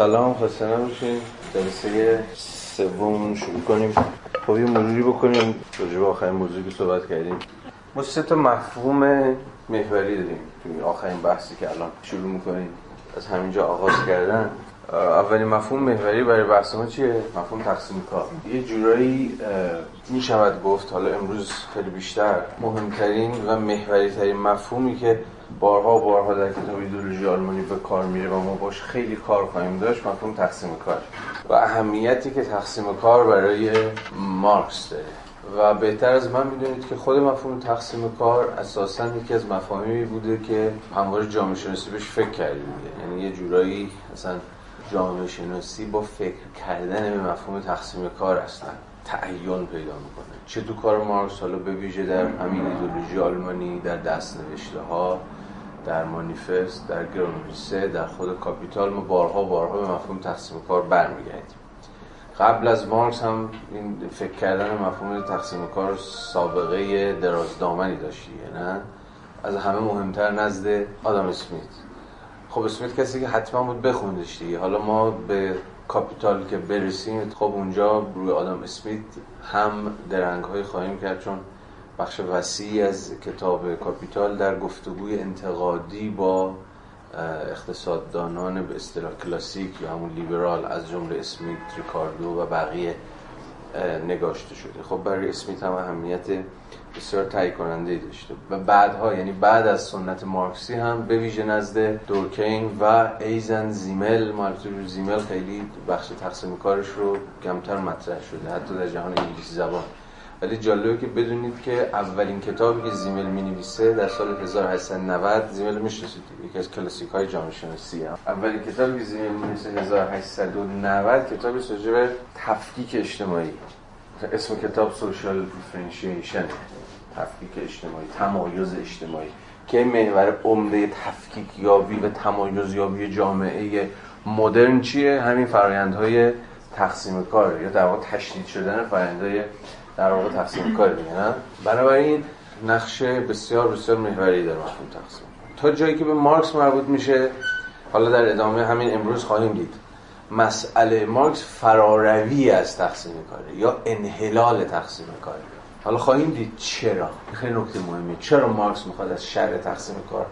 سلام خسته نباشین. جلسه سوم شروع کنیم. خب یه مروری بکنیم. راجع به آخرین موضوعی که صحبت کردیم. ما سه تا مفهوم محوری داریم توی آخرین بحثی که الان شروع می‌کنیم. از همینجا آغاز کردن. اولین مفهوم محوری برای بحث ما چیه؟ مفهوم تقسیم کار. یه جورایی می شود گفت حالا امروز خیلی بیشتر مهمترین و محوری ترین مفهومی که بارها و بارها در کتاب ایدولوژی آلمانی به کار میره و ما باش خیلی کار خواهیم داشت مفهوم تقسیم کار. و اهمیتی که تقسیم کار برای مارکس داره. و بهتر از من می‌دونید که خود مفهوم تقسیم کار اساسا یکی از مفاهیمی بوده که همواره جامعه شناسی بهش فکر کرده یعنی یه جورایی مثلا جامعه شناسی با فکر کردن به مفهوم تقسیم کار هستن. تعین پیدا می‌کنه چه تو کار مارکس؟ حالا به ویژه در همین ایدولوژی آلمانی در دست نوشته ها در مانیفست در گروندریسه در خود کاپیتال ما بارها بارها به مفهوم تقسیم کار برمیگردیم. قبل از مارکس هم این فکر کردن مفهوم تقسیم کار سابقه درازدامنی داشته نه؟ از همه مهمتر نزد آدم اسمیت. خب اسمیت کسی که حتما بود بخوندش دیگه. حالا ما به کاپیتال که برسیم خب اونجا روی آدم اسمیت هم درنگ هایی خواهیم کرد چون بخش وسیعی از کتاب کاپیتال در گفتگوی انتقادی با اقتصاددانان به اصطلاح کلاسیک یا همون لیبرال از جمله اسمیت، ریکاردو و بقیه نگاشته شده. خب برای اسمیت هم اهمیت بسیار تعیین کننده داشته. و بعدها یعنی بعد از سنت مارکسی هم به ویژه نزد دورکیم و ایضا زیمل مارکسی زیمل خیلی بخش تقسیم کارش رو کمتر مطرح شده حتی در جهان انگلیسی زبان. ولی جالبه که بدونید که اولین کتابی که زیمل می نویسه در سال 1890 زیمل می‌شناسید. یکی از کلاسیک های جامعه شناسی هم. اولین کتابی که زیمل می نویسه 1890 کتابی به تفکیک اجتماعی. اسم کتاب سوشال دیفرنشیشن تفکیک اجتماعی تمایز اجتماعی. که محور عمده تفکیک یابی و تمایز یابی جامعه مدرن چیه؟ همین فرایندهای تقسیم کار یا در واقع تشدید شدن فرایندهای در واقع تقسیم کار دیگه نه؟ بنابراین نقش بسیار بسیار محوری داره مفهوم تقسیم. تا جایی که به مارکس مربوط میشه حالا در ادامه همین امروز خواهیم دید. مسئله مارکس فراروی از تقسیم کاره یا انحلال تقسیم کاره. حالا خواهیم دید چرا؟ خیلی نکته مهمه چرا مارکس می‌خواد از شر تقسیم کار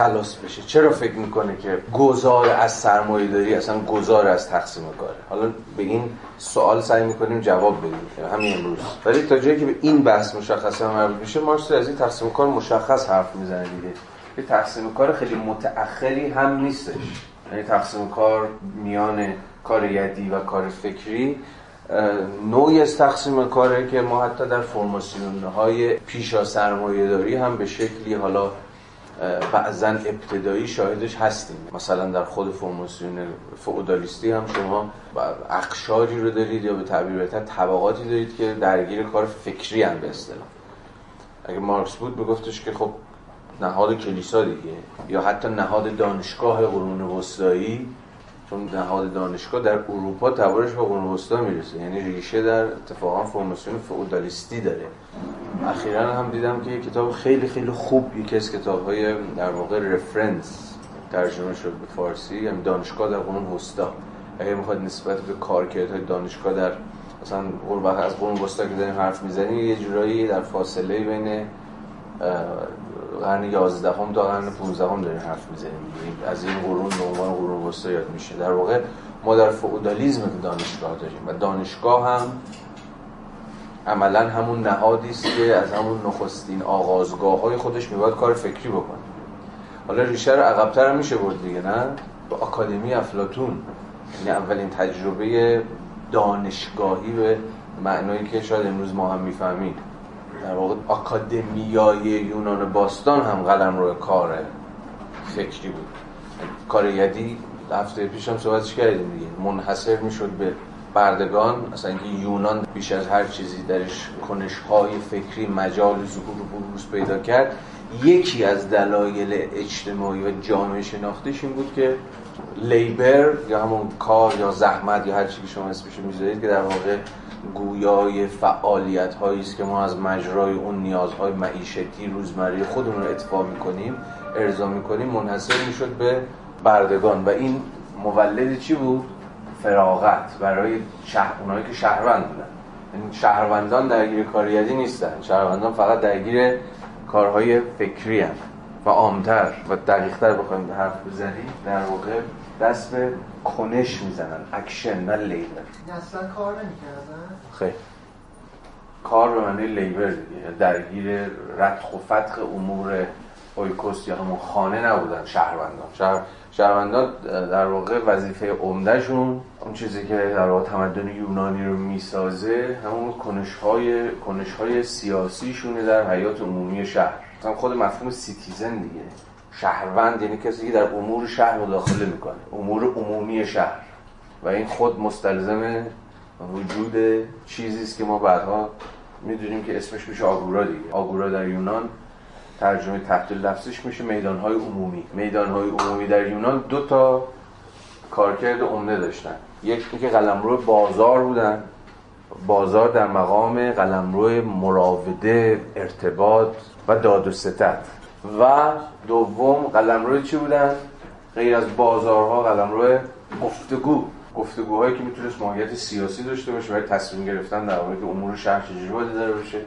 خلاص بشه. چرا فکر می‌کنه که گذار از سرمایه داری اصلا گذار از تقسیم کاره حالا به این سوال سعی می‌کنیم جواب بدیم همین امروز. ولی تا جایی که به این بحث مشخصه مربوط میشه مارکس از این تقسیم کار مشخص حرف می‌زنه دیگه. یه تقسیم کار خیلی متأخری هم نیستش. یعنی تقسیم کار میان کار یدی و کار فکری نوعی از تقسیم کاره که ما حتی در فرماسیون های پیشا سرمایه داری هم به شکلی حالا بعضا ابتدایی شاهدش هستیم. مثلا در خود فرماسیون فئودالیستی هم شما اقشاری رو دارید یا به تعبیر بهتر طبقاتی دارید که درگیر کار فکری هم به اصطلاح. اگه مارکس بود بگفتش که خب نهاد کلیسا دیگه یا حتی نهاد دانشگاه قرون وسطایی چون نهاد دانشگاه در اروپا تبارش به قرون وسطا می‌رسه. یعنی ریشه در اتفاقا فرماسیون فئودالیستی داره. اخیرا هم دیدم که یه کتاب خیلی خیلی خوب یکی از کتاب های در واقع رفرنس ترجمه شد به فارسی یعنی دانشگاه در قرون وسطا. اگه می‌خواد نسبت به کارکردهای دانشگاه در مثلا از قرون وسطا که داریم حرف می‌زنیم یه جورایی در فاصله بین قرن 11 هم تا قرن 15 هم داریم حرف می‌زنیم. از این قرون به عنوان قرون وسطا یاد میشه. در واقع ما در فئودالیسم دانشگاه داریم و دانشگاه هم عملا همون نهادی است که از همون نخستین آغازگاه های خودش میباید کار فکری بکنه. حالا ریشه رو عقبتر هم میشه برد دیگه نه؟ به آکادمی افلاتون یعنی اولین تجربه دانشگاهی به معنایی که شاید امروز ما هم می‌فهمیم. در واقع آکادمیای یونان باستان هم قلم روی کار فکری بود. کار یدی هفته پیش هم صحبتش کردیم دیگه. منحصر می‌شد به بردگان. اصلا اینکه یونان بیش از هر چیزی درش کنشهای فکری مجال ظهور و بروز پیدا کرد. یکی از دلایل اجتماعی و جامعه شناختیش این بود که لیبر یا همون کار یا زحمت یا هر چیزی که شما اسمش می‌ذارید که در واقع گویای فعالیت هایی است که ما از مجرای اون نیازهای معیشتی روزمره خودمون رو اتفاق می‌کنیم ارضا می‌کنیم منحصر می‌شد به بردگان. و این مولد چی بود؟ فراغت. برای شهر اونایی که شهروند بودن. یعنی شهروندان درگیر کار یدی نیستن. شهروندان فقط درگیر کارهای فکری هم و عامتر و دقیقتر بخوایم حرف بزنیم در واقع دست به کنش می‌زنن. اکشن نه labor اصلا کار نمی‌کردن. خیلی. کار به معنی labor دیگه. درگیر رتق و فتق امور oikos یا همون خانه نبودن شهروندان. شهر... شهروندان در واقع وظیفه عمدهشون اون چیزی که در واقع تمدن یونانی رو می‌سازه همون کنش های, کنش های سیاسیشونه در حیات عمومی شهر. مثلا خود مفهوم citizen دیگه. شهروند یعنی کسی که در امور شهر مداخله می‌کنه. امور عمومی شهر. و این خود مستلزم وجود چیزی است که ما بعدها می‌دونیم که اسمش میشه آگورا دیگه. آگورا در یونان ترجمه تحت لفظش میشه میدانهای عمومی. میدانهای عمومی در یونان دو تا کارکرد عمده داشتن. یکی که قلمرو بازار بودن. بازار در مقام قلمرو مراوده ارتباط و داد و ستد و دوم قلمرو چی بودن؟ غیر از بازارها قلمرو گفتگو. گفتگوهایی که می‌تونست ماهیت سیاسی داشته باشه برای تصمیم گرفتن در مورد امور شهر چجوری باید داره باشه.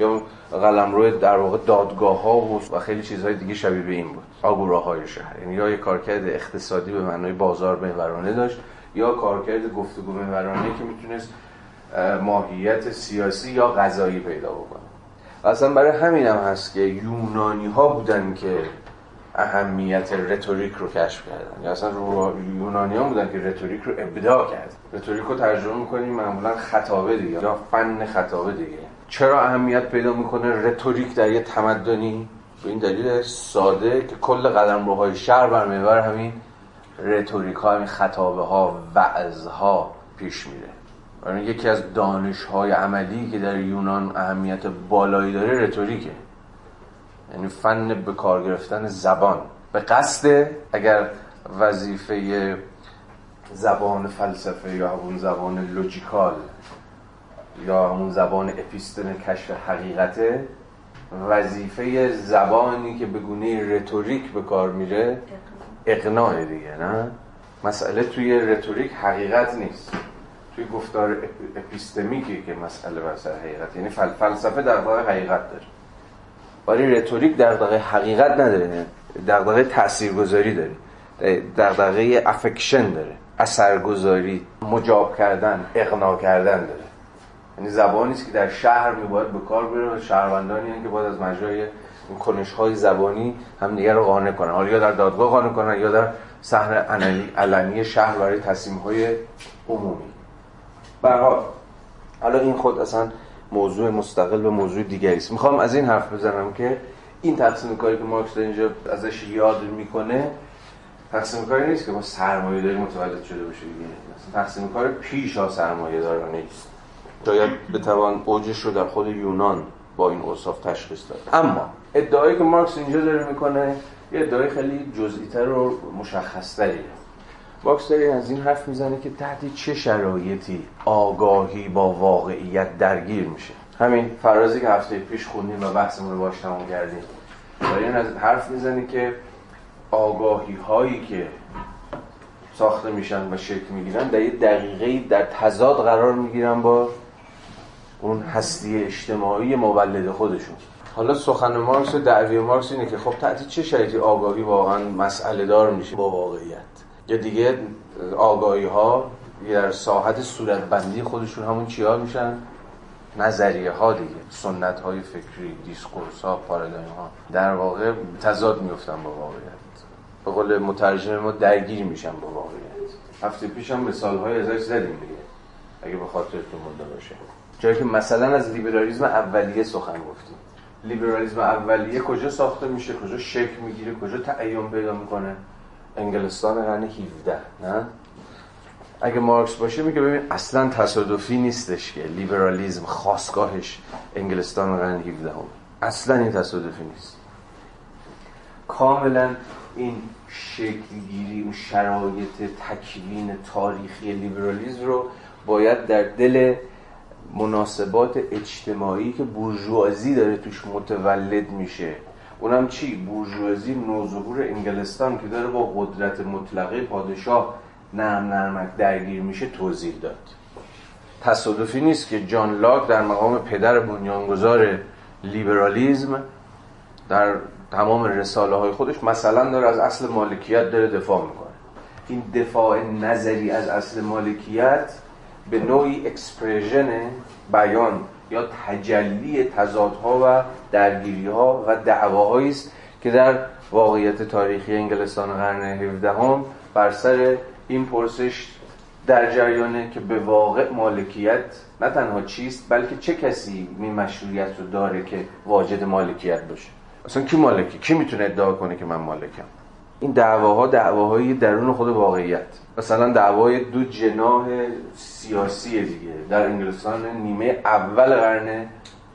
یا قلمرو در واقع دادگاه ها و خیلی چیزهای دیگه شبیه به این بود. آگوراهای شهر. یعنی یا یه کارکرد اقتصادی به معنای بازار محورانه داشت یا کارکرد گفتگو محورانه که می‌تونست ماهیت سیاسی یا غذایی پیدا بکنه. اصلا برای همین هم هست که یونانی ها بودن که اهمیت رتوریک رو کشف کردن. یا اصلا یونانی ها بودن که رتوریک رو ابداع کرد رتوریک رو ترجمه می‌کنیم معمولا خطابه دیگه یا فن خطابه دیگه. چرا اهمیت پیدا می‌کنه رتوریک در یه تمدنی؟ به این دلیل ساده که کل قدم شهر بر محور همین رتوریک ها همین خطابه ها وعظ ها پیش میره. برای یکی از دانش های عملی که در یونان اهمیت بالایی داره رتوریکه. یعنی فن به کار گرفتن زبان. به قصد اگر وظیفه زبان فلسفه یا همون زبان لوجیکال یا همون زبان اپیستم کشف حقیقته وظیفه زبانی که به گونه رتوریک به کار میره اقناع دیگه نه؟ مسئله توی رتوریک حقیقت نیست. توی گفتار اپیستمیکی که مسئله بر حقیقت. یعنی فلسفه در واقع حقیقت داره. ولی رتوریک دغدغه حقیقت نداره دغدغه تاثیرگذاری داره. دغدغه افکشن داره. اثرگذاری مجاب کردن اقناع کردن داره. یعنی زبانی است که در شهر میباید به کار بره و شهروندانی که باید از مجرای کنش های زبانی هم دیگر رو قانع کنن. حالا یا در دادگاه قانع کنن یا در صحنه علنی شهر برای تصمیم های عمومی. برحال حالا این خود اصلا موضوع مستقل و موضوع دیگری است. می‌خوام از این حرف بزنم که این تقسیم کاری که مارکس اینجا ازش یاد می‌کنه تقسیم کاری نیست که با سرمایه داری متولد شده باشه دیگه. تقسیم کار پیش ها سرمایه دار نیست. شاید بتوان اوجش رو در خود یونان با این اوصاف تشخیص داد. اما ادعایی که مارکس اینجا داره می‌کنه یه ادعای خیلی جزئی‌تر و مشخص‌تریه مارکس داره از این حرف می‌زنه که تحت چه شرایطی آگاهی با واقعیت درگیر میشه؟ همین فرازی که هفته پیش خوندیم و بحثمون رو باش تمام کردیم. داره از این حرف می‌زنه که آگاهی هایی که ساخته میشن و شکل می‌گیرن در یه دقیقه در تضاد قرار می‌گیرن با اون هستی اجتماعی مولد خودشون. حالا سخن مارکس و دعوی مارکس اینه که خب تحت چه شرایطی آگاهی واقعا مسئله دار میشه با واقعیت؟ یا دیگه آگاهی ها در ساحت صورتبندی خودشون همون چیا میشن؟ نظریه ها دیگه سنت های فکری دیسکورس ها پارادایم ها. در واقع تضاد میفتن با واقعیت. به قول مترجم ما درگیر میشن با واقعیت. هفته پیش هم مثال های ازش زدیم دیگه اگه به خاطرتون مونده باشه. جایی که مثلا از لیبرالیسم اولیه سخن گفتیم. لیبرالیسم اولیه کجا ساخته میشه؟ کجا شکل می‌گیره؟ کجا تعین پیدا می‌کنه؟ انگلستان قرن 17 نه اگه مارکس باشه میگه ببین اصلا تصادفی نیستش که لیبرالیزم خاصگاهش انگلستان قرن 17 هم. اصلا این تصادفی نیست کاملا این شکلگیری اون شرایط تکوین تاریخی لیبرالیزم رو باید در دل مناسبات اجتماعی که بورژوازی داره توش متولد میشه اونم چی؟ بورژوازی نوظهور انگلستان که داره با قدرت مطلقه پادشاه نرم نرمک درگیر میشه توضیح داد تصادفی نیست که جان لاک در مقام پدر بنیانگذار لیبرالیزم در تمام رساله های خودش مثلا داره از اصل مالکیت داره دفاع می‌کنه این دفاع نظری از اصل مالکیت به نوعی expression بیان یا تجلی تضادها و درگیریها و دعواهایی است که در واقعیت تاریخی انگلستان قرن 17 هم بر سر این پرسش در جریانه که به واقع مالکیت نه تنها چیست بلکه چه کسی می مشروعیت رو داره که واجد مالکیت باشه؟ اصلا کی مالکی؟ کی می‌تونه ادعا کنه که من مالکم؟ این دعواها دعواهای درون خود واقعیت. مثلا دعوای دو جناح سیاسی دیگه. در انگلستان نیمه اول قرن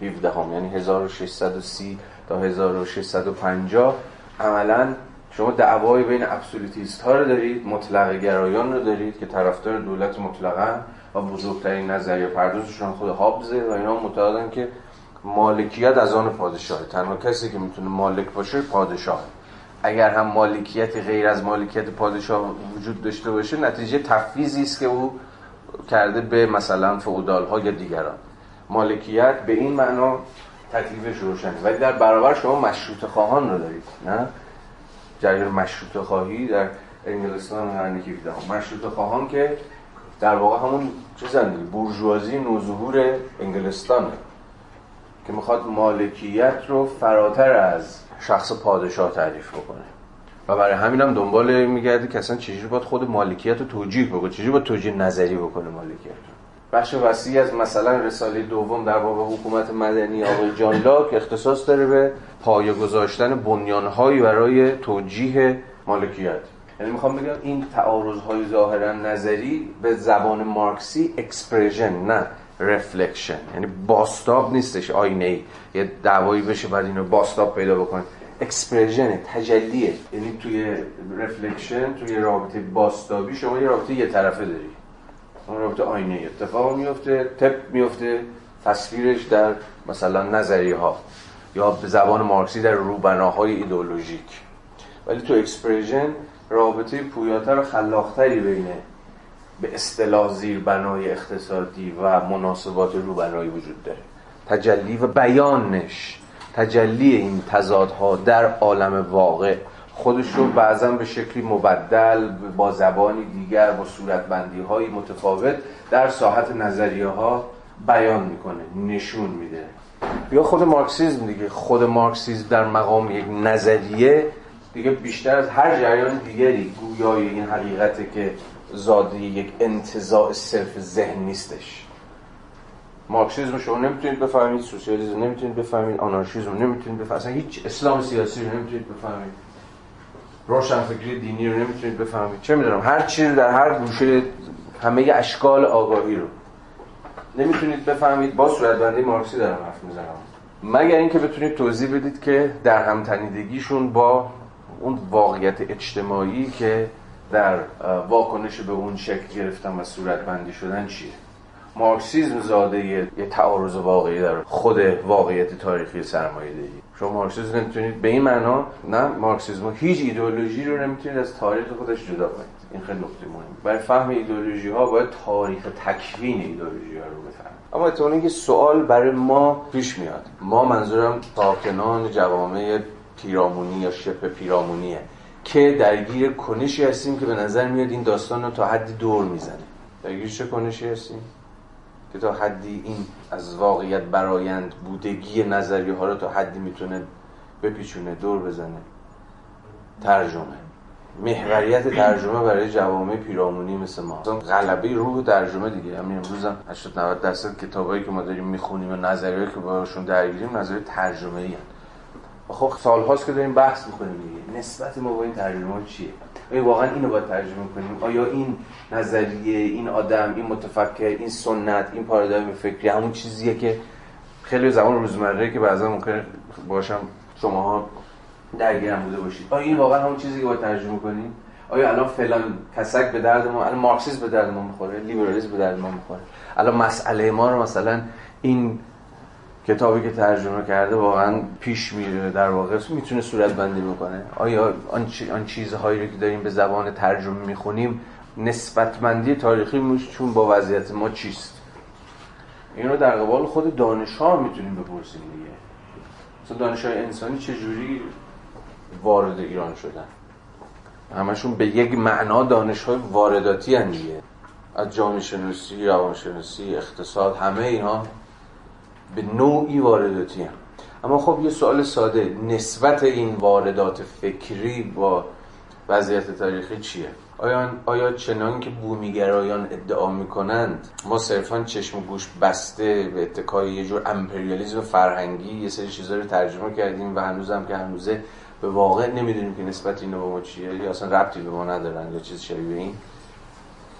17 هم یعنی 1630 تا 1650 عملا شما دعوای بین ابسولوتیست ها رو دارید مطلق گرایان رو دارید که طرفدار دولت مطلقا و بزرگترین نظریه پردازشون خود هابزه و اینا معتقدن که مالکیت از آن پادشاه تنها کسی که می‌تونه مالک باشه پادشاه اگر هم مالکیت غیر از مالکیت پادشاه وجود داشته باشه نتیجه تفویضی است که او کرده به مثلا فئودال ها یا دیگران. مالکیت به این معنا تکلیفش روشنه. ولی در برابر شما مشروط خواهان رو دارید نه؟ جریان مشروط خواهی در انگلستان قرن 17 مشروط خواهان که در واقع همون چیزن دیگه بورژوازی نوظهور انگلستانه. که می‌خواد مالکیت رو فراتر از شخص پادشاه تعریف بکنه. و برای همین هم دنبال میگرده که اصلا چجوری باید خود مالکیت رو توجیه بکنه چجوری باید توجیه نظری بکنه مالکیت رو. بخش وسیعی از مثلا رساله دوم در باب حکومت مدنی آقای جان لاک اختصاص داره به پایه گذاشتن بنیانهایی برای توجیه مالکیت. یعنی می‌خوام بگم این تعارضهای ظاهرا نظری به زبان مارکسی expression نه. reflection یعنی بازتاب نیستش آینه ای یه دعوایی بشه بعد اینو بازتاب پیدا بکنه. expression تجلیه یعنی توی reflection توی رابطه بازتابی شما یه رابطه یه طرفه داری. اون رابطه آینه اتفاق میفته تپ میفته تصویرش در مثلا نظریه ها یا به زبان مارکسی در روبناهای ایدئولوژیک. ولی تو expression رابطه پویاتر و خلاقتری بینه به اصطلاح زیربنای اقتصادی و مناسبات روبنایی وجود داره. تجلی و بیانش تجلی این تضادها در عالم واقع خودش رو بعضا به شکلی مبدل با زبانی دیگر با صورتبندی های متفاوت در ساحت نظریه ها بیان می‌کنه نشون میده. یا خود مارکسیزم دیگه خود مارکسیزم در مقام یک نظریه دیگه بیشتر از هر جریان دیگری گویای این حقیقته که زاده یک انتزاع صرف ذهن نیستش. مارکسیسم شما نمی‌تونید بفهمید سوسیالیسم نمی‌تونید بفهمید آنارشیسم نمی‌تونید بفهمید اصلا هیچ اسلام سیاسی رو نمی‌تونید بفهمید. روشنفکری دینی رو نمی‌تونید بفهمید. چه می‌دونم هر چیز در هر گوشه همه اشکال آگاهی رو نمی‌تونید بفهمید. با صورتبندی مارکسی دارم حرف می‌زنم. مگر اینکه بتونید توضیح بدید که در همتنیدگیشون با اون واقعیت اجتماعی که در واکنش به اون شکل گرفتن و صورتبندی شدن چیه؟ مارکسیزم زاده یه تعارض واقعی در خود واقعیت تاریخی سرمایه داری شما مارکسیزم نمی‌تونید به این معنا نه مارکسیزم هیچ ایدئولوژی رو نمی‌تونید از تاریخ خودش جدا کنید. این خیلی نکته مهمه. برای فهم ایدئولوژی ها باید تاریخ تکوین ایدئولوژی ها رو بفهمید. اما احتمالاً که سوال برای ما پیش میاد. ما منظورم ساکنان جوامع پیرامونی یا شبه پیرامونیه. که درگیر کنشی هستیم که به نظر میاد این داستان رو تا حدی دور می‌زنه. درگیر چه کنشی هستیم؟ که تا حدی این از واقعیت برایند بودگی نظریه ها رو تا حدی می‌تونه بپیچونه دور بزنه. ترجمه. محوریت ترجمه برای جوامع پیرامونی مثل ما. غلبه روح ترجمه دیگه. همین امروز هم 80 90 درصد کتابایی که ما داریم می‌خونیم و نظریه‌ای که باشون درگیریم نظریه ترجمه ای خب سال هاست که داریم بحث می‌کنیم دیگه. نسبت ما با این ترجمه چیه؟ آیا واقعا اینو باید ترجمه کنیم؟ آیا این نظریه این آدم این متفکر این سنت این پارادایم فکری همون چیزیه که خیلی زمان روزمره که بعضا ممکن باشم شماها درگیرم بوده باشید. آیا این واقعا همون چیزی که باید ترجمه کنیم؟ آیا الان فلان کسک به درد ما الان مارکسیسم به درد ما می‌خوره لیبرالیسم به درد ما می‌خوره؟ الان مسئله ما رو مثلا این کتابی که ترجمه کرده واقعا پیش میره در واقع. می‌تونه صورت بندی بکنه. آیا آن, آن چیزهایی رو که داریم به زبان ترجمه می‌خونیم نسبتمندی تاریخی موش چون با وضعیت ما چیست؟ این رو در قبال خود دانش ها می‌تونیم بپرسیم دیگه. مثلا دانش های انسانی چجوری وارد ایران شدن؟ همشون به یک معنا دانش های وارداتی هن دیگه. از جامعه شناسی، روانشناسی، اقتصاد همه اینا به نوعی وارداتی هم. اما خب یه سوال ساده نسبت این واردات فکری با وضعیت تاریخی چیه؟ آیا, آیا چنان که بومیگرایان ادعا می‌کنند ما صرفا چشم و گوش بسته به اتکای یه جور امپریالیزم فرهنگی یه سری چیزا رو ترجمه کردیم و هنوزم که هنوزه به واقع نمی‌دونیم که نسبت اینا با ما چیه یا اصلا ربطی به ما ندارن یا چیز شبیه این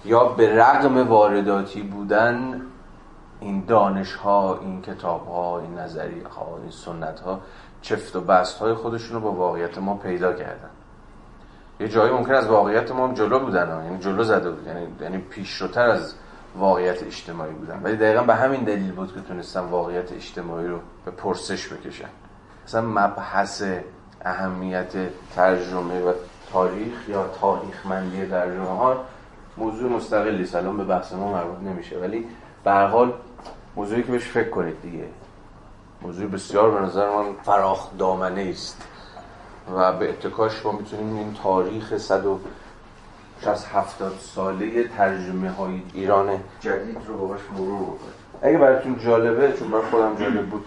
یا به رغم وارداتی بودن این دانش ها این کتاب ها این نظریه ها این سنت ها چفت و بست های خودشون رو با واقعیت ما پیدا کردن. یه جایی ممکن از واقعیت ما جلو بودن یعنی جلو زده بود. یعنی یعنی پیشروتر از واقعیت اجتماعی بودن. ولی دقیقا به همین دلیل بود که تونستن واقعیت اجتماعی رو به پرسش بکشن. مثلا مبحث اهمیت ترجمه و تاریخ یا تاریخ مندی ترجمه ها موضوع مستقلی سلام به بحث ما مربوط نمیشه. ولی به هر حال موضوعی که بهش فکر کنید دیگه. موضوع بسیار به نظر من فراخ دامنه است. و به اتکاش ما می‌تونیم این تاریخ 160 70 ساله ترجمه های ایران جدید رو باش مرور بکنیم. اگه براتون جالبه چون برای خودم جالب بود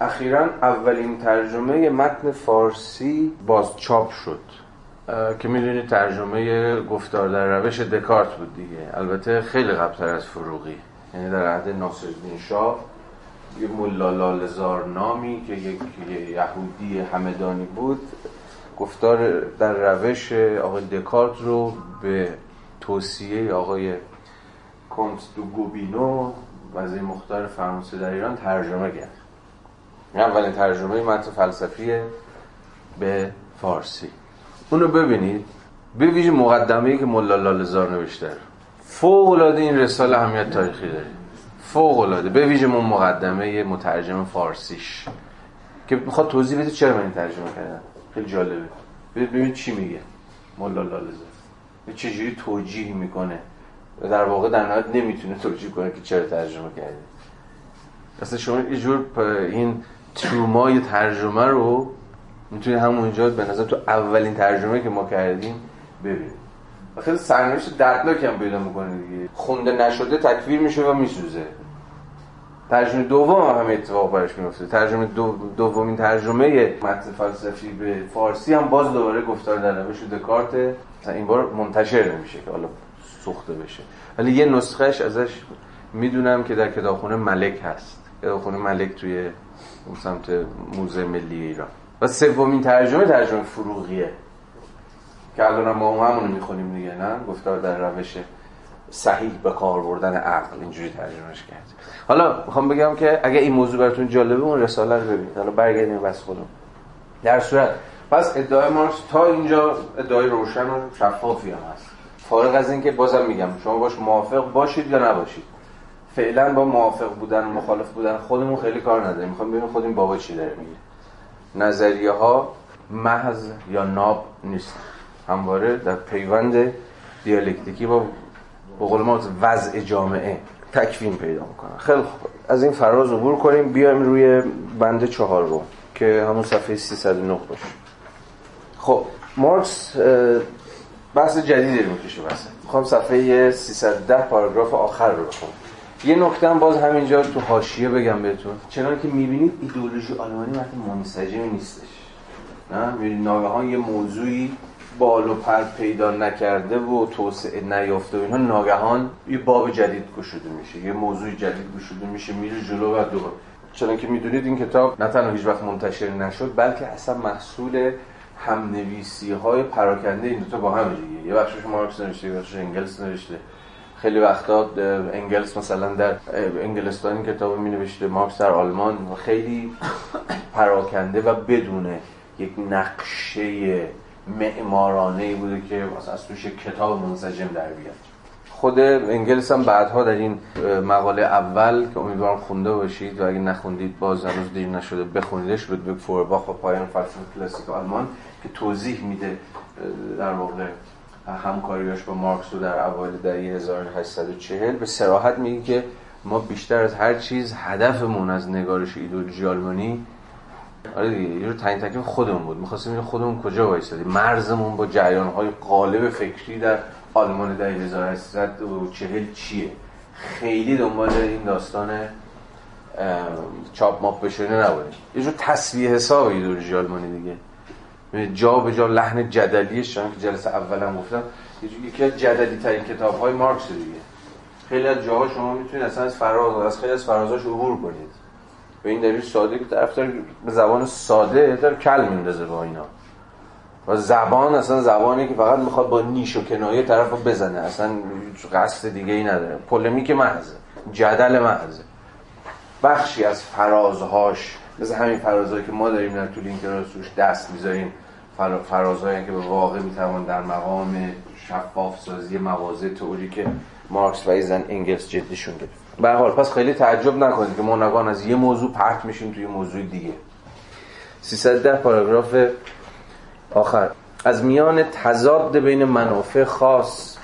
اخیرا اولین ترجمه متن فارسی باز چاپ شد. که می‌دونید ترجمه گفتار در روش دکارت بود دیگه. البته خیلی قبلتر از فروغی. یعنی در عهد ناصرالدین شاه یه ملا نامی که یک یهودی همدانی بود گفتار در روش آقای دکارت رو به توصیه آقای کنت دو گوبینو وزیر مختار فرانسه در ایران ترجمه کرد. اولین ترجمه متن فلسفی به فارسی. اونو ببینید. به ویژه مقدمه‌ای که ملا لالزار نوشته فوق العاده این رساله اهمیت تاریخی داره. فوق العاده به ویژه اون مقدمه مترجم فارسیش که می‌خواد توضیح بده چرا من این ترجمه کردم. خیلی جالبه. ببینید چی میگه. مولا لالزار چجوری توجیه می‌کنه. در واقع در نهایت نمی‌تونه توجیه کنه که چرا ترجمه کرده. اصلا شما یه جور این ترومای ترجمه رو می‌تونی همونجا به نظر تو اولین ترجمه که ما کردیم ببین خیلی سرنوشت دردناک هم پیدا می‌کنه دیگه. خونده نشده تکفیر میشه و میسوزه. ترجمه دوم هم همه اتفاق براش میفته ترجمه دو دومین ترجمه متن فلسفی به فارسی هم باز دوباره گفتار در روش دکارت. این بار منتشر نمیشه که حالا سوخته بشه. ولی یه نسخهش ازش می‌دونم که در کتابخونه ملک هست. کتابخونه ملک توی اون سمت موزه ملی ایران. و سومین ترجمه ترجمه فروغیه. که الان ما همونو می‌خونیم دیگه نه؟ گفتار در روش صحیح به کار بردن عقل اینجوری ترجمهش کرد. حالا می‌خوام بگم که اگه این موضوع براتون جالبه اون رساله رو ببینید. حالا برگردیم بس خودم در صورت پس ادعای مارکس تا اینجا ادعای روشن و شفافی هم هست. فارغ از اینکه بازم میگم شما باش موافق باشید یا نباشید. فعلا با موافق بودن و مخالف بودن خودمون خیلی کار نداریم. می‌خوام ببینیم خودمون بابا چی داره میگه. نظریه ها محض یا ناب نیست. همواره در پیوند دیالکتیکی با بقول وضع جامعه تکوین پیدا می‌کنن. خیلی خوب. از این فراز عبور کنیم. بیایم روی بند چهار رو که همون صفحه 309 باشه. خب مارکس بحث جدیدی رو می‌کشه بس می‌خوام صفحه 310 پاراگراف آخر رو بخونم. یه نکته هم باز همینجا تو حاشیه بگم بهتون. چنان که می‌بینید ایدئولوژی آلمانی مثل منسجمی نیستش. نه؟ ناگهان یه موضوعی بال و پر پیدا نکرده و توسعه نیافته و اینها ناگهان یه باب جدید گشوده میشه یه موضوع جدید گشوده میشه میره جلو و دو چون که می‌دونید این کتاب نه تنها هیچ وقت منتشر نشد بلکه اصلا محصول هم نویسی های پراکنده این دو تا با هم دیگه. یه بخشش مارکس نوشته یه بخشش انگلس نوشته. خیلی وقتا انگلس مثلا در انگلستان این کتاب می نوشته مارکس در آلمان خیلی پراکنده و بدون یک نقشه معمارانه ای بوده که از توش کتاب منسجم در بیاد. خود انگلس هم بعدها در این مقاله اول که امیدوارم خونده باشید و اگه نخوندید باز هنوز دیر نشده بخونیدش لودویگ فورباخ و پایان فلسفه کلاسیک آلمان که توضیح میده در واقع همکاریاش با مارکس رو در اوایل دهه 1840 به سراحت میگه که ما بیشتر از هر چیز هدفمون از نگارش ایدئولوژی آلمانی آره دیگه یه تعیین تکلیف خودمون بود. می‌خواستیم این خودمون کجا وایسادیم. مرزمون با جریان‌های غالب فکری در آلمان دهه 1840 چیه؟ خیلی دنبال این داستان چاپ ماپ بشونه نبودیم. یه جور تصویه حساب ایدئولوژی آلمانی دیگه. جا به جا لحن جدلیش که جلسه اولم گفتم یکی از جدلی ترین کتاب های مارکس دیگه. خیلی از جاها شما می‌تونید اصلا از فراز از خیلی از فرازاش عبور کنید. به این دلیل ساده که طرف به زبان ساده در کل میندازه با اینا. و زبان اصلا زبانی که فقط می‌خواد با نیش و کنایه طرف بزنه. اصلا قصد دیگه ای نداره. پولمیک محضه. جدل محضه. بخشی از فرازهاش مثل همین فرازهایی که ما داریم در طول این کلاس روش دست می‌ذاریم. فرازهایی که به واقع می‌توان در مقام شفاف سازی موازه تئوری که مارکس و ایزن انگلس جدیشون گرفت. به حال پس خیلی تعجب نکنید که ما از یه موضوع پرت میشیم توی موضوع دیگه. 310 پاراگراف آخر. از میان تضاد بین منافع خاص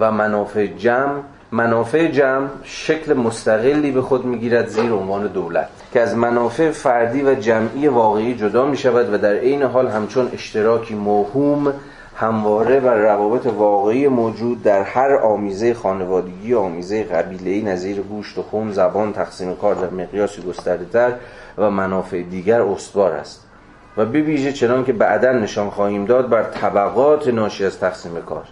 و منافع جمع منافع جمع شکل مستقلی به خود می‌گیرد زیر عنوان دولت که از منافع فردی و جمعی واقعی جدا می شود و در عین حال همچون اشتراکی موهوم همواره و روابط واقعی موجود در هر آمیزه خانوادگی و آمیزه قبیله‌ای نظیر گوشت و خون زبان تقسیم کار در مقیاسی گسترده‌تر و منافع دیگر استوار است. و بویژه چنان که بعدا نشان خواهیم داد بر طبقات ناشی از تقسیم کار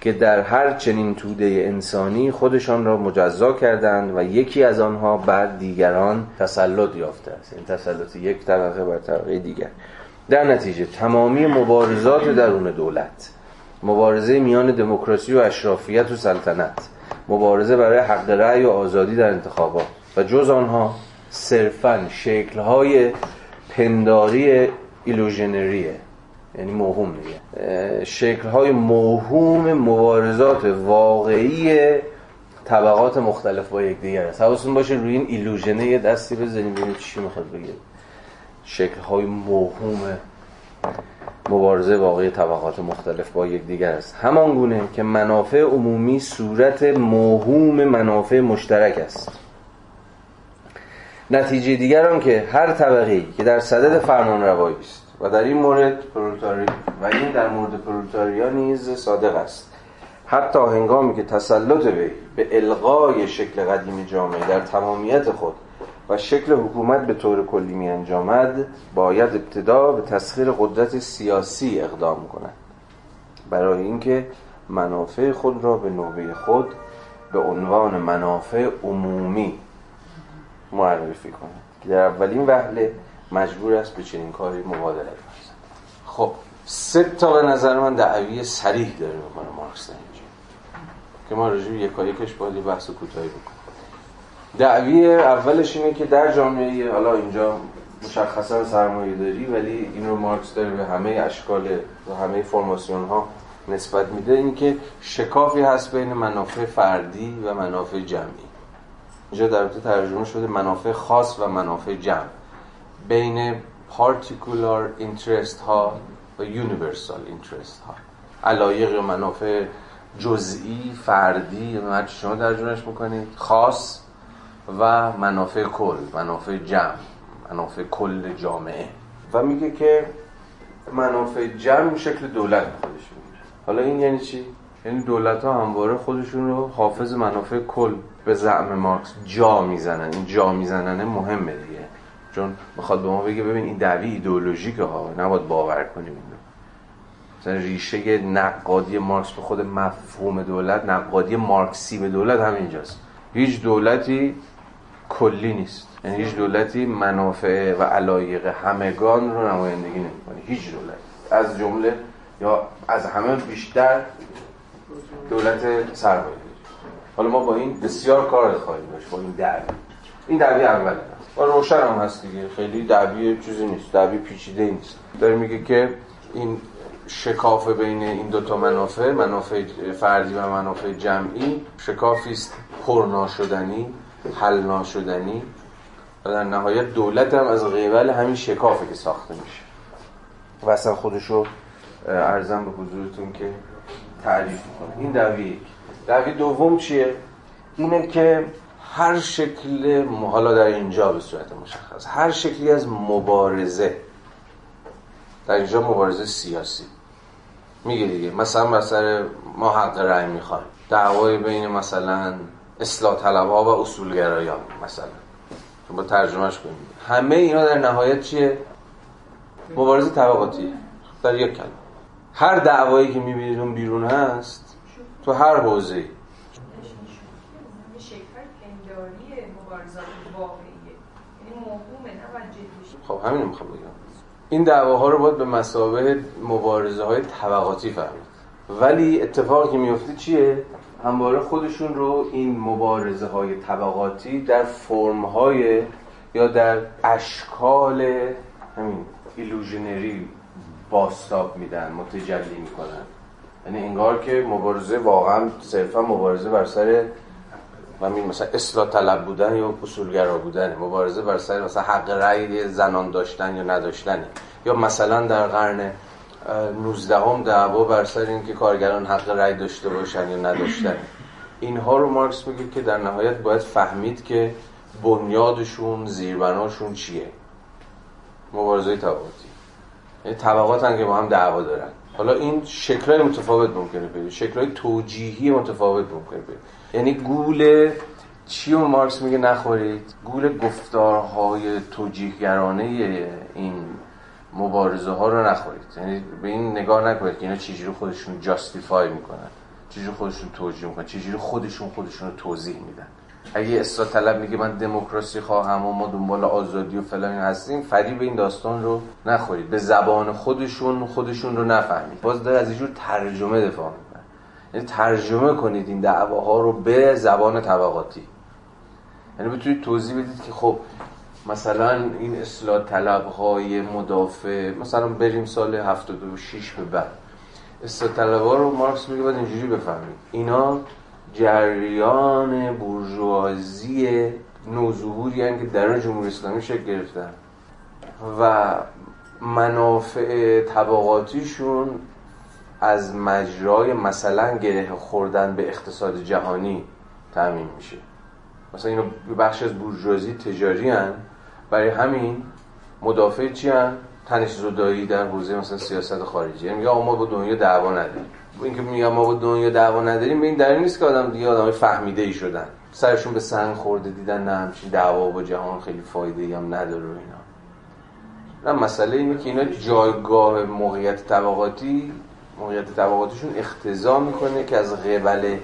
که در هر چنین توده انسانی خودشان را مجزا کردند و یکی از آنها بر دیگران تسلط یافته است. این تسلط یک طبقه بر طبقه دیگر. در نتیجه تمامی مبارزات درون دولت مبارزه میان دموکراسی و اشرافیت و سلطنت مبارزه برای حق رأی و آزادی در انتخابات و جز آنها صرفا شکلهای پنداری ایلوژنریه یعنی موهوم دیگه شکلهای موهوم مبارزات واقعی طبقات مختلف با یکدیگر است. حواستون باشه روی این ایلوژنه یه دستی بزنیم چی می‌خواد بگه. شکلهای موهوم مبارزه واقعی طبقات مختلف با یکدیگر است. همان گونه که منافع عمومی صورت موهوم منافع مشترک است. نتیجه دیگر که هر طبقه که در صدد فرمان روایی است و در این مورد پرولتاری و این در مورد پرولتاریا نیز صادق است. حتی هنگامی که تسلط وی به الغای شکل قدیم جامعه در تمامیت خود و شکل حکومت به طور کلی می انجامد باید ابتدا به تسخیر قدرت سیاسی اقدام کند. برای اینکه منافع خود را به نوبه خود به عنوان منافع عمومی معرفی کند. که در اولین وهله مجبور است به چنین کاری مبادله کنه خب سه تا به نظر من دعوی سریح داره می‌کنه مارکس اینجا. که ما راجع یکایکش باید بحث کوتاهی بکنیم. دعوی اولش اینه که در جامعه حالا اینجا مشخصا سرمایه داری ولی این رو مارکس داره به همه اشکال و همه فرماسیون ها نسبت میده این که شکافی هست بین منافع فردی و منافع جمعی. اینجا در ترجمه شده منافع خاص و منافع جمع. بین particular interest ها و universal interest ها علایق منافع جزئی فردی شما ترجمهش می‌کنید خاص و منافع کل منافع جمع منافع کل جامعه. و میگه که منافع جمع شکل دولت خودش می‌گیره حالا این یعنی چی؟ یعنی دولت ها همواره خودشون رو حافظ منافع کل به زعم مارکس جا می‌زنن. این جا می‌زنن مهمه دیگه. چون می‌خواد به ما بگه ببین این دعوی ایدئولوژیکه ها نباید باور کنیم اینو. مثلا ریشه نقادی مارکس به خود مفهوم دولت نقادی مارکسی به دولت همینجاست. هیچ دولتی کلی نیست. یعنی هیچ دولتی منافع و علایق همگان رو نمایندگی نمی‌کنه. هیچ دولت. از جمله یا از همه بیشتر دولت سرمایه حالا ما با این بسیار کار خواهیم داشت با این دعوی. این دعوی اول و روشن هم هست دیگه. خیلی دعوی چیزی نیست. دعوی پیچیده نیست. داره میگه که این شکاف بین این دوتا منافع منافع فردی و منافع جمعی شکافی است. پر ناشدنی حل ناشدنی و در نهایت دولت هم از قبل همین شکافه که ساخته میشه. و اصلا خودشو ارزم به حضورتون که تعریف می‌کنه این دعوی یک. دوم چیه؟ اینه که هر شکل حالا در اینجا به صورت مشخص. هر شکلی از مبارزه. در اینجا مبارزه سیاسی. میگه دیگه مثلا مثلا ما حق رأی می‌خوایم. دعوای بین مثلا اصلاح طلب ها و اصولگرایان مثلا. با ترجمهش کنیم همه اینا در نهایت چیه؟ مبارزه طبقاتی. در یک کلمه. هر دعوایی که می‌بینید اون بیرون هست تو هر حوزه خب همین می‌خوام بگم. این دعواها رو باید به مسابه مبارزه های طبقاتی فهمید. ولی اتفاقی که میفته چیه؟ همواره خودشون رو این مبارزه های طبقاتی در فرم های یا در اشکال همین ایلوژنری باستاب میدن متجلی می‌کنن. یعنی انگار که مبارزه واقعا صرفا مبارزه بر سر همین مثلا اصلاح طلب بودن یا اصولگرا بودن. مبارزه بر سر مثلا حق رأی زنان داشتن یا نداشتن. یا مثلا در قرن 19 هم دعوا بر سر اینکه کارگران حق رأی داشته باشن یا نداشتن. اینها رو مارکس میگه که در نهایت باید فهمید که بنیادشون زیربناشون چیه. مبارزه طبقاتی. یعنی طبقات هم که با هم دعوا دارن. حالا این شکلهای متفاوت ممکنه پیدا شکلهای توجیهی متفاوت ممکنه پیدا یعنی گول چی و مارکس میگه نخورید؟ گول گفتارهای توجیهگرانه این مبارزه ها رو نخورید. یعنی به این نگاه نکنید که اینا چجوری خودشون جاستیفای می‌کنن چجوری خودشون توجیه می‌کنن چجوری خودشون خودشون رو توضیح میدن. اگه اصلاح طلب میگه من دموکراسی خواهم و ما دنبال آزادی و فلان هستیم فریب این داستان رو نخورید. به زبان خودشون خودشون رو نفهمید. باز داره از اینجور ترجمه دفاع می‌کنن یعنی ترجمه کنید این دعواها رو به زبان طبقاتی. یعنی بتونید توضیح بدید که خب مثلا این اصلاح طلب های مدافع مثلا بریم سال 76 به بعد. اصلاح طلب ها رو مارکس میگه باید اینجوری بفهمید. اینا جریان بورژوازی نوظهوری که در جمهوری اسلامی شکل گرفتن. و منافع طبقاتیشون از مجرای مثلا گره خوردن به اقتصاد جهانی تعمین میشه. مثلا اینو بخش از بورژوازی تجاری هن برای همین مدافع چی هن؟ تنش زدایی در حوزه مثلا سیاست خارجی. یعنی ما با دنیا دعوا نداریم. اینکه میگم ما با دنیا دعوا نداریم به این دلیل نیست که آدم دیگه آدم فهمیده ای شدن. سرشون به سنگ خورده دیدن نه همچین دعوا با جهان خیلی فایده ای هم نداره اینا. نه مسئله اینه که اینا جایگاه موقعیت طبقاتی موقعیت طبقاتیشون اختزا می‌کنه که از قبل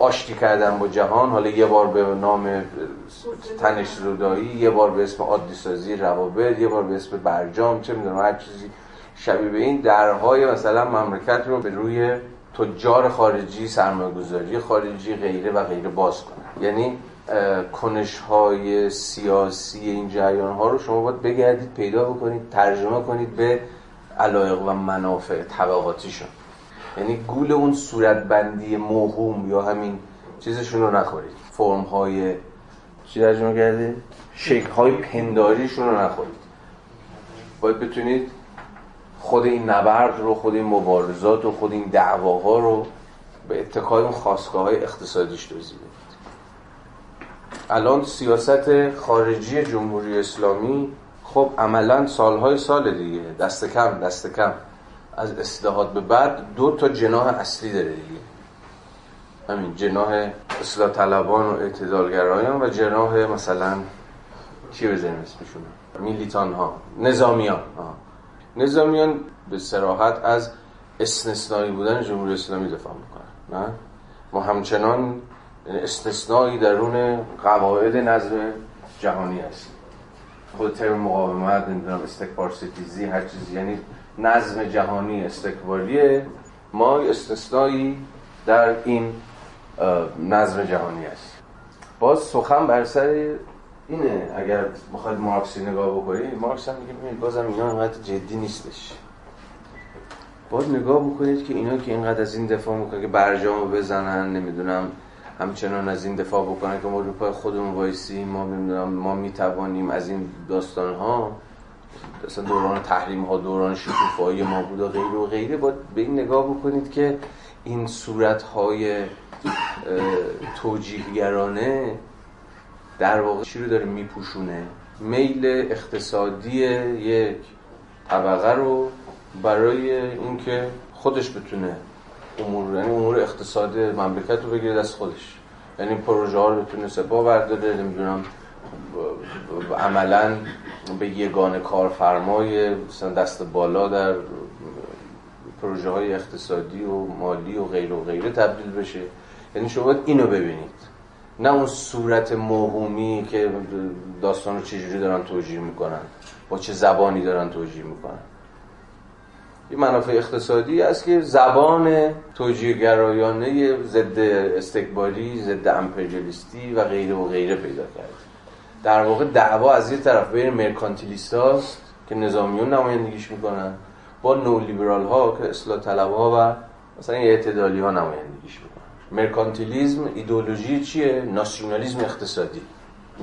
آشتی کردن با جهان. حالا یه بار به نام تنش زدایی یه بار به اسم عادی سازی روابط یه بار به اسم برجام چه می‌دونم هر چیزی شبیه به این درهای مثلا مملکت رو به روی تجار خارجی سرمایه‌گذاری خارجی غیره و غیره باز کنه یعنی کنش های سیاسی این جریان ها رو شما باید بگردید پیدا بکنید ترجمه کنید به علایق و منافع طبقاتیشون. یعنی گول اون صورتبندی موهوم یا همین چیزشون رو نخورید. فرم های چی ترجمه کرده؟ شکل های پنداریشون رو نخورید. باید بتونید خود این نبرد رو خود این مبارزات و خود این دعواها رو به اتکای اون خواستگاه های اقتصادیش بدید. الان سیاست خارجی جمهوری اسلامی خب عملا سالهای سال دیگه. دست کم دست کم. از اصلاحات به بعد دو تا جناح اصلی داره دیگه. همین جناح اصلاح طلبان و اعتدالگرایان و جناح مثلا چی بزنیم اسمشون؟ میلیتان ها نظامیان. ها. نظامیان به سراحت از استثنایی بودن جمهوری اسلامی دفاع می‌کنن نه؟ ما همچنان استثنایی درون قواعد نظم جهانی هستیم خود ترم مقاومت نمی‌دونم استکبار ستیزی هر چیزی. یعنی نظم جهانی استکباریه ما استثنایی در این نظم جهانی است. باز سخن بر سر اینه اگر بخواید مارکسی نگاه بکنید مارکس هم میگه بازم اینا انقدر جدی نیستش. باید نگاه بکنید که اینا که اینقدر از این دفاع می‌کنن که برجامو بزنن نمی‌دونم همچنان از این دفاع بکنن که ما رو پای خودمون وایسی ما نمی‌دونم ما می‌توانیم از این داستان ها دوران تحریم ها دوران شکوفایی ما بود و غیره و غیره. باید به این نگاه بکنید که این صورت های توجیهگرانه در واقع چی رو داره میپوشونه؟ میل اقتصادی یک طبقه رو برای اینکه خودش بتونه امور یعنی امور اقتصاد مملکت رو بگیره دست خودش. یعنی پروژه ها رو بتونه سپاه برداره نمی‌دونم عملا به یگان کارفرمای دست بالا در پروژه های اقتصادی و مالی و غیر و غیره تبدیل بشه. یعنی شما باید اینو ببینید. نه اون صورت موهومی که داستان رو چجوری دارن توجیه می‌کنن با چه زبانی دارن توجیه می‌کنن. این منافع اقتصادی است که زبان توجیه گرایانه ضد استکباری ضد امپریالیستی و غیره و غیره پیدا کرد در واقع دعوا از یه طرف بین مرکانتیلیست که نظامیون نمایندگیش می‌کنن با نولیبرال ها که اصلاح طلب ها و مثلا اعتدالی ها نمایندگیش می‌کنن. مرکانتیلیزم ایدولوژی چیه؟ ناسیونالیزم اقتصادی.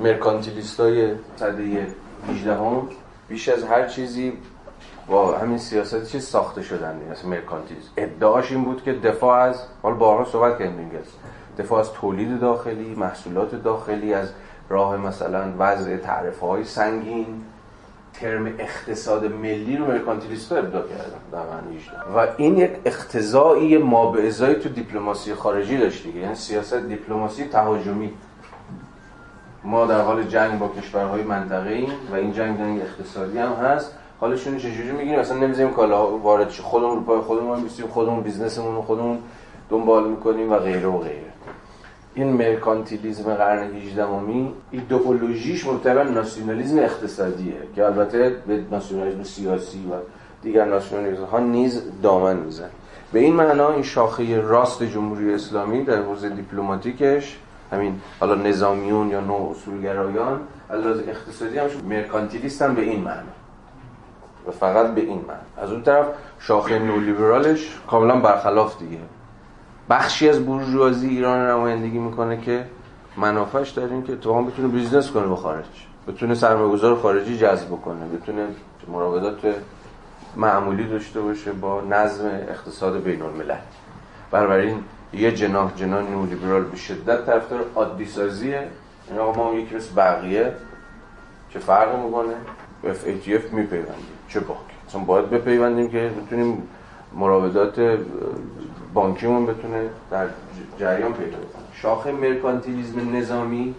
مرکانتیلیست های صده 18 هم بیش از هر چیزی با همین سیاست چیز ساخته شدن مثل مرکانتیلیسم ادعاش این بود که دفاع از حالا بارها صحبت کردیم دفاع از تولید داخلی محصولات داخلی از راه مثلا وضع تعرفه های سنگین ترم اقتصاد ملی رو مرکانتیلیست ابدا کردن در و این یک اقتضایی ما به ازای تو دیپلماسی خارجی داشت دیگه. یعنی سیاست دیپلماسی تهاجمی. ما در حال جنگ با کشورهای منطقه ایم و این جنگ جنگ اقتصادی هم هست. حالشون چجوری می‌گیریم؟ اصلا نمی‌ذاریم کالا وارد شه خودمون رو پای خودمون وایمیسیم خودمون business مون رو خودمون دنبال می‌کنیم و غیره و غیره. این مرکانتیلیزم قرن 18 اُمی ایدئولوژیش مبتلا ناسیونالیسم اقتصادیه که البته به ناسیونالیسم سیاسی و دیگر ناسیونالیسم ها نیز دامن میزنه. به این معنا این شاخه راست جمهوری اسلامی در حوزه دیپلماتیکش همین حالا نظامیون یا نوع اصولگرایان از اقتصادی هم مرکانتیلیستن به این معنا. و فقط به این معنا. از اون طرف شاخه نولیبرالش کاملا برخلاف دیگه. بخشی از بورژوازی ایران نمایندگی می‌کنه که منافعش در این که اتفاقا بتونه business کنه با خارج. بتونه سرمایه‌گذار خارجی جذب کنه بتونه مراودات معمولی داشته باشه با نظم اقتصاد بین الملل بنابراین یه جناح جناح نولیبرال به شدت طرفدار عادی سازیه این آقا ما یکی مثل بقیه چه فرق می‌کنه. به FATF میپیوندیم. چه باک. اصلا باید بپیوندیم که بتونیم مراودات بانکیمون بتونه در جریان پیدا کنه شاخه مرکانتیلیزم نظامی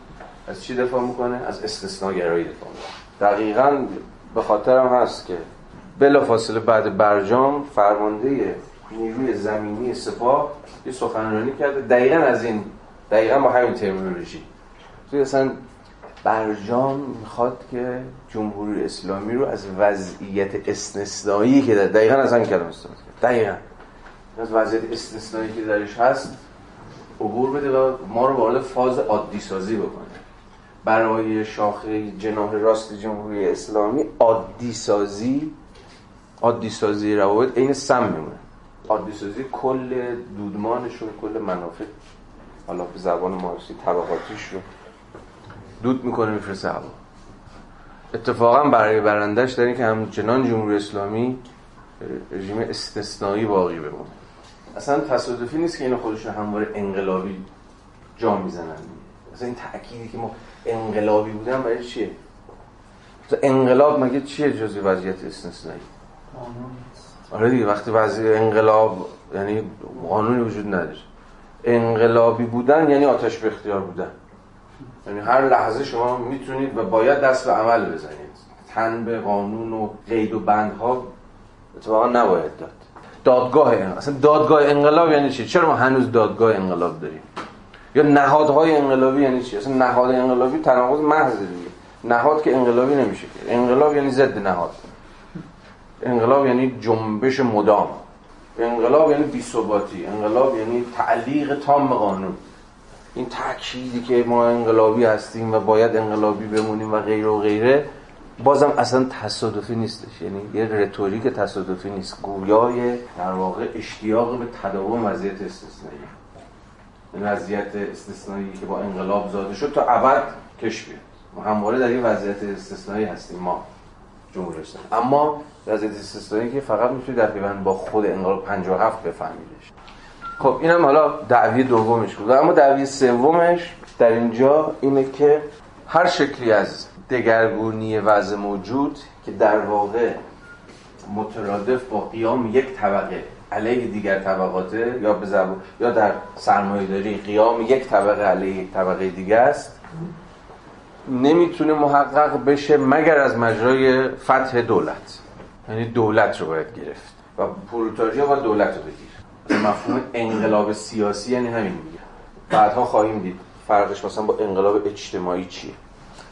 از چی دفاع می‌کنه؟ از استثناگرایی دفاع می‌کنه. دقیقا به خاطرم هست که بلا فاصله بعد برجام فرمانده نیروی زمینی سپاه یه سخنرانی کرده. دقیقا از این دقیقا با همین ترمینولوژی. توی اصلا برجام می‌خواد که جمهوری اسلامی رو از وضعیت استثنایی که دقیقا از همین کلمه استفاده دقیقا. از وضعیت استثنایی که درش هست عبور بده و ما رو وارد فاز عادی سازی بکنه. برای شاخه جناح راست جمهوری اسلامی عادی سازی عادی سازی روابط عین سم میمونه. عادی سازی کل دودمانش و کل منافع حالا به زبان مارسی طبقاتیش رو دود می‌کنه میفرسته هوا. اتفاقا برای برندش داریم که همچنان جمهوری اسلامی رژیم استثنایی باقی بمونه. اصلا تصادفی نیست که اینو خودشون همواره انقلابی جا می‌زنن. اصلا این تأکیدی که ما انقلابی بودن برای چیه؟ انقلاب مگه چیه جزی وضعیت استثنایی؟ آره دیگه وقتی وضعیت انقلاب یعنی قانونی وجود نداره. انقلابی بودن یعنی آتش به اختیار بودن. یعنی هر لحظه شما می‌تونید و باید دست به عمل بزنید. تن به قانون و قید و بندها اتفاقا نباید داد. دادگاه اصلا دادگاه انقلاب یعنی چی؟ چرا ما هنوز دادگاه انقلاب داریم؟ یا نهادهای انقلابی یعنی چی؟ اصلا نهاد انقلابی تناقض محض دیگه. نهاد که انقلابی نمیشه انقلاب یعنی ضد نهاد. انقلاب یعنی جنبش مدام. انقلاب یعنی بی‌ثباتی. انقلاب یعنی تعلیق تام قانون. این تأکیدی که ما انقلابی هستیم و باید انقلابی بمونیم و غیره و غیره بازم اصلا تصادفی نیستش. یعنی یه رتوریک تصادفی نیست. گویای در واقع اشتیاق به تداوم وضعیت استثنایی. این وضعیت استثنایی که با انقلاب زاده شد تا ابد کش بیاد. ما همواره در یه وضعیت استثنایی هستیم ما جمهوری اما وضعیت استثنایی که فقط می‌تونید در پیوند با خود انقلاب 57 بفهمیدش. خب اینم حالا دعوی دومش بود. اما دعوی سومش در اینجا اینه که هر شکلی از دگرگونی وضع موجود که در واقع مترادف با قیام یک طبقه علیه دیگر طبقاته یا به یا در سرمایه داری قیام یک طبقه علیه یک طبقه دیگه است نمی‌تونه محقق بشه مگر از مجرای فتح دولت. یعنی دولت رو باید گرفت و پرولتاریا با دولت رو بگیر. مفهوم انقلاب سیاسی یعنی همین میگه. بعدها خواهیم دید فرقش مثلا با انقلاب اجتماعی چیه.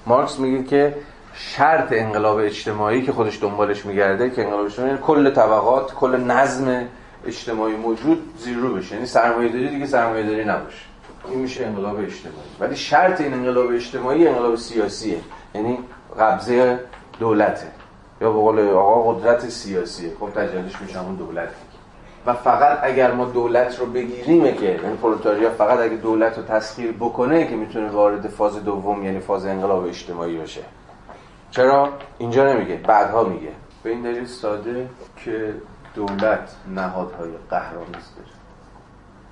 مارکس میگه که شرط انقلاب اجتماعی که خودش دنبالش میگرده که انقلاب اجتماعی یعنی کل طبقات کل نظم اجتماعی موجود زیرو بشه. یعنی سرمایه داری دیگه سرمایه داری نباشه. این میشه انقلاب اجتماعی. ولی شرط این انقلاب اجتماعی انقلاب سیاسیه. یعنی قبضه دولته. یا به قول آقا قدرت سیاسیه. خب تجلیش میشه همون دولت. و فقط اگر ما دولت رو بگیریمه که یعنی پرولتاریا فقط اگر دولت رو تسخیر بکنه که می‌تونه وارد فاز دوم یعنی فاز انقلاب اجتماعی بشه. چرا؟ اینجا نمیگه بعدها میگه. به این دلیل ساده که دولت نهادهای قهرامیز داره.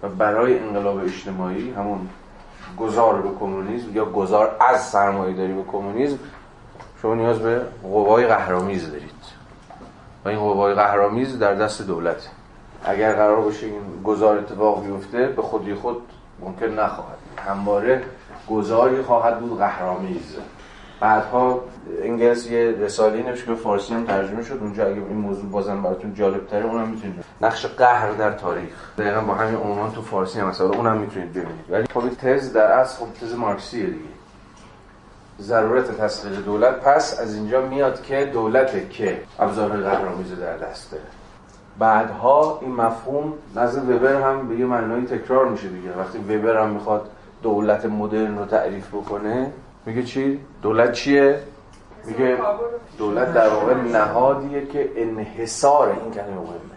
و برای انقلاب اجتماعی همون گذار به کمونیسم یا گذار از سرمایه داری به کمونیسم شما نیاز به قوای قهرامیز دارید. و این قوای قهرامیز در دست دولت اگر قرار باشه این گذار اتفاق بیفته به خودی خود ممکن نخواهد همواره گذاری خواهد بود قهرامیز بعدها انگلیس یه رساله نوشت که فارسی هم ترجمه شد. اونجا اگه این موضوع بازم براتون جالب تره اونم می‌تونید نقش قهر در تاریخ. دقیقا با همین عنوان تو فارسی هم مثلا اونم می‌تونید ببینید. ولی خب تز در اصل خب تز مارکسیه دیگه. ضرورت تسخیر دولت. پس از اینجا میاد که دولته که ابزار قهرآمیز در دست بعدها این مفهوم نزد وبر هم به یه معنای تکرار میشه دیگه. وقتی وبر هم می‌خواد دولت مدرن رو تعریف بکنه میگه چی؟ دولت چیه؟ میگه دولت در واقع نهادیه که انحصار این کلمه مهمه.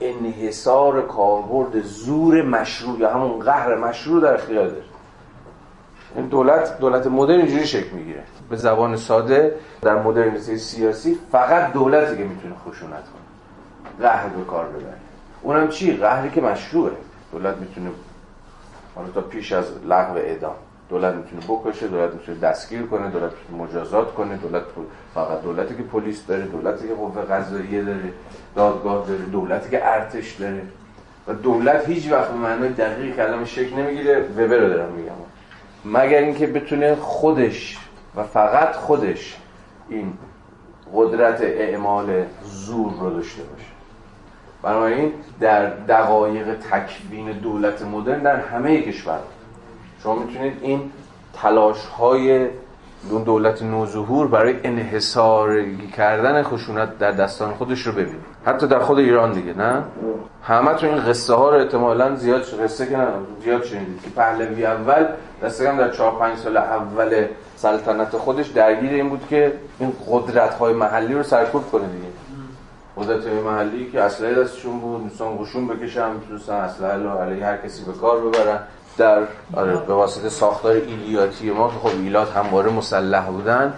انحصار کاربرد زور مشروع یا همون قهر مشروع در اختیار داره. این دولت دولت مدرن اینجوری شکل می‌گیره. به زبان ساده در مدرنیته سیاسی فقط دولتی که می‌تونه خشونت کنه. قهر به کار ببره. اونم چی؟ قهری که مشروعه. دولت می‌تونه حالا تا پیش از لغو اعدام دولت می‌تونه بکشه دولت می‌تونه دستگیر کنه دولت می‌تونه مجازات کنه دولت فقط دولتی که پلیس داره دولتی که قوه قضاییه داره دادگاه داره دولتی که ارتش داره. و دولت هیچ وقت به معنای دقیق کلمه شکل نمی‌گیره. وبر رو دارم میگم. مگر اینکه بتونه خودش و فقط خودش این قدرت اعمال زور رو داشته باشه. بنابراین در دقایق تکوین دولت مدرن در همه کشور. شما می‌تونید این تلاش های دولت نوظهور برای انحصاری کردن خشونت در دستان خودش رو ببینید. حتی در خود ایران دیگه نه؟ همه تو این قصه ها رو احتمالاً زیاد قصه که زیاد شنیدید که پهلوی اول دسته در 4 5 سال اول سلطنت خودش درگیر این بود که این قدرت های محلی رو سرکوب کنه دیگه. قدرت محلی که اسلحه دستشون بود می‌تونن قشون بکشن می‌تونن اسلحه علیه هر کسی به کار ببرن. در آره به واسطه ساختار ایلیاتی ما که خب ایلات همواره مسلح بودن.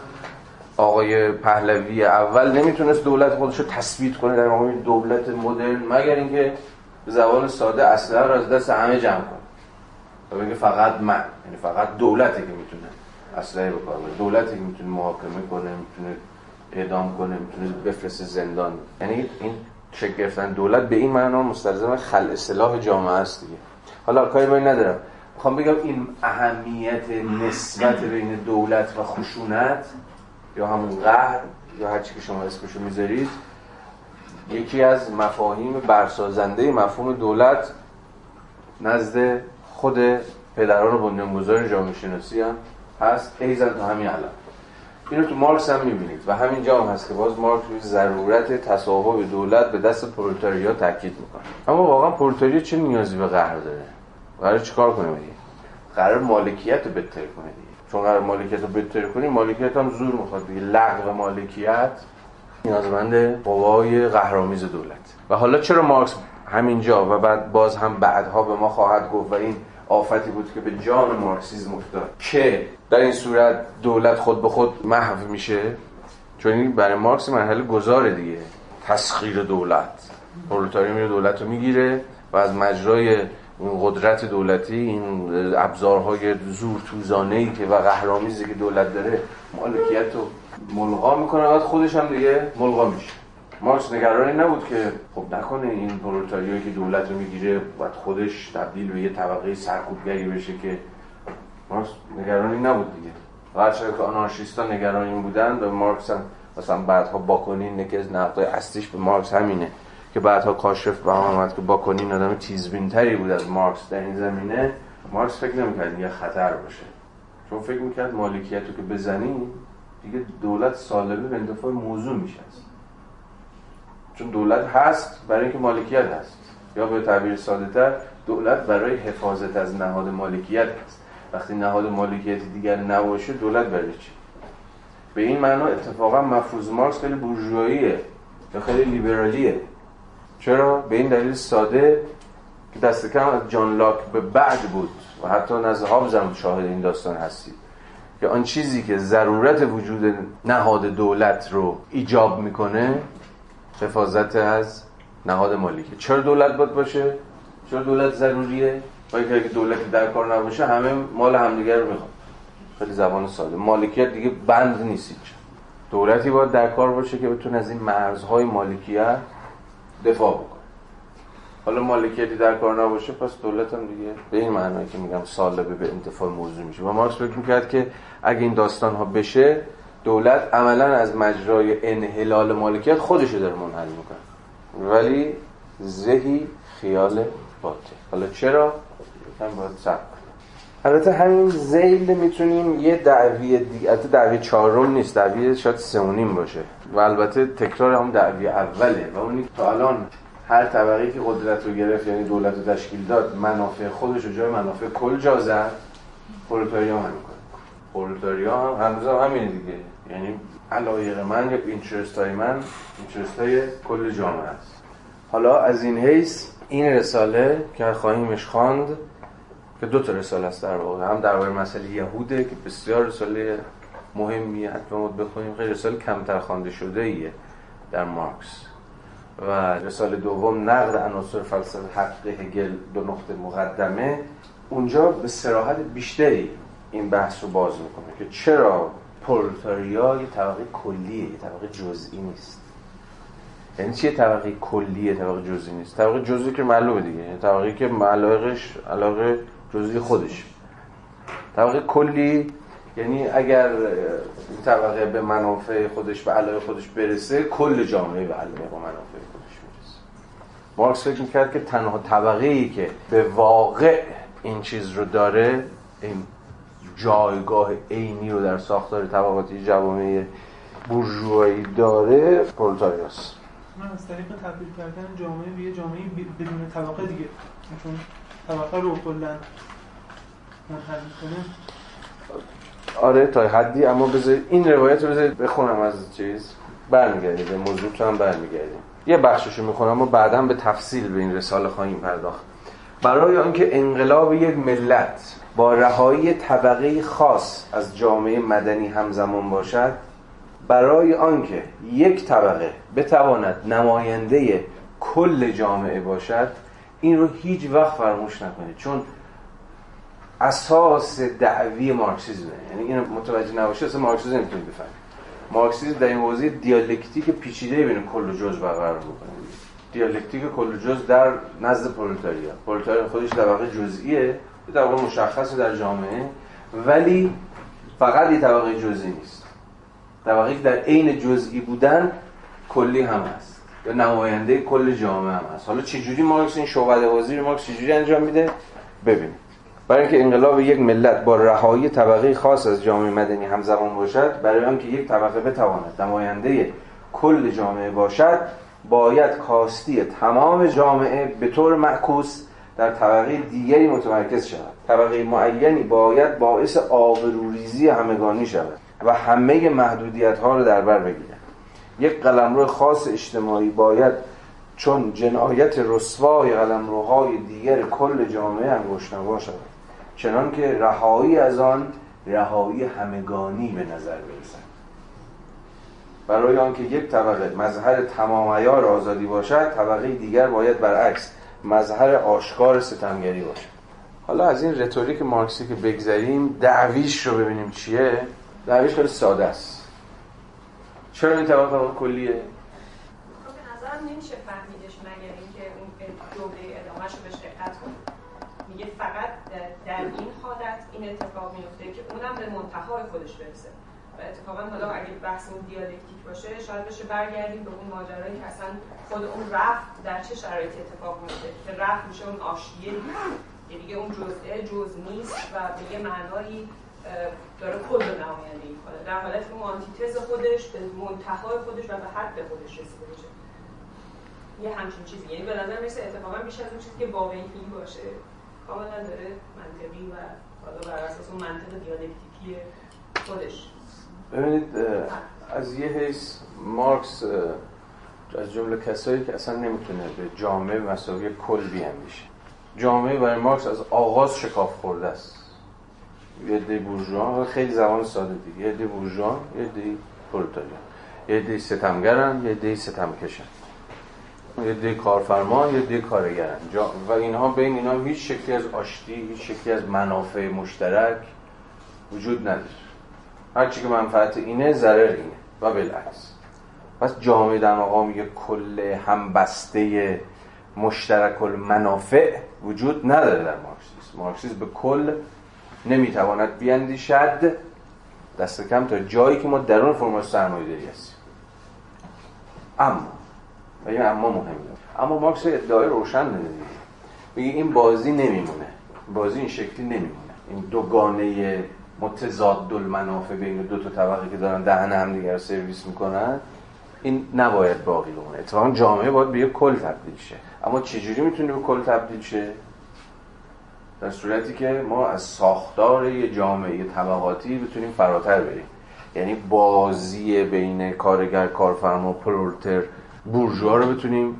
آقای پهلوی اول نمی‌تونست دولت خودش رو تثبیت کنه در مقام دولت مدرن مگر اینکه به زبان ساده اسلحه رو از دست همه جمع کنه. و بگه فقط من یعنی فقط دولتی که می‌تونه اسلحه به کار دولتی که می‌تونه محاکمه کنه می‌تونه اعدام کنه می‌تونه بفرسته زندان. یعنی این شکل گرفتن دولت به این معنا مستلزم خلع اصلاح جامعه است دیگه. حالا کاری من ندارم. می‌خوام بگم این اهمیت نسبت بین دولت و خشونت یا همون قهر یا هر چی که شما اسمشو می‌ذارید یکی از مفاهیم برسازنده مفهوم دولت نزد خود پدران بنیانگذار جامعه شناسی هم هست. ایضا تا همین الان. اینو تو مارکس هم می‌بینید و همین جا هم هست که باز مارکس روی ضرورت تصاحب دولت به دست پرولتاریا تاکید می‌کنه. اما واقعا پرولتاریا چه نیازی به قهر داره؟ قرار چیکار کنه دیگه قرار مالکیت رو لغو کنه دیگه. چون قرار مالکیت رو لغو کنی مالکیت هم زور می‌خواد دیگه. لغو مالکیت نیازمند قوای قهرآمیز دولت. و حالا چرا مارکس همینجا و بعد باز هم بعدها به ما خواهد گفت و این آفتی بود که به جان مارکسیزم افتاد که در این صورت دولت خود به خود محو میشه؟ چون این برای مارکس مرحله گذاره دیگه. تسخیر دولت. پرولتاریا میره دولت رو می‌گیره و از مجرای این قدرت دولتی این ابزارهای زور توزانه ای که و قهرامیزی که دولت داره مالکیت رو ملغا می‌کنه. بعد خودش هم دیگه ملغا میشه. مارکس نگرانی نبود که خب نکنه این پرولتاریایی که دولت رو می‌گیره باید خودش تبدیل به یه طبقه سرکوبگری بشه که مارکس نگرانی نبود دیگه. هرچند که آنارشیستا نگرانی بودن به مارکس هم مثلا بعدها باکنین یکی از اصلیش به مارکس همینه. که بعدها کاشف به آمد که باکنین آدم تیزبینتری بود از مارکس در این زمینه. مارکس فکر نمی‌کرد یه خطر باشه. چون فکر می‌کرد مالکیت رو که بزنی دیگه دولت سالبه به انتفاع موضوع میشه. چون دولت هست برای اینکه مالکیت هست. یا به تعبیر ساده تر دولت برای حفاظت از نهاد مالکیت هست. وقتی نهاد مالکیتی دیگر نباشه دولت برای چی؟ به این معنا اتفاقا مفروض مارکس خیلی بورژواییه یا خیلی لیبرالیه. چرا؟ به این دلیل ساده که دست کم از جان لاک به بعد بود و حتی نزد هابز هم شاهد این داستان هستید که آن چیزی که ضرورت وجود نهاد دولت رو ایجاب می‌کنه حفاظت از نهاد مالیکه چرا دولت باید باشه؟ چرا دولت ضروریه؟ با اگه دولتی در کار نباشه همه مال همدیگه رو می‌خواد خیلی زبان ساده. مالکیت دیگه بند نیست دولتی باید در کار باشه که بتونه از این مرزهای مالکیت دفاع بکنه. حالا مالکیتی در کار نباشه پس دولت هم دیگه به این معنایی که میگم سالبه به انتفاع موضوع میشه. و مارکس فکر می‌کرد که اگه این داستان ها بشه دولت عملا از مجرای انحلال مالکیت خودش داره منحل می‌کنه. ولی زهی خیال باطل. حالا چرا؟ هم باید سب البته همین زیل می‌تونیم یه دعوی دیگه البته دعوی چهارم نیست دعوی شاید سمونیم باشه. و البته تکرار هم دعوی اوله و اونی تا الان هر طبقه که قدرت رو گرفت یعنی دولت رو تشکیل داد منافع خودش رو جای منافع کل جا زد. پرولتاریا هم همین پرولتاریا هم هنوز هم همینه دیگه. یعنی علایق من یا اینترست های من اینترست های کل جامعه است. حالا از این حیث این رساله که خواهیمش خواند که دو تا رساله است در واقع. هم درباره مسئله یهوده که بسیار رساله مهمیه. حتما بخونیم. خیلی رساله کمتر خوانده شده ایه در مارکس. و رساله دوم نقد عناصر فلسفه حق هگل دو نقطه مقدمه. اونجا به سراحت بیشتری این بحث رو باز می‌کنه که چرا پرولتاریا یه طبقه کلیه یه طبقه جزئی نیست. یعنی چیه طبقه کلیه طبقه جزئی نیست؟ طبقه جزئی که معلومه دیگه. یعنی طبقه که علاقش علاقه جزئی خودش. طبقه کلی یعنی اگر این طبقه به منافع خودش به علاقه خودش برسه کل جامعه به علاقه به منافع خودش می‌رسه. مارکس فکر می‌کرد که تنها طبقه ای که به واقع این چیز رو داره این جایگاه عینی رو در ساختار طبقاتی جوامع بورژوایی داره پرولتاریاس من از طریق تبدیل کردن جامعه به یه جامعه بدون طبقه دیگه. چون طبقه رو کلا منحل آره تا حدی اما بذار این روایت رو بذارید بخونم از چیز. برمیگردیم به موضوع تو هم برمیگردیم. یه بخششو می‌خونم اما بعدا به تفصیل به این رساله خواهیم پرداخت. برای آنکه انقلاب یک ملت با رهایی طبقه خاص از جامعه مدنی همزمان باشد برای آنکه یک طبقه بتواند نماینده کل جامعه باشد این رو هیچ وقت فراموش نکنید. چون اساس دعوی مارکسیزمه. یعنی این متوجه نباشه اصلا مارکسیزم نمی‌تونید بفهمید. مارکسیزم در این حوزه دیالکتیک پیچیده بین کل و جز برقرار بکنه. دیالکتیک کل جز در نزد پرولتاریا. پرولتاریا خودش طبقه جزئیه یه طبقه مشخصی در جامعه ولی فقط یه طبقه جزئی نیست. طبقه در عین جزئی بودن کلی هم هست. یا نماینده کل جامعه هم هست. حالا چجوری مارکس این شعبده بازی رو مارکس چجوری انجام میده؟ ببینیم. برای اینکه انقلاب یک ملت با رهایی طبقه خاص از جامعه مدنی همزمان باشد برای آنکه یک طبقه بتواند نماینده کل جامعه باشد باید کاستی تمام جامعه به طور معکوس در طبقه دیگری متمرکز شود. طبقه معینی باید باعث آبروریزی همگانی شود و همه محدودیت ها رو در بر بگیرد. یک قلمرو خاص اجتماعی باید چون جنایت رسوای قلمروهای دیگر کل جامعه انگشتنوا شود چنان که رهایی از آن رهایی همگانی به نظر برسد. برای آنکه یک طبقه مظهر تمام عیار آزادی باشد طبقه دیگر باید برعکس مظهر آشکار ستمگری باشه حالا از این رتوریک مارکسی که بگذریم دعویش رو ببینیم چیه؟ دعویش خیلی ساده است. چرا این طبقه کلیه؟ خب نظرم نمیشه فهمیدش مگر اینکه اون جمله ادامهش رو بهش میگه فقط در این حالت این اتفاق میفته که اونم به منتهای خودش برسه. و اتفاقا حالا اگه بحث اون دیالکتیک باشه شاید بشه برگردیم به اون ماجرایی که اصلا خود اون رفت در چه شرایطی اتفاق میفته. که رفت میشه اون آشیه دیگه اون جزئه جز نیست و به یه معنایی داره کل رو نمایندگی کنه در حالت که آنتیتز خودش به منتهای خودش و به حد خودش رسیده باشه یه همچین چیزی. یعنی به نظر می‌رسه اتفاقا بیش از اون چیزی که واقعی باشه کاملا داره منطقی و حالا بر اساس اون منطق دیالکتیکی خودش. ببینید از یه حیث مارکس از جمله کسایی که اصلا نمی‌تونه به جامعه مساوی کل بیاندیشه جامعه برای مارکس از آغاز شکاف خورده است. یه عده‌ای بورژوا خیلی زمان ساده دیگه. یه عده‌ای بورژوا یه عده‌ای پرولتاریا یه عده‌ای ستمگرن یه عده‌ای ستمکشن یه عده‌ای کارفرما یه عده‌ای کارگرن و اینها بین اینا هیچ شکلی از آشتی هیچ شکلی از منافع مشترک وجود نداره. هرچی که منفعت اینه ضرر اینه و بالعکس. پس جامعه در مقام یک کل همبسته مشترک المنافع وجود نداره در مارکسیسم. مارکسیسم به کل نمی‌تواند بیاندیشد دست کم تا جایی که ما درون فرمول سرمایه داری هستیم. اما و این اما مهمه. اما مارکس ادعای روشن داره میگه این بازی نمیمونه. بازی این شکلی نمیمونه. این دوگانه متضاد المنافع بین دو تا طبقه که دارن دهن همدیگه رو سرویس می‌کنن این نباید باقی بمونه. اتفاقا جامعه باید به یک کل تبدیل شه. اما چجوری می‌تونه به کل تبدیل شه؟ در صورتی که ما از ساختار یه جامعه طبقاتی بتونیم فراتر بریم. یعنی بازی بین کارگر کارفرما پرولتر بورژوا رو بتونیم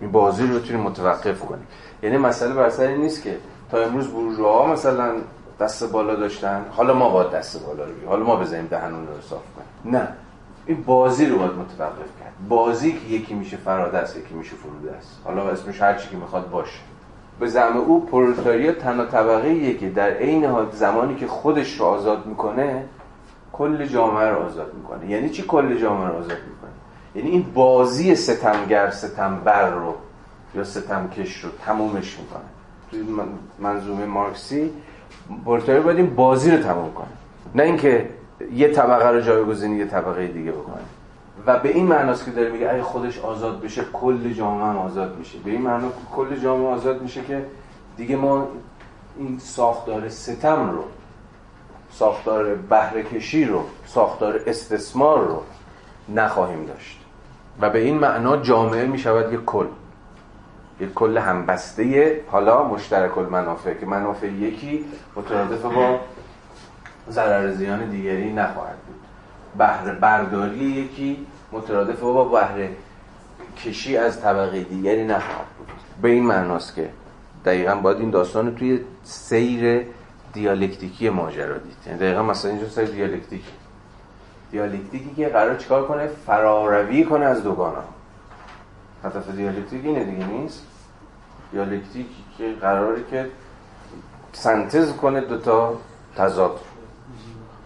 این بازی رو بتونیم متوقف کنیم. یعنی مسئله بر سر نیست که تا امروز بورژوا مثلا دست بالا داشتن حالا ما باید دست بالا رو بیم حالا ما بزنیم دهنون رو صاف کنیم. نه. این بازی رو باید متوقف کرد. بازی که یکی میشه فراده است یکی میشه فروده است. حالا اسمش هر چی که می‌خواد باشه. به زعم او پرولتاریا تنها طبقه که در عین حال زمانی که خودش رو آزاد می‌کنه کل جامعه رو آزاد می‌کنه. یعنی چی کل جامعه رو آزاد می‌کنه؟ یعنی این بازی ستمگر ستمبر رو یا ستمکش رو تمومش می‌کنه. توی منظومه مارکسی پرولتاریا باید این بازی رو تموم کنه. نه اینکه یه طبقه رو جایگزینی یه طبقه دیگه بکنه. و به این معناست که داره میگه اگه خودش آزاد بشه کل جامعه هم آزاد میشه. به این معنا کل جامعه آزاد میشه که دیگه ما این ساختار ستم رو ساختار بهرهکشی رو ساختار استثمار رو نخواهیم داشت. و به این معنا جامعه می‌شود یک کل. یک کل همبسته حالا مشترک المنافع که منافع یکی مترادف با ضرر زیان دیگری نخواهد بود. بهره برداری یکی مترادف با بهره کشی از طبقه دیگری نخواهد بود. به این معناست که دقیقا باید این داستان توی سیر دیالکتیکی ماجرا دید. یعنی دقیقا مثلا اینجا سیر دیالکتیک. دیالکتیکی که قرار چیکار کنه؟ فراروی کنه از دوگانا هدف دیالکتیک اینه دیگه نیست؟ دیالکتیکی که قراره که سنتز کنه دوتا تضاد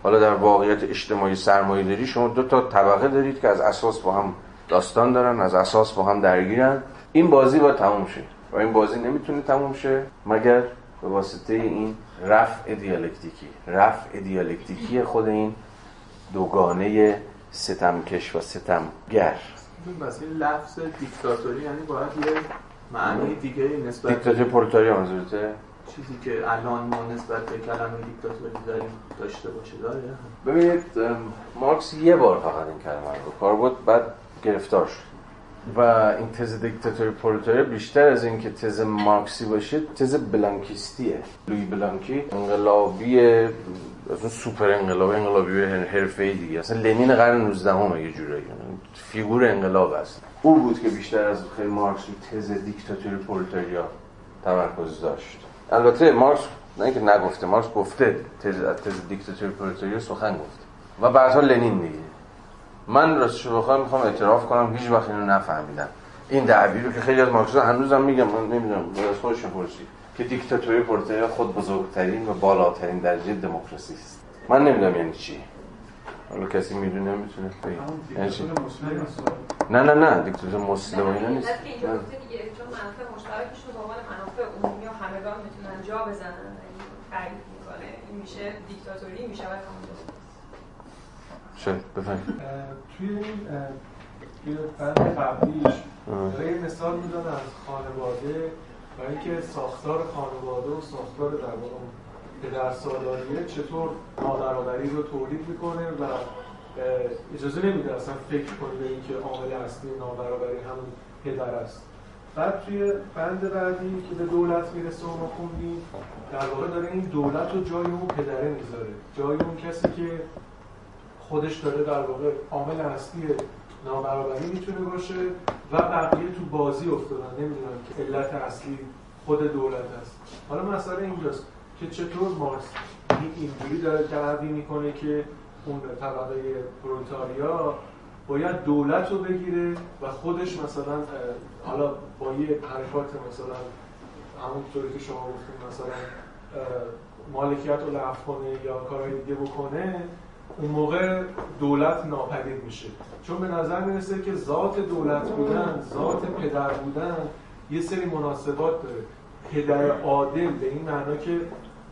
حالا در واقعیت اجتماعی سرمایه داری شما دو تا طبقه دارید که از اساس با هم داستان دارن از اساس با هم درگیرن. این بازی با تموم شه و این بازی نمی‌تونه تموم شه مگر به واسطه این رفع دیالکتیکی. رفع دیالکتیکی خود این دوگانه ستمکش و ستمگر. این لفظ دیکتاتوری یعنی باید یه معنی دیگه نسبت دیکتاتوری پرولتاریا منظورته چیزی که الان ما نسبت به کلمه دیکتاتوری داریم داشته باشه داره؟ ببینید مارکس یه بار فقط این کلمه رو کار برد بعد گرفتار شد. و این تز دیکتاتوری پرولتاریا بیشتر از اینکه تز مارکسی باشه تز بلانکیستیه. لوی بلانکی انقلابی از اون سوپر انقلاب انقلابی حرفه‌ای دیگه. اصلا لنین قرن 19 هم یه جورایی. figure انقلاب است. او بود که بیشتر از خیلی مارکس رو تز دیکتاتوری پرولتاریا تمرکز داشت. البته مارکس نه اینکه نگفته مارکس گفته تز تز دیکتاتوری پرولتاریا سخن گفته. و بعدها لنین دیگه. من راستش بخوام می‌خوام اعتراف کنم هیچ وقت اینو نفهمیدم. این دعوی رو که خیلی از مارکسیست هنوزم میگم من نمی‌دونم از خودش پرسی که دیکتاتوری پرولتاریا خود بزرگترین و بالاترین درجه دموکراسی است. من نمی‌دونم یعنی چی. حالا کسی می‌دونه می‌تونه بگه. یعنی چی؟ نه نه نه دیکتاتور مسلم و اینا نیست. همگان می‌تونن جا بزنن. یعنی تعریف می‌کنه. این میشه دیکتاتوری میشه و شاید بفهمید توی این بند قبلیش یه مثال میدن از خانواده و اینکه ساختار خانواده و ساختار در پدر سالاریه چطور نابرابری رو تولید می‌کنه و اجازه نمیده اصلا فکر کنی به اینکه عامل اصلی نابرابری همون پدر است. بعد توی بند بعدی که به دولت می‌رسه و ما خوندیم در واقع داره این دولت رو جای اون پدره می‌ذاره. جای اون کسی که خودش داره در واقع عامل اصلی نابرابری می‌تونه باشه و بقیه تو بازی افتادن. نمی‌دونم که علت اصلی خود دولت است حالا مسئله اینجاست که چطور مارکس این- اینجوری داره دعوی می‌کنه که اون طبقه پرولتاریا باید دولت رو بگیره و خودش مثلا حالا با یه حرکات مثلا همونطوری که شما گفتید مثلا مالکیت رو لغو کنه یا کارهای دیگه بکنه اون موقع دولت ناپدید میشه. چون به نظر می‌رسه که ذات دولت بودن ذات پدر بودن یه سری مناسبات داره. پدر عادل به این معنا که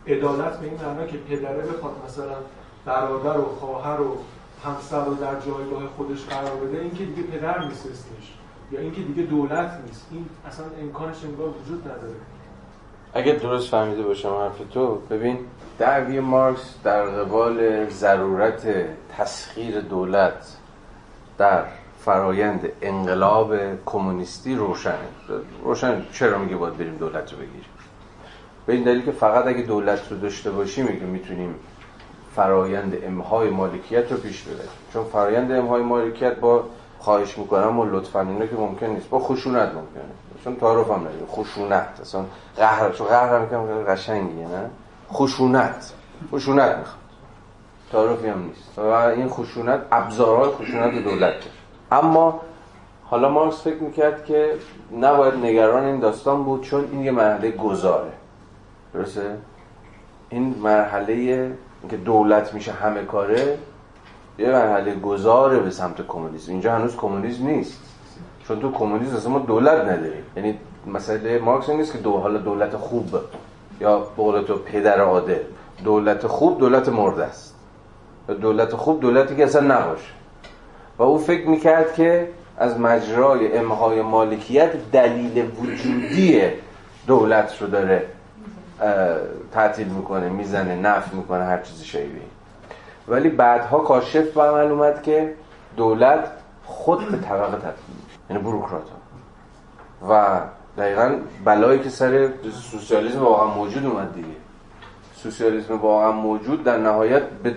عدالت به این معنا که پدره بخواد مثلا برادر و خواهر و همسر رو در جایگاه خودش قرار بده این که دیگه پدر نیست اسمش. یا اینکه دیگه دولت نیست. این اصلا امکانش انگار وجود نداره. اگه درست فهمیده باشم حرف تو ببین دعوی مارکس در قبال ضرورت تسخیر دولت در فرایند انقلاب کمونیستی روشنه. روشن چرا میگه باید بریم دولت رو بگیریم؟ به این دلیل که فقط اگه دولت رو داشته باشیم میگه می‌تونیم فرایند امهای مالکیت رو پیش ببریم چون فرایند امهای مالکیت با خواهش می‌کنم و لطفا اینا که ممکن نیست. با خشونت ممکنه. چون تعارف هم نداره. خشونت. اصلا قهر چون قهر هم می‌کنم قشنگیه نه؟ خشونت. خشونت می‌خواد. تعارفی هم نیست. و این خشونت ابزارهای خشونت دولت داره. اما حالا مارکس فکر می‌کرد که نباید نگران این داستان بود چون این یه مرحله گذاره. درسته؟ این مرحله که دولت میشه همه کاره یه مرحله گذاره به سمت کمونیسم. اینجا هنوز کمونیسم نیست. چون تو کمونیسم اصلا ما دولت نداریم. یعنی مسئله مارکس نیست که دو حالا دولت خوب یا به تو پدر عادل. دولت خوب دولت مرده است. دولت خوب دولتی که اصلا نباشه. و او فکر می‌کرد که از مجرای امهای مالکیت دلیل وجودی دولت رو داره تعطیل می‌کنه می‌زنه نفی می‌کنه هر چیزی شایبی ولی بعدها کاشف به عمل اومد که دولت خود به طبقه تبدیل یعنی بروکرات ها. و دقیقا بلایی که سر سوسیالیسم واقعا موجود اومد دیگه سوسیالیسم واقعا موجود در نهایت به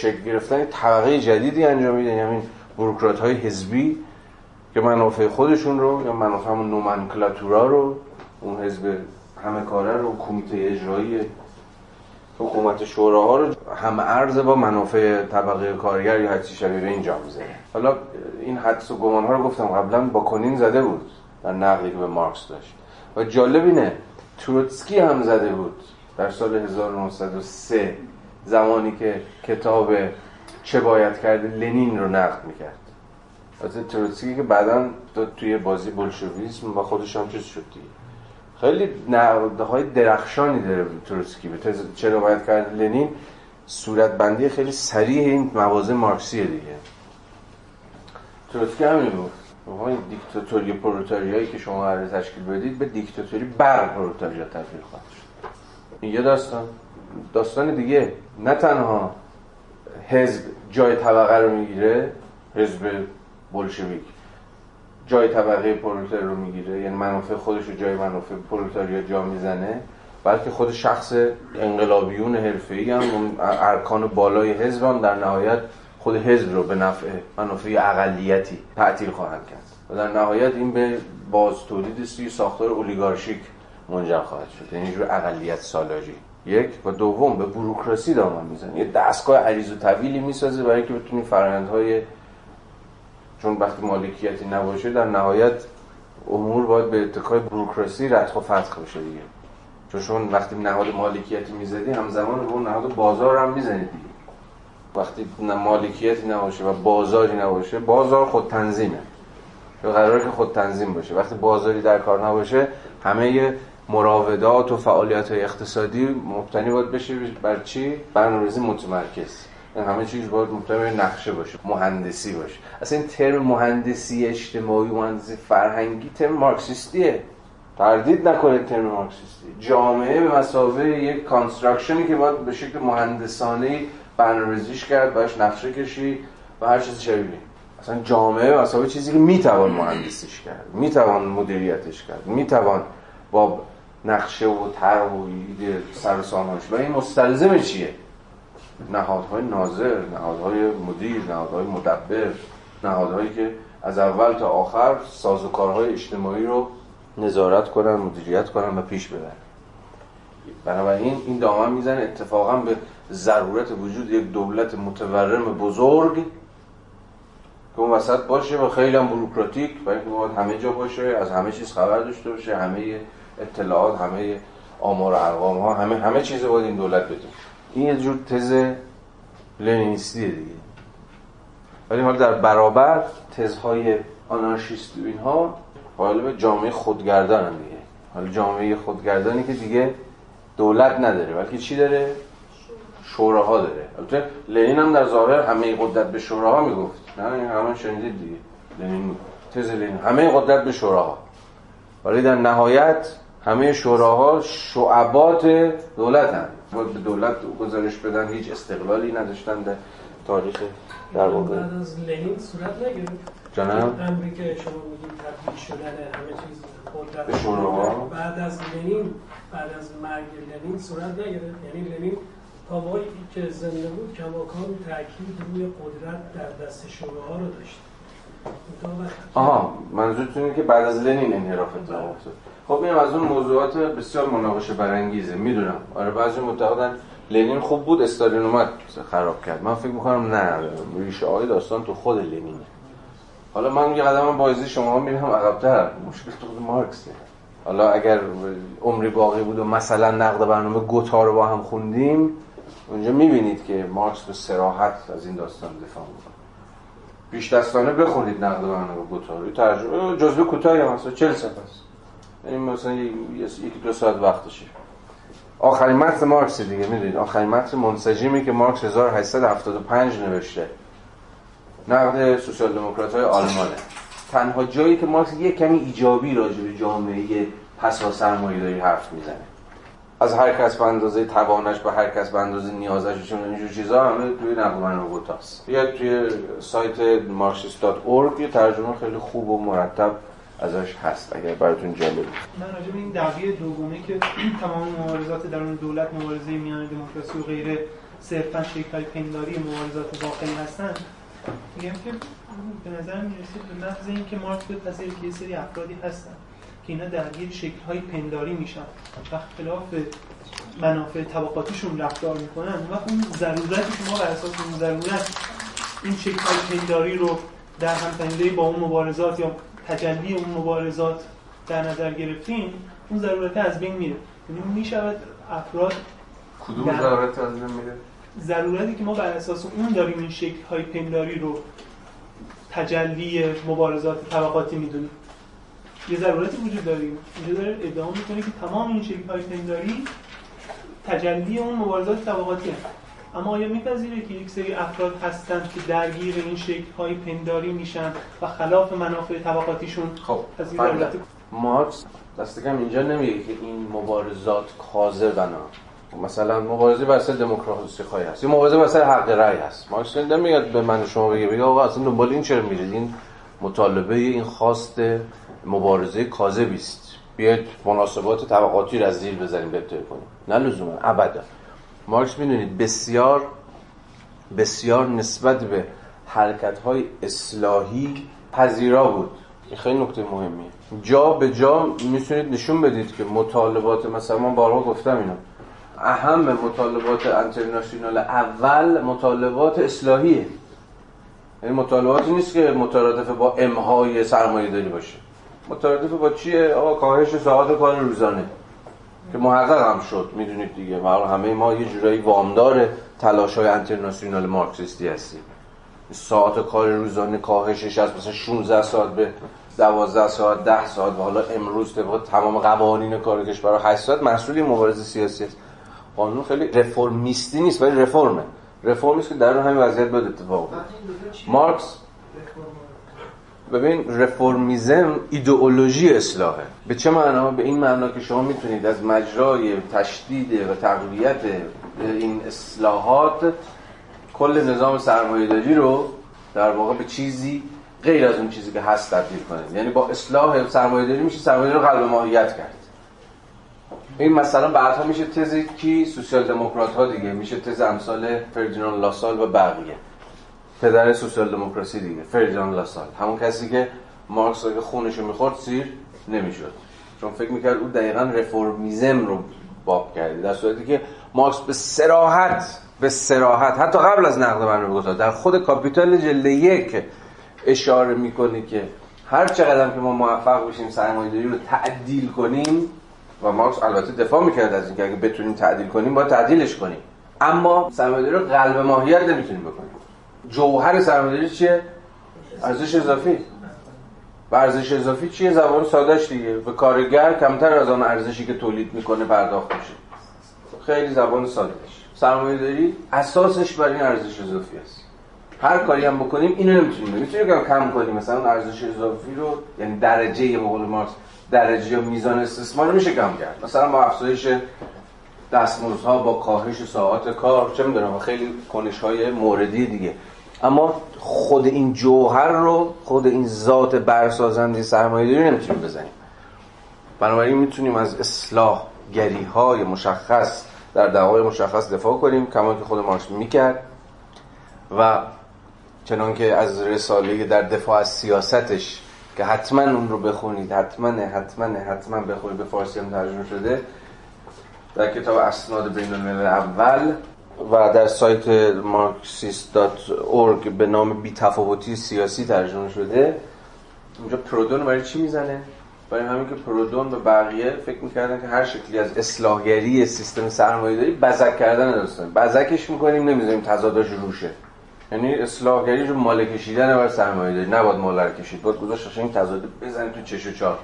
شکل گرفتن طبقه جدیدی انجام میده یعنی بروکرات های حزبی که منافع خودشون رو یا منافع همون نومنکلاتورا رو اون حزب همه کاره رو کمیته اجرایی. حکومت شوراها رو هم ارز با منافع طبقه کارگر یا حدسی شبیه به اینجا می‌زنه حالا این حدس و گمان ها رو گفتم قبلا باکونین زده بود در نقلی به مارکس داشت. و جالب اینه تروتسکی هم زده بود در سال 1903 زمانی که کتاب چه باید کرد لنین رو نقد می‌کرد. البته تروتسکی که بعدا توی بازی بولشویسم و خودش هم چیز شد دیگه. خیلی نقدهای درخشانی داره تروتسکی به تز چه باید کرد لنین صورت بندی خیلی سریع این موضع مارکسیه دیگه. تروتسکی همین بود. این دیکتاتوری پرولتاریایی که شما قرار تشکیل بدید به دیکتاتوری بر پرولتاریا تبدیل خواهد شد. این یه داستان. داستان دیگه. نه تنها حزب جای طبقه رو می‌گیره حزب بولشویک جای طبقه پرولتار رو می‌گیره یعنی منافع خودش رو جای منافع پرولتاریا جا می‌زنه بلکه خود شخص انقلابیون حرفه‌ای هم ارکان بالای حزب هم در نهایت خود حزب رو به نفع منافع اقلیتی تعطیل خواهند کرد. و در نهایت این به باز تولید سوی ساختار اولیگارشیک منجر خواهد شد. یعنی جور اقلیت سالاجی. یک و دوم به بوروکراسی دامن می‌زنه. یه دستگاه عریض و طویلی می‌سازه برای که بتونی فرآیندهای چون وقتی مالکیتی نباشه در نهایت امور باید به اتکای بروکراسی ردخ و فتخ بشه دیگه. چون وقتی نهاد مالکیتی می‌زدی همزمان به اون نهاد بازار هم می‌زنید دیگه. وقتی مالکیتی نباشه و بازاری نباشه بازار خود تنظیمه. یا قراره که خود تنظیم باشه. وقتی بازاری در کار نباشه همه مراودات و فعالیت های اقتصادی مبتنی باید بشه بر چی؟ برنامه‌ریزی متمرکز. همه چیز باید مبتنی نقشه باشه مهندسی باشه. اصلا این ترم مهندسی اجتماعی مهندسی فرهنگی ترم مارکسیستیه. تردید نکنید ترم مارکسیستی. جامعه به مثابه یک construction ی که باید به شکل مهندسانه برنامه‌ریزیش کرد براش نقشه کشی و هر چیزی شبیه اصلا جامعه به مثابه چیزی که می‌توان مهندسیش کرد می‌توان مدیریتش کرد می‌توان با نقشه و طرح و ایده سر و و این مستلزم چیه؟ نهادهای ناظر نهادهای مدیر نهادهای مدبر نهادهایی که از اول تا آخر سازوکارهای اجتماعی رو نظارت کنن مدیریت کنن و پیش ببرن. بنابراین این دامن می‌زنه اتفاقا به ضرورت وجود یک دولت متورم بزرگ که اون وسط باشه و خیلی هم بروکراتیک و اینکه همه جا باشه از همه چیز خبر داشته باشه همه اطلاعات همه آمار و ارقام ها همه همه چیز باید این دولت بده این یه جور تز لنینیستیه دیگه. ولی حالا در برابر تزهای آنارشیست و اینها به جامعه خودگردان هم دیگه. حالا جامعه خودگردانی که دیگه دولت نداره بلکه چی داره؟ شوراها داره. البته لنین هم در ظاهر همه قدرت به شوراها می‌گفت. نه این همه شنیدید دیگه. لنین تز لنین. همه قدرت به شوراها. ولی در نهایت همه شوراها شعبات دولت هم به دولت گزارش بدن هیچ استقلالی نداشتن در تاریخ در واقع. بعد از لنین صورت نگرفت. جناب؟ امری که شما میگید تبدیل شدن همه چیز قدرت به شوراها بعد از لنین بعد از مرگ لنین صورت نگرفت. یعنی لنین تا موقعی که زنده بود کماکان تاکید روی قدرت در دست شوراها رو داشت. آها منظورتون اینه که بعد از لنین انحراف اتفاق افتاد. خب این از اون موضوعات بسیار مناقشه برانگیزه می‌دونم. آره بعضی معتقدن لنین خوب بود استالین اومد خراب کرد. من فکر می‌کنم نه ریشه های داستان تو خود لنینه. حالا من یه قدم بایزی شما میرم عقبتر. مشکل تو مارکسه. حالا اگر عمری باقی بود و مثلا نقد برنامه گوتا رو با هم خوندیم اونجا می‌بینید که مارکس به سراحت از این داستان دفاع می‌کنه. پیش دستانه بخونید نقد برنامه گوتا رو ترجمه جزوه کوتاهی هم هست 40 صفحه است. یعنی مثلا یکی دو ساعت وقتشه. آخرین متن مارکس دیگه می‌دونید؟ آخرین متن منسجمی که مارکس 1875 نوشته. نقد سوسیال دموکرات های آلمانه. تنها جایی که مارکس یه کمی ایجابی راجع به جامعه پسا سرمایه‌داری حرف می‌زنه. از هر کس به اندازه توانش به هر کس به اندازه نیازش چون اینجور چیزا همه توی نقل منوگوتاست بیاد توی سایت marxist.org یه ترجمه خیلی خوب و مرتب ازش هست اگر براتون جالب. من راجع به این دعوی دوگانه که تمام مبارزات درون دولت مبارزه میان دموکراسی و غیره صرفا شکل‌های پنداری مبارزات داخلی هستن میگم که به نظر می‌رسه به محض اینکه مارکس بپذیره که یه سری افرادی هستن که اینا درگیر شکل‌های پنداری میشن و خلاف منافع طبقاتیشون رفتار می‌کنن. اون ضرورتی که ما بر اساس اون ضرورت این شکل‌های پنداری رو در همتنیده با اون مبارزات یا تجلی اون مبارزات در نظر گرفتیم اون ضرورت از بین میره. یعنی می‌شود افراد کدوم ضرورت از بین میره؟ ضرورتی که ما بر اساس اون داریم این شکل های پنداری رو تجلی مبارزات طبقاتی می‌دونیم. یه ضرورتی وجود داریم اینجا داره ادعا می‌کنه که تمام این شکل های پنداری تجلی اون مبارزات طبقاتی هست. اما آیا میپذیره که یک سری افراد هستند که درگیر این شکل های پنداری میشن و خلاف منافع طبقاتیشون؟ خب از این مارکس دست کم اینجا نمیگه که این مبارزات کاذب بنا مثلا مبارزه بر سر دموکراسی خواهی هست یه مبارزه بر سر حق رأی هست. مارکس نمیاد به من شما بگه بگه آقا اصلا دنبال این چرا میرید؟ این مطالبه این خواست مبارزه کاذبی است. بیاید مناسبات طبقاتی رو از زیر بزنیم بهتر کنیم. نه لزوما ابدا. مارکس می‌دونید بسیار بسیار نسبت به حرکت های اصلاحی پذیرا بود. این خیلی نکته مهمیه. جا به جا می‌تونید نشون بدید که مطالبات مثلا من بارها گفتم اینا اهم مطالبات انترناشونال اول مطالبات اصلاحیه. این یعنی مطالباتی نیست که مترادف با امهای سرمایه داری باشه. مترادف با چیه؟ آقا کاهش ساعات کار روزانه. که محقق هم شد می‌دونید دیگه. ما همه ما یه جورایی وامدار تلاش های انترناسیونال مارکسیستی هستیم. ساعت کار روزانه کاهشش از مثلا 16 ساعت به 12 ساعت 10 ساعت و حالا امروز طبق تمام قوانین کار کشور 8 ساعت مسئول مبارزه سیاسی است. قانون خیلی رفرمیستی نیست ولی رفرمه. رفرمیست که در همین وضعیت باید اتفاق مارکس ببین رفرمیزم ایدئولوژی اصلاحه. به چه معنا؟ به این معنا که شما می‌تونید از مجرای تشدید و تقویت این اصلاحات کل نظام سرمایه‌داری رو در واقع به چیزی غیر از اون چیزی که هست تبدیل کنید. یعنی با اصلاح سرمایه‌داری میشه سرمایه‌داری رو قلب ماهیت کرد. این مثلا بعدها میشه تز کی؟ سوسیال دموکرات ها دیگه. میشه تز امثال فردیناند لاسال و بقیه. پدر سوسیال دموکراسی دیگه فردیناند لاسال. همون کسی که مارکس اگه خونش رو می‌خورد سیر نمی‌شد. چون فکر می‌کرد او دقیقا رفرمیزم رو باب کرده در صورتی که مارکس به صراحت به صراحت حتی قبل از نقد برنامه در خود کاپیتال جلد یک اشاره می‌کنه که هر چقدر که ما موفق بشیم سرمایه‌داری رو تعدیل کنیم و مارکس البته دفاع می‌کرد از اینکه اگه بتونیم تعدیل کنیم باید تعدیلش کنیم. اما سرمایه‌داری رو قلب ماهیت نمی‌تونیم بکنیم. جوهر سرمایه‌داری چیه؟ ارزش اضافی. و ارزش اضافی چیه؟ زبان سادهش دیگه. به کارگر کمتر از آن ارزشی که تولید می‌کنه پرداخت میشه. خیلی زبان سادهش. سرمایه‌داری اساسش بر این ارزش اضافی است. هر کاری هم بکنیم اینو نمی‌تونیم می‌تونیم کم کنیم. مثلا ارزش اضافی رو یعنی درجه به قول مارکس درجه یا میزان استثمار میشه کم کرد. مثلا با افزایش دستمزدها با کاهش ساعات کار چه می‌دونم خیلی کنش های موردی دیگه. اما خود این جوهر رو خود این ذات برسازنده سرمایه داری نمی‌تونیم بزنیم. بنابراین می‌تونیم از اصلاح گری های مشخص در دعوای مشخص دفاع کنیم کما که خود مارکس می‌کرد. و چنانکه از رساله در دفاع از سیاستش که حتما اون رو بخونید حتما حتما حتما بخونید به فارسی هم ترجمه شده در کتاب اسناد بین الملل اول و در سایت marxist.org به نام بیتفاوتی سیاسی ترجمه شده. اونجا پرودون برای چی می‌زنه؟ برای همین که پرودون به بقیه فکر می‌کردن که هر شکلی از اصلاحگری سیستم سرمایه داری بزک کردن داستان بزکش می‌کنیم نمی‌ذاریم تضاداش روشه. یعنی اصلاحگری رو مال کشیدن بر سرمایه داری. نباید مال کشید. باید گذاشت این تضاد بزنید تو چش و چار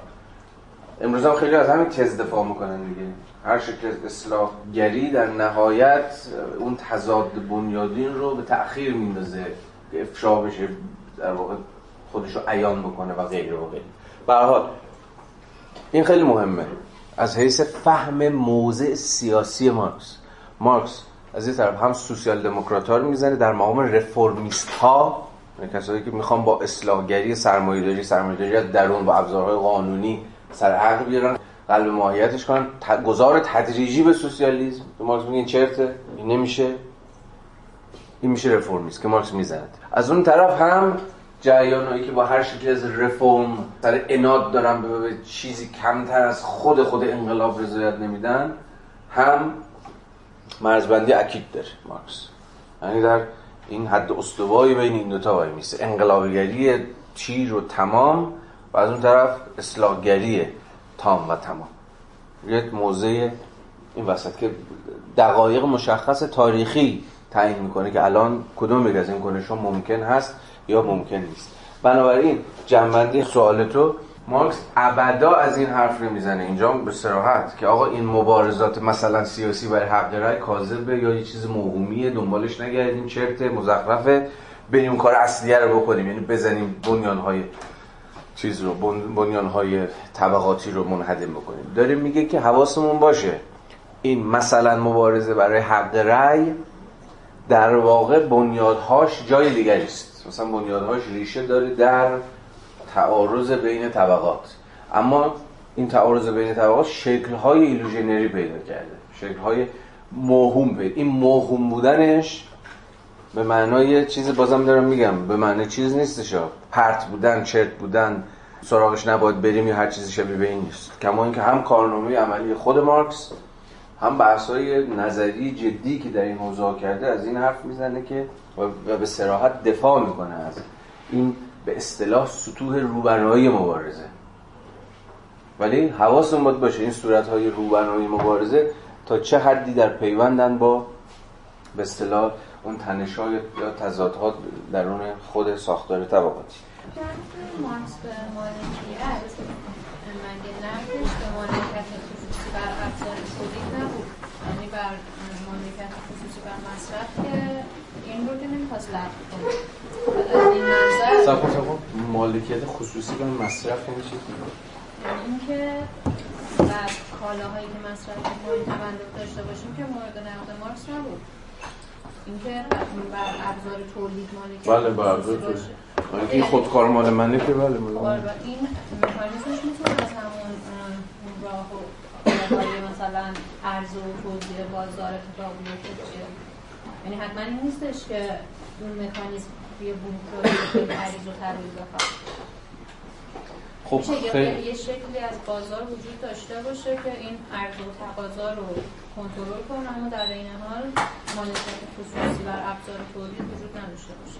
امروز هم خیلی از همین تز دفاع می‌کنن دیگه. هر شکل اصلاحگری در نهایت اون تضاد بنیادین رو به تأخیر میندازه که افشا بشه در واقع خودش رو عیان بکنه و غیره و غیره. این خیلی مهمه. از حیث فهم موضع سیاسی مارکس. مارکس از این طرف هم سوسیال دموکرات ها رو می‌زنه در مقام رفرمیست ها یعنی کسایی که می‌خوان با اصلاحگری سرمایه‌داری سرمایه‌داری درون با ابزارهای قانونی سر عقل بیارن. قلب ماهیتش کنن. گذار تدریجی به سوسیالیسم. که مارکس میگه چرته؟ این نمیشه. این میشه رفرمیست که مارکس می‌زنه از اون طرف هم جریانایی که با هر شکلی از رفرم سر اناد دارن به چیزی کمتر از خود خود انقلاب رضایت نمیدن هم مرزبندی اکید داره مارکس. یعنی در این حد استوایی بین این دوتا وای میسه. انقلابگری چیر و تمام و از اون طرف اصلاحگری تام و تمام. یک موضع این وسط که دقایق مشخص تاریخی تعیین می‌کنه که الان کدوم یک از این کنش ممکن هست یا ممکن نیست. بنابراین جنبندی سوالتو مارکس ابدا از این حرف نمی‌زنه. اینجا به صراحت که آقا این مبارزات مثلا سیاسی برای حق رأی کاذبه یا یه چیز موهومیه دنبالش نگردیم چرت مزخرفه. بریم کار اصلیه رو بکنیم. یعنی بزنیم بنیانهای چیز رو بنیانهای طبقاتی رو منهدم بکنیم. داره میگه که حواسمون باشه این مثلا مبارزه برای حق رأی در واقع بنیادهاش جای دیگری است. مثلا بنیادهاش ریشه داره در تعارض بین طبقات. اما این تعارض بین طبقات شکل‌های ایلوژنری پیدا کرده شکل‌های موهوم. پیدا این موهوم بودنش به معنای چیز بازم دارم میگم. به معنی چیز نیستش پرت بودن چرت بودن سراغش نباید بریم یا هر چیزی شبیه به این نیست. کما اینکه هم کارنامه عملی خود مارکس هم بحث‌های نظری جدی که در این موضوع کرده از این حرف می‌زنه که و به سراحت دفاع می‌کنه از این به اصطلاح سطوح روبرایی مبارزه. ولی حواسمون باید باشه این صورتهای روبنایی مبارزه تا چه حدی در پیوندن با به اصطلاح اون تنش‌های یا تضادها درون خود ساختار طبقاتی مارکس به مالکیت مگه نقدش به مالکیت خصوصی بر تولید نبود یعنی بر مالکیت خصوصی بر مصرف که این رو که نمی‌خواست لغو کنه. مالکیت خصوصی بر مصرف یعنی چی؟ یعنی اینکه بر کالاهایی که مصرف می‌کنیم تملک داشته باشیم که مورد نقد مارکس نبود اینکه بر ابزار تولید مالکیت بله بر ابزار تولید. این خودکار مال منه که بله مال آره منه. و این مکانیزمش می‌تونه از همون راه مثلا عرض و توزیع بازار اتفاق بیفته یعنی حتما این نیستش که اون مکانیزم خیلی عریض و بخواد خب خیلی یه شکلی از بازار وجود داشته باشه که این عرض و تقاضا رو کنترل کنه اما در این حال مالکیت خصوصی بر ابزار تولید وجود نداشته باشه.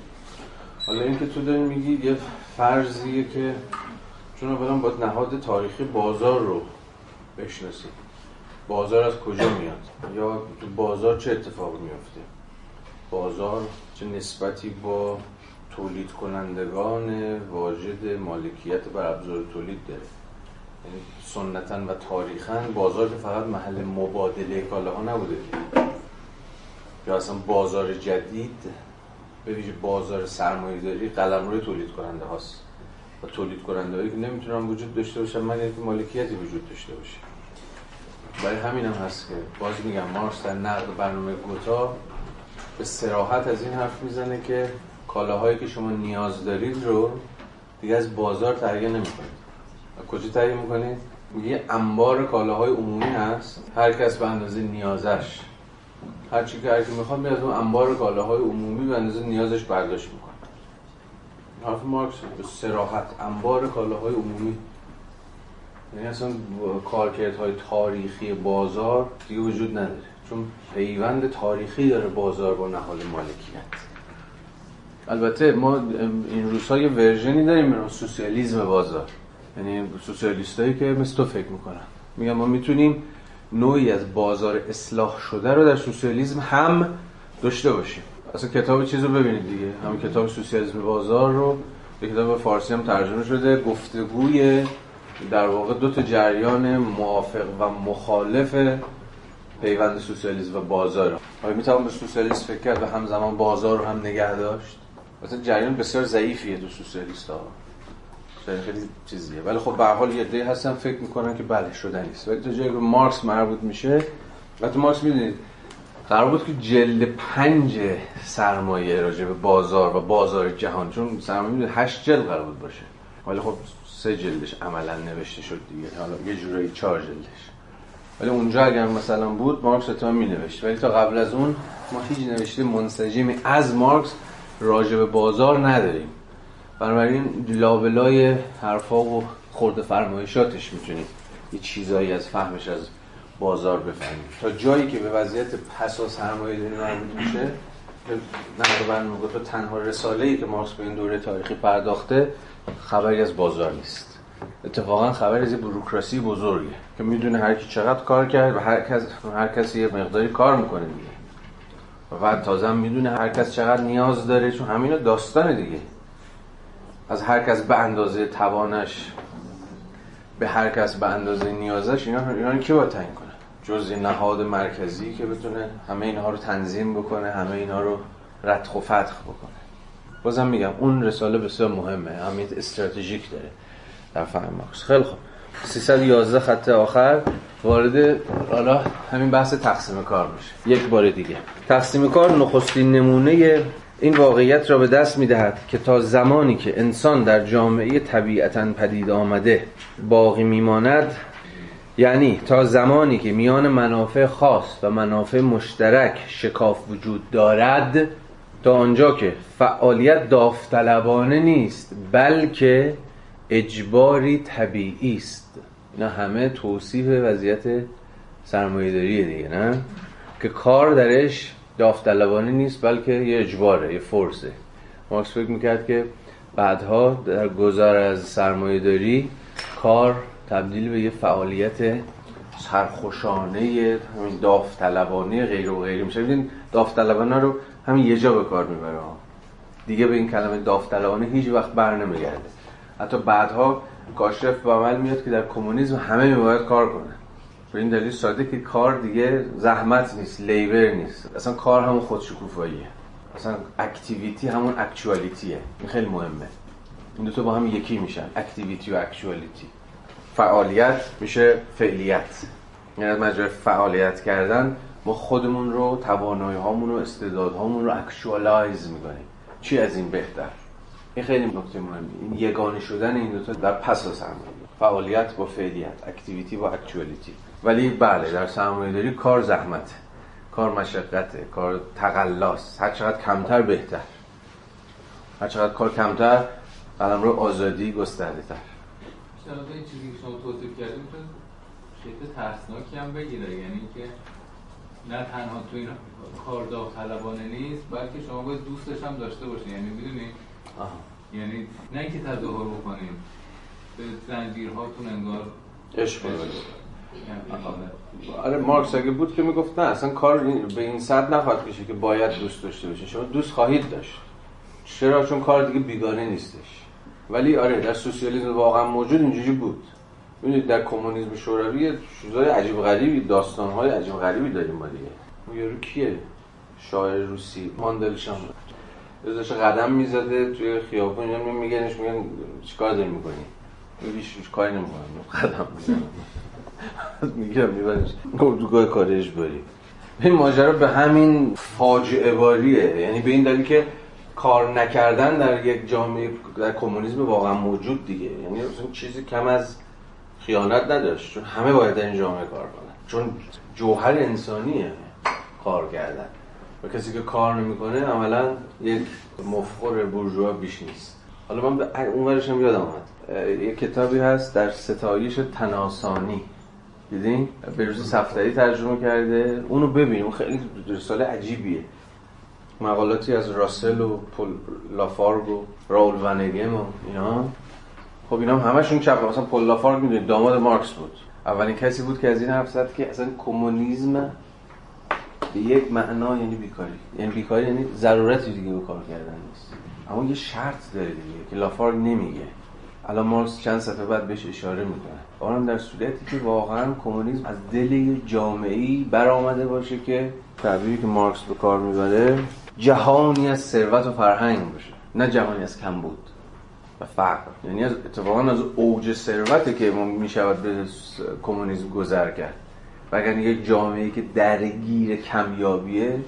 حالا این که تو داری میگی یه فرضیه که چون اولا باید نهاد تاریخی بازار رو بشناسیم بازار از کجا میاد؟ یا تو بازار چه اتفاقی میفته بازار چه نسبتی با تولید کنندگان واجد مالکیت بر ابزار تولید داره. یعنی سنتا و تاریخا بازار که فقط محل مبادله کالاها نبوده. یا اصلا بازار جدید به ویژه بازار سرمایه داری قلمرو تولید کننده هاست. و تولید کننده هایی که نمی‌تونن وجود داشته باشن من که مالکیتی وجود داشته باشه. برای همین هم هست که باز میگم مارکس در نقد برنامه گوتا به سراحت از این حرف می‌زنه که کالاهایی که شما نیاز دارید رو دیگه از بازار تهیه نمی‌کنید. کجا تهیه می‌کنید؟ یه انبار کالاهای عمومی هست. هر کس به اندازه نیازش هر چی که هر کی می‌خواد میاد اون انبار کالاهای عمومی به اندازه نیازش برداشت می‌کنه. حرف مارکس به سراحت انبار کالاهای عمومی. یعنی اصلا کارکردهای تاریخی بازار دیگه وجود نداره. چون پیوند تاریخی داره بازار با نهاد مالکیت. البته ما این روزها یه ورژنی داریم به سوسیالیسم بازار. یعنی سوسیالیستایی که مثل تو فکر می‌کنن. میگن ما می‌تونیم نوعی از بازار اصلاح شده رو در سوسیالیسم هم داشته باشیم. اصلا کتاب چیز رو ببینید دیگه. هم کتاب سوسیالیسم بازار رو به کتاب فارسی هم ترجمه شده. گفتگوی در واقع دو تا جریان موافق و مخالف پیوند سوسیالیسم و بازار. آیا می‌توان به سوسیالیسم فکر کرد و همزمان بازار رو هم نگه داشت؟ مثلا جریان بسیار ضعیفیه تو سوسیالیست ها. خیلی چیزیه. ولی خب به حال یه هستن فکر می‌کنن که بله شده نیست ولی تا جایی که مارکس مربوط میشه و تو مارکس می‌دونید قرار بود که جلد پنج سرمایه راجع به بازار و بازار جهان چون سرمایه می‌دونید هشت جلد قرار بود باشه. ولی خب سه جلدش عملا نوشته شد دیگه. حالا یه جورایی چهار جلدش. ولی اونجا اگر مثلا بود مارکس اتفاقا می نوشت ولی تا قبل از اون ما هیچ نوشته منسجمی از مارکس راجع به بازار نداریم. بنابراین لابلای حرفا و خورده فرمایشاتش می‌تونیم یه چیزایی از فهمش از بازار بفهمیم. تا جایی که به وضعیت پس و سرمایه داری مربوط میشه برنامه گفت تنها رساله ای که مارکس به این دوره تاریخی پرداخته خبری از بازار نیست. اتفاقا خبری از بروکراسی بزرگه که می‌دونه هر کی چقدر کار کرد و هر کس هر کسی یه مقداری کار می‌کنه دیگه. و تازه می‌دونه هر کس چقدر نیاز داره چون همینا داستانه دیگه. از هر کس به اندازه توانش به هر کس به اندازه نیازش اینا اینا کی باید تعیین کنه؟ جز نهاد مرکزی که بتونه همه اینها رو تنظیم بکنه همه اینها رو رتق و فتق بکنه. بازم میگم اون رساله بسیار مهمه. اهمیت استراتژیک داره در فهم مارکس. خیلی خوب. 311 خط آخر. وارد حالا همین بحث تقسیم کار میشه. یک بار دیگه. تقسیم کار نخستین نمونه این واقعیت را به دست می‌دهد که تا زمانی که انسان در جامعه طبیعتا پدید آمده باقی میماند یعنی تا زمانی که میان منافع خاص و منافع مشترک شکاف وجود دارد تا آنجا که فعالیت داوطلبانه نیست بلکه اجباری طبیعی است. اینا همه توصیف وضعیت سرمایه‌داری دیگه نه؟ که کار درش داوطلبانه نیست بلکه یه اجباره یه فرصه مارکس فکر می‌کرد که بعدها در گذار از سرمایه‌داری کار تبدیل به یه فعالیت سرخوشانه همین داوطلبانه غیر و غیری میشه. ببین داوطلبانه رو همین یه جا به کار می‌بره. دیگه به این کلمه داوطلبانه هیچ وقت بر نمیگرده. حتی بعدها کاشف به عمل میاد که در کمونیسم همه میباید کار کنه. به این دلیل ساده که کار دیگه زحمت نیست لیبر نیست. اصلا کار همون خودشکوفاییه. اصلا activity همون actuality ه این خیلی مهمه. این دو تا با هم یکی میشن activity و actuality فعالیت میشه فعلیت. یعنی از مجرد فعالیت کردن ما خودمون رو توانایی هامون و استعدادهامون رو actualize می‌کنیم. چی از این بهتر؟ این خیلی نکته مهمه. این یگانه شدن این دو تا در پس از سرمایه فعالیت با فعلیت activity با actuality ولی بله در سرمایه داری کار زحمته کار مشقته کار تقلاست. هر چقدر کمتر بهتر. هر چقدر کار کمتر قلم رو آزادی گسترده تر. این چیزی که شما توصیف کردیم شکل ترسناکی هم بگیره. یعنی که نه تنها تو این کار داوطلبانه نیست بلکه شما باید دوستش هم داشته باشین. یعنی می‌دونی؟ یعنی نه اینکه تظاهر بکنین به زنجیرهاتون انگار عشق. یعنی آره مارکس اگه بود که می‌گفت نه اصلا کار به این صد نخواهد بشه که باید دوست داشته باشه شما دوست خواهید داشت. چرا؟ چون کار دیگه بیگانه نیستش. ولی آره در سوسیالیسم واقعا موجود اینجوری بود. ببینید در کمونیسم شوروی چیزای عجیب غریبی داستانهای عجیب غریبی داریم ما دیگه. اون یارو کیه؟ شاعر روسی ماندلشام داشته قدم می‌زده توی خیابون اینا میگنش میگن چیکار داری می‌کنی؟ میگه هیچ کاری نمی‌کنم. قدم می‌زنم. میگم میبرش اردوگاه کارش بری. این ماجرا به همین فاجعه باریه یعنی به این دلیل که کار نکردن در یک جامعه در کمونیسم واقعا موجود دیگه. یعنی چیزی کم از خیانت نداشت. چون همه باید در این جامعه کار کنن. چون جوهر انسانیه کار کردن. و کسی که کار نمی‌کنه عملا یک مفخور بورژوا بیش نیست. حالا من به اون ورش هم یادم اه، یه کتابی هست در ستایش تناسانی. دیدین؟ بروز صفدری ترجمه کرده. اونو ببین اون خیلی رساله عجیبیه. مقالاتی از راسل و پل لافارگ و راول ونگم و اینا. خب اینا هم همشون چپ. مثلا پل لافارگ می‌دونید داماد مارکس بود. اولین کسی بود که از این حرف زد که اصلا کمونیسم به یک معنا یعنی بیکاری. یعنی بیکاری یعنی ضرورتی دیگه به کار کردن نیست. اما یه شرط داره دیگه که لافارگ نمیگه. الان مارکس چند صفحه بعد بهش اشاره می‌کنه. اونم در صورتی که واقعا کمونیسم از دل یه جامعه‌ای برآمده باشه که تعبیری که مارکس به کار می‌بره جهانی از ثروت و فرهنگ باشه. نه جهانی از کمبود و فقر. یعنی از اتفاقا از اوج ثروته که می‌شود به کمونیسم گذر کرد. وگرنه یک جامعه که درگیر کمیابیه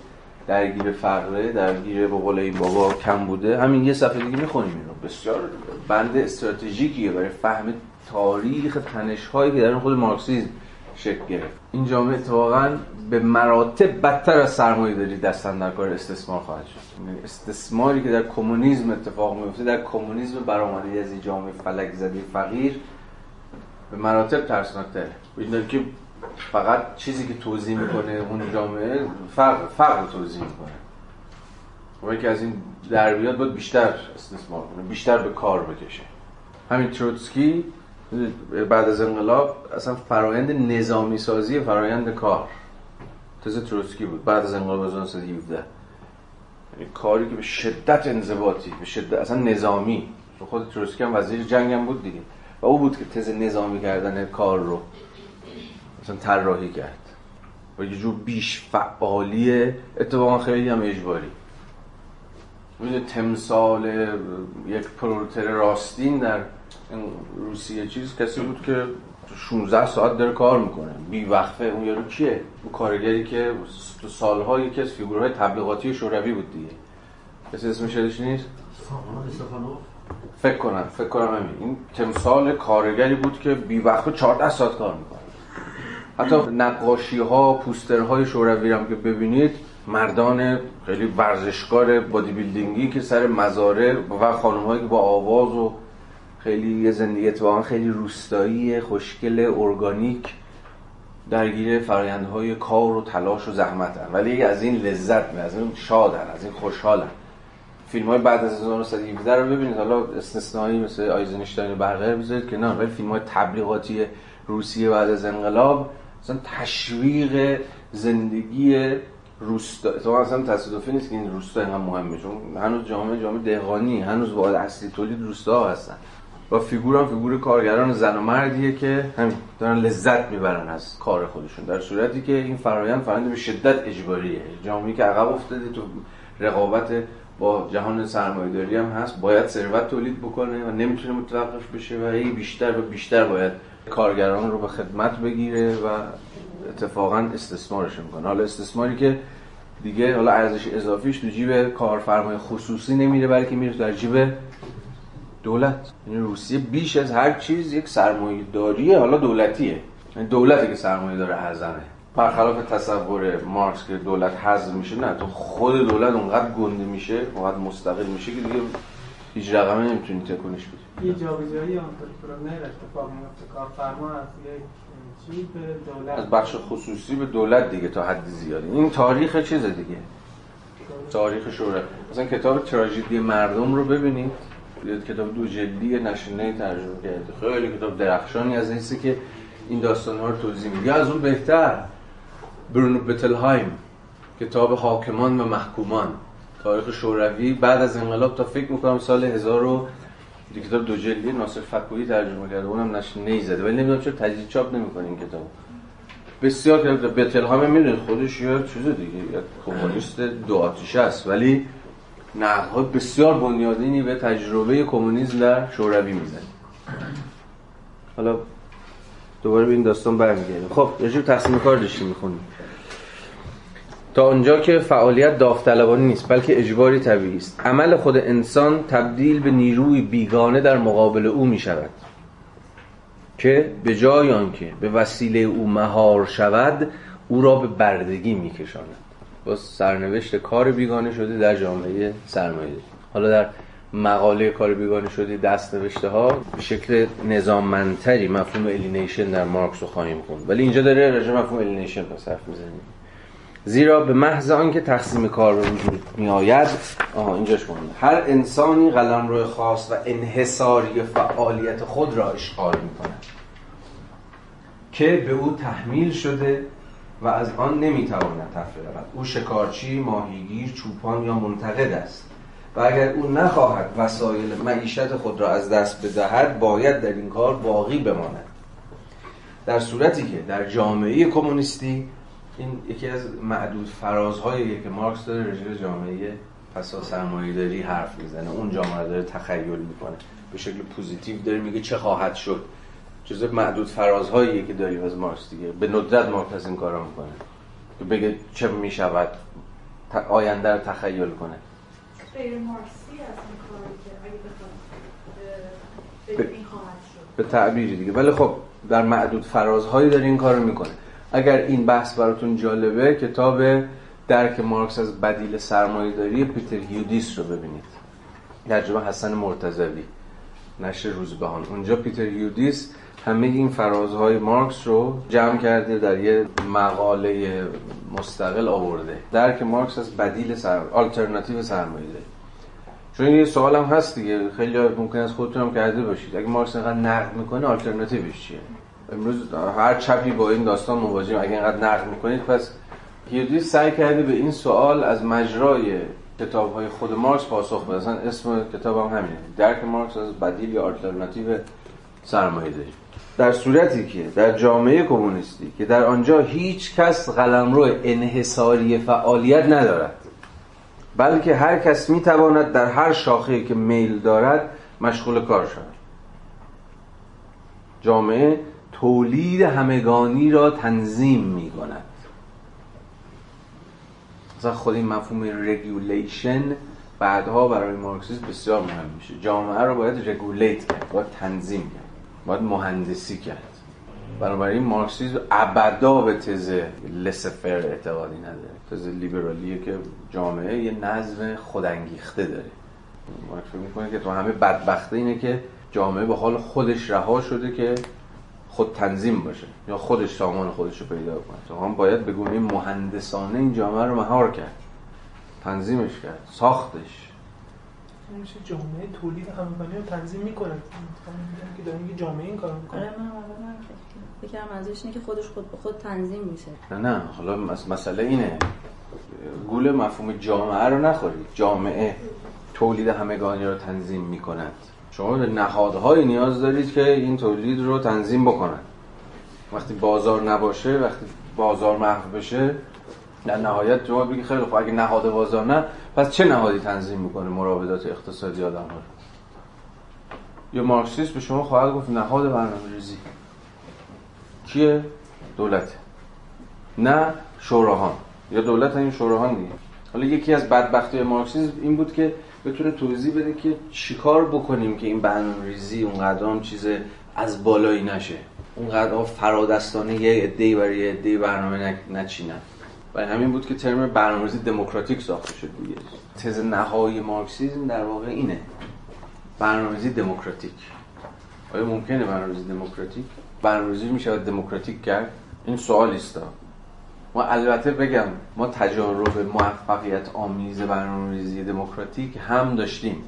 درگیر فقره درگیر به قول این بابا کم بوده. همین یه صفحه دیگه می‌خونیم اینو. بسیار بند استراتژیکیه برای فهم تاریخ تنش هایی که در خود مارکسیسم شکل گرفت. این جامعه اتفاقا به مراتب بدتر از سرمایه داری دستن در کار استثمار خواهد شد. یعنی استثماری که در کمونیسم اتفاق میفته در کمونیسم برآمده از این جامعه فلک زده فقیر به مراتب ترسناکتره. که فقط چیزی که توضیح می‌کنه اون جامعه فقر رو توضیح می‌کنه. و که از این در بیاد باید بیشتر استثمار کنه بیشتر به کار بکشه. همین تروتسکی بعد از انقلاب اصلا فرایند نظامی سازی فرایند کار. تز تروتسکی بود بعد از انقلاب 1917 یعنی کاری که به شدت انضباطی به شدت اصلا نظامی. چون خود تروتسکی هم وزیر جنگ هم بود دیگه. و او بود که تز نظامی کردن کار رو. مثلا طراحی کرد. و یه جور بیش فعالی اتفاقا خیلی هم اجباری. می‌دونی تمثال یک پرولتر راستین در روسیه چیز کسی بود که 16 ساعت داره کار می‌کنه. بی وقفه اون یارو کیه؟ اون کارگری که تو سالها یکی از فیگورهای تبلیغاتی شوروی بود دیگه. کسی اسمش یادش نیست؟ فکر کنم فکر کنم همین. این تمثال کارگری بود که بی وقفه 14 ساعت کار می‌کنه حتی نقاشی ها پوسترهای شوروی هم که ببینید مردان خیلی ورزشکار بادی بیلدینگی که سر مزاره و خانم هایی که با آواز و خیلی یه زندگی اتفاقا خیلی روستایی خوشگل ارگانیک درگیر فرایندهای کار و تلاش و زحمت هن. ولی از این لذت می از این شادن از این خوشحالن فیلم های بعد از 1917 رو ببینید حالا استثنایی مثل آیزنشتاین و بقیه بذارید که نه ولی فیلم های تبلیغاتی روسیه بعد از انقلاب مثلا تشویق زندگی روستا تو اصلا تصادفی نیست که این روستا اینقدر مهمه چون هنوز جامعه جامعه دهقانی هنوز واحد اصلی تولید روستا هستن. و فیگور هم فیگور کارگران زن و مردیه که همین دارن لذت می‌برن از کار خودشون. در صورتی که این فرایند فرایند به شدت اجباریه. جامعه که عقب افتاده تو رقابت با جهان سرمایه‌داری هم هست باید ثروت تولید بکنه و نمی‌تونه متوقف بشه و هی بیشتر و بیشتر باید کارگران رو به خدمت بگیره و اتفاقا استثمارش می‌کنه. حالا استثماری که دیگه حالا ارزش اضافیش تو جیب کارفرمای خصوصی نمیره بلکه میره در جیب دولت. یعنی روسیه بیش از هر چیز یک سرمایه داریه حالا دولتیه. یعنی دولتی که سرمایه داره اعظمه برخلاف تصور مارکس که دولت حذف میشه نه تو خود دولت اونقدر گنده میشه اونقدر مستقل میشه که دیگه هیچ رقمی نمی‌تونی تکونش بدی. یه جابجایی آنترپرنور اتفاق میفته. کارفرما از چی به دولت. از بخش خصوصی به دولت دیگه تا حد زیادی. این تاریخ چیز دیگه. تاریخ شوره مثلا کتاب تراژدی مردم رو ببینید. کتاب دو جلدی نشنه ترجمه کرده. خیلی کتاب درخشانی از اینسی که این داستان ها رو توضیح میده. از اون بهتر برونو بتلهایم. کتاب حاکمان و محکومان. تاریخ شوروی بعد از انقلاب تا فکر می‌کنم سال 1000 و یه کتاب دو جلدی ناصر فتوحی ترجمه کرده اونم نشر نیزده. ولی نمی‌دونم چرا تجدید چاپ نمی‌کنه این کتاب بسیار کتاب بتلهایم می‌دونید خودش یه چیز دیگه کمونیست دو آتیشه است. ولی نقدها بسیار بنیادینی به تجربه کمونیسم در شوروی می‌زنه. حالا دوباره به این داستان برمیگردیم. خب راجع تقسیم کار داشتیم می‌خونیم تا اونجا که فعالیت داوطلبانه نیست بلکه اجباری طبیعی است. عمل خود انسان تبدیل به نیروی بیگانه در مقابل او می شود که به جای آنکه به وسیله او مهار شود او را به بردگی می کشاند با سرنوشت کار بیگانه شده در جامعه سرمایه. حالا در مقاله کار بیگانه شده دست نوشته ها به شکل نظاممندتری مفهوم alienation در مارکس رو خواهیم خوند. ولی اینجا داره راجع مفهوم alienation پس حرف می‌زنیم. زیرا به محض آنکه تقسیم کار به وجود می آید آها اینجاش هر انسانی قلمرو خاص و انحصاری فعالیت خود را اشغال می کند که به او تحمیل شده و از آن نمی‌تواند طفره رود. او شکارچی، ماهیگیر، چوپان یا منتقد است. و اگر او نخواهد وسایل معیشت خود را از دست بدهد باید در این کار باقی بماند. در صورتی که در جامعه کمونیستی این یکی از معدود فرازهایی که مارکس داره به جامعه پسا سرمایه‌داری حرف می‌زنه. اون جامعه داره تخیل می‌کنه. به شکل positive داره میگه چه خواهد شد. جزء معدود فرازهایی که داریم از مارکس دیگه. به ندرت مارکس از این کارا می‌کنه. که بگه چه می‌شود. آینده رو تخیل کنه. غیر مارکسی از این کاری که اگه بخواد به تعبیری دیگه. ولی خب در معدود فرازهایی داره این کارو می‌کنه. اگر این بحث براتون جالبه کتاب درک مارکس از بدیل سرمایه‌داری پیتر هیودیس رو ببینید. ترجمه حسن مرتضوی نشر روزبهان اونجا پیتر هیودیس همه این فرازهای مارکس رو جمع کرده در یه مقاله مستقل آورده. درک مارکس از بدیل سر آلترناتیو سرمایه‌داری. چون یه سوال هست دیگه خیلی ممکن است خودتون هم کرده باشید. اگه مارکس اینقدر نقد می‌کنه آلترناتیوش چیه؟ امروز هر چپی با این داستان مواجهیم. اگه اینقدر نقد می‌کنید پس هیودیس سعی کرده به این سوال از مجرای کتاب های خود مارکس پاسخ بده. اصلا اسم کتاب هم همینه. درک مارکس از بدیل یا آلترناتیو سرمایه داری در صورتی که در جامعه کمونیستی که در آنجا هیچ کس قلمرو انحصاری فعالیت ندارد بلکه هر کس می‌تواند در هر شاخه که میل دارد مشغول کار شود جامعه تولید همگانی را تنظیم می کند مثلا خود این مفهوم regulation بعدها برای مارکسیسم بسیار مهم میشه. جامعه رو باید regulate کرد باید تنظیم کرد باید مهندسی کرد. بنابراین مارکسیسم ابدا به تز لسفر اعتقادی نداره. تز لیبرالیه که جامعه یه نظم خودانگیخته داره. مارکس می‌کنه که تو همه بدبخته اینه که جامعه به حال خودش رها شده که خود تنظیم باشه یا خودش سامان خودش رو پیدا کنه. تو هم باید به گونه مهندسانه این جامعه رو مهار کرد. تنظیمش کرد ساختش. میشه جامعه تولید همگانی رو تنظیم می‌کنن که دارن یه جامعه این کارو می‌کنه. آره من اول من فکر فکر کردم منظورش اینه که خودش خود به خود تنظیم میشه. نه نه حالا مس- مسئله اینه. گول مفهوم جامعه رو نخورید. جامعه تولید همگانی رو تنظیم می‌کند. شما به نهادهایی نیاز دارید که این تولید رو تنظیم بکنن. وقتی بازار نباشه وقتی بازار محو بشه در نهایت شما بگی خیلی خب اگه نهاد بازار نه پس چه نهادی تنظیم می‌کنه مراودات اقتصادی آدم ها یا مارکسیست به شما خواهد گفت نهاد برنامه ریزی. کیه؟ دولته نه شوراهان. یا دولت این شوراهان دیگه. حالا یکی از بدبختی مارکسیسم این بود که بتونه توضیح بده که چیکار بکنیم که این برنامه‌ریزی اونقدر هم چیز از بالایی نشه. اونقدر فرادستانه یه عده‌ای برای یه عده‌ای برنامه نچینن. برای همین بود که ترم برنامه‌ریزی دموکراتیک ساخته شد دیگه. تز نهایی مارکسیسم در واقع اینه. برنامه‌ریزی دموکراتیک. آیا ممکنه برنامه‌ریزی دموکراتیک؟ برنامه‌ریزی میشه دموکراتیک کرد؟ این سوالی است ما البته بگم ما تجارب موفقیت آمیز برنامه‌ریزی دموکراتیک هم داشتیم.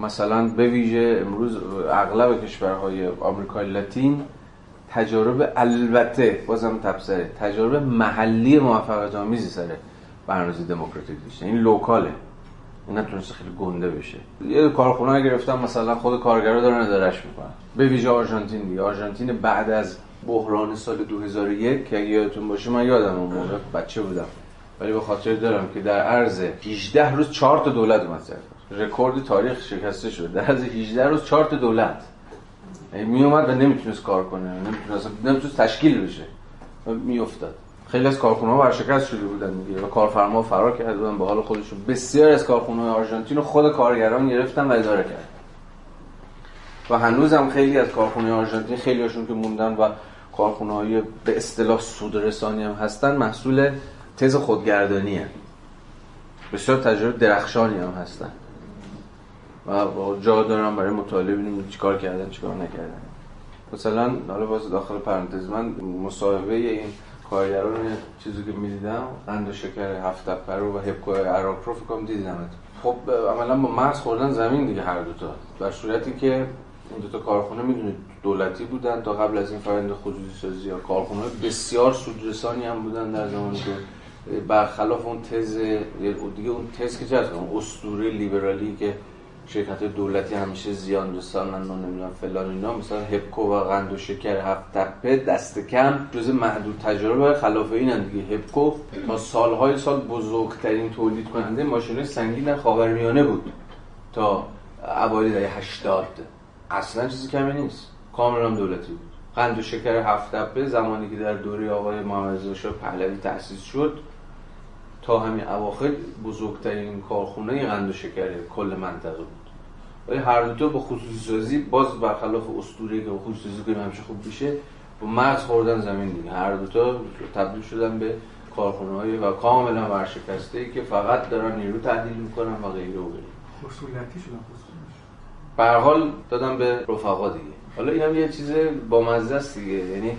مثلا به ویژه امروز اغلب کشورهای آمریکای لاتین تجارب البته بازم تبصره تجارب محلی موفقیت آمیزی سر برنامه‌ریزی دموکراتیک داشتن این لوکاله. این نتونسته خیلی گنده بشه. یه کارخونه گرفتن مثلا خود کارگرا دارن ادارش می‌کنن. به ویژه آرژانتین دیگه. آرژانتین بعد از بحران سال 2001 که اگه یادتون باشه من یادم اون موقع بچه بودم. ولی به خاطر دارم که در عرض 18 روز 4 تا دولت اومد. رکورد تاریخ شکسته شد. در عرض 18 روز 4 تا دولت. یعنی می اومد و نمی‌تونست کار کنه. نمی‌تونست نمی‌تونست تشکیل بشه. میافتاد. خیلی از کارخونه ها ورشکست شده بودن دیگه. و کارفرما فرار کرده بودن. به حال خودشون. بسیار از کارخونه های آرژانتین خود کارگران گرفتن و اداره کردن. و هنوز هم خیلی از کارخونه آرژانتین خیلی هاشون که موندن و کارخونه های به اصطلاح سودرسانی هم هستن محصول تز خودگردانی هم. بسیار تجربه درخشانی هم هستن. و جا دارم برای مطالعه ببینیم چیکار کردن چیکار نکردن. مثلا حالا باز داخل پرانتز من مصاحبه این کارگران چیزی که می‌دیدم قند و شکر هفت پرو و هپکو عراق رو فکر کنم دیدم. خب عملا با مغز خوردن زمین دیگه هر دوتا در صورتی که این دوتا کارخونه می‌دونید دولتی بودن تا قبل از این فرآیند خصوصی سازی ها کارخونه. بسیار سودرسانی هم بودن در زمانی که برخلاف اون تز دیگه اون تز که چه اون اسطوره لیبرالی که شرکت دولتی همیشه زیان رسانن و نمی‌دونم فلان اینا. مثلا هپکو و قند و شکر هفت تپه دست کم. جز معدود تجربه خلاف این دیگه. هپکو تا سالهای سال بزرگترین تولید کننده ماشین سنگین در خاورمیانه بود تا اوایل دهه 80 اصلا چیزی کمی نیست. کاملا دولتی بود. قند و شکر هفت تپه زمانی که در دوره آقای محمد رضا شاه پهلوی تأسیس شد تا همین اواخر بزرگترین کارخونه قند و شکر کل منطقه بود. ولی هر دو تا با خصوصی سازی باز برخلاف اسطوره که خصوصی سازی که همیشه خوب میشه با مغز خوردن زمین دیگه. هر دو تا تبدیل شدن به کارخونه های و کاملا ورشکسته ای که فقط دارن نیرو تحلیل می‌کنن و غیره و غیره. خصولتی شدن به حال دادم به رفقا دیگه. حالا این هم یه چیز با مزه است دیگه. یعنی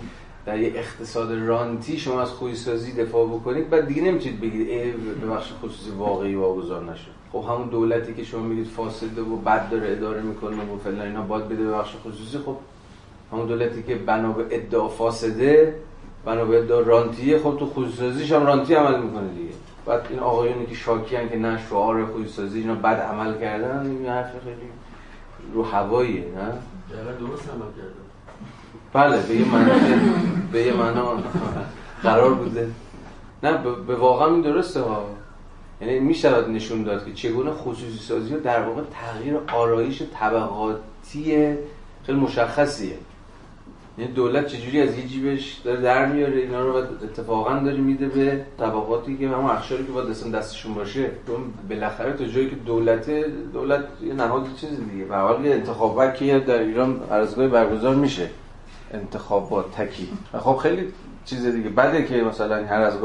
در یه اقتصاد رانتی شما از خویسازی دفاع بکنید بعد دیگه نمی‌تونید بگید بخش خصوصی واقعی واگذار نشه. خب همون دولتی که شما میگید فاسده و بد داره اداره می‌کنه و فلان اینا باید بده بخش خصوصی. خب همون دولتی که بنا به ادعا فاسده بنا به ادعا رانتیه خب تو خصوصیش هم رانتی عمل می‌کنه دیگه. بعد این آقایونی که شاکی هن که نه شعار خصوصی اینا بد عمل کردن این حرف خیلی رو هواییه نه؟ درست کردن بله به یه معنی به یه معنا قرار بوده. نه به واقع این درسته ها. یعنی می‌شود نشون داد که چگونه خصوصی سازی در واقع تغییر آرایش طبقاتی خیلی مشخصیه. یعنی دولت چجوری از یه جیبش داره در میاره؟ اینا رو اتفاقا داره میده به طبقاتی که همون اخشاری که باید دستم دستشون باشه. چون بالاخره تا جایی که دولت دولت یه نهاد چیز دیگه. به حال انتخابات که در ایران ارزگاهی برگزار میشه. انتخابات تکی. خب خیلی چیز دیگه. بده که مثلا هر از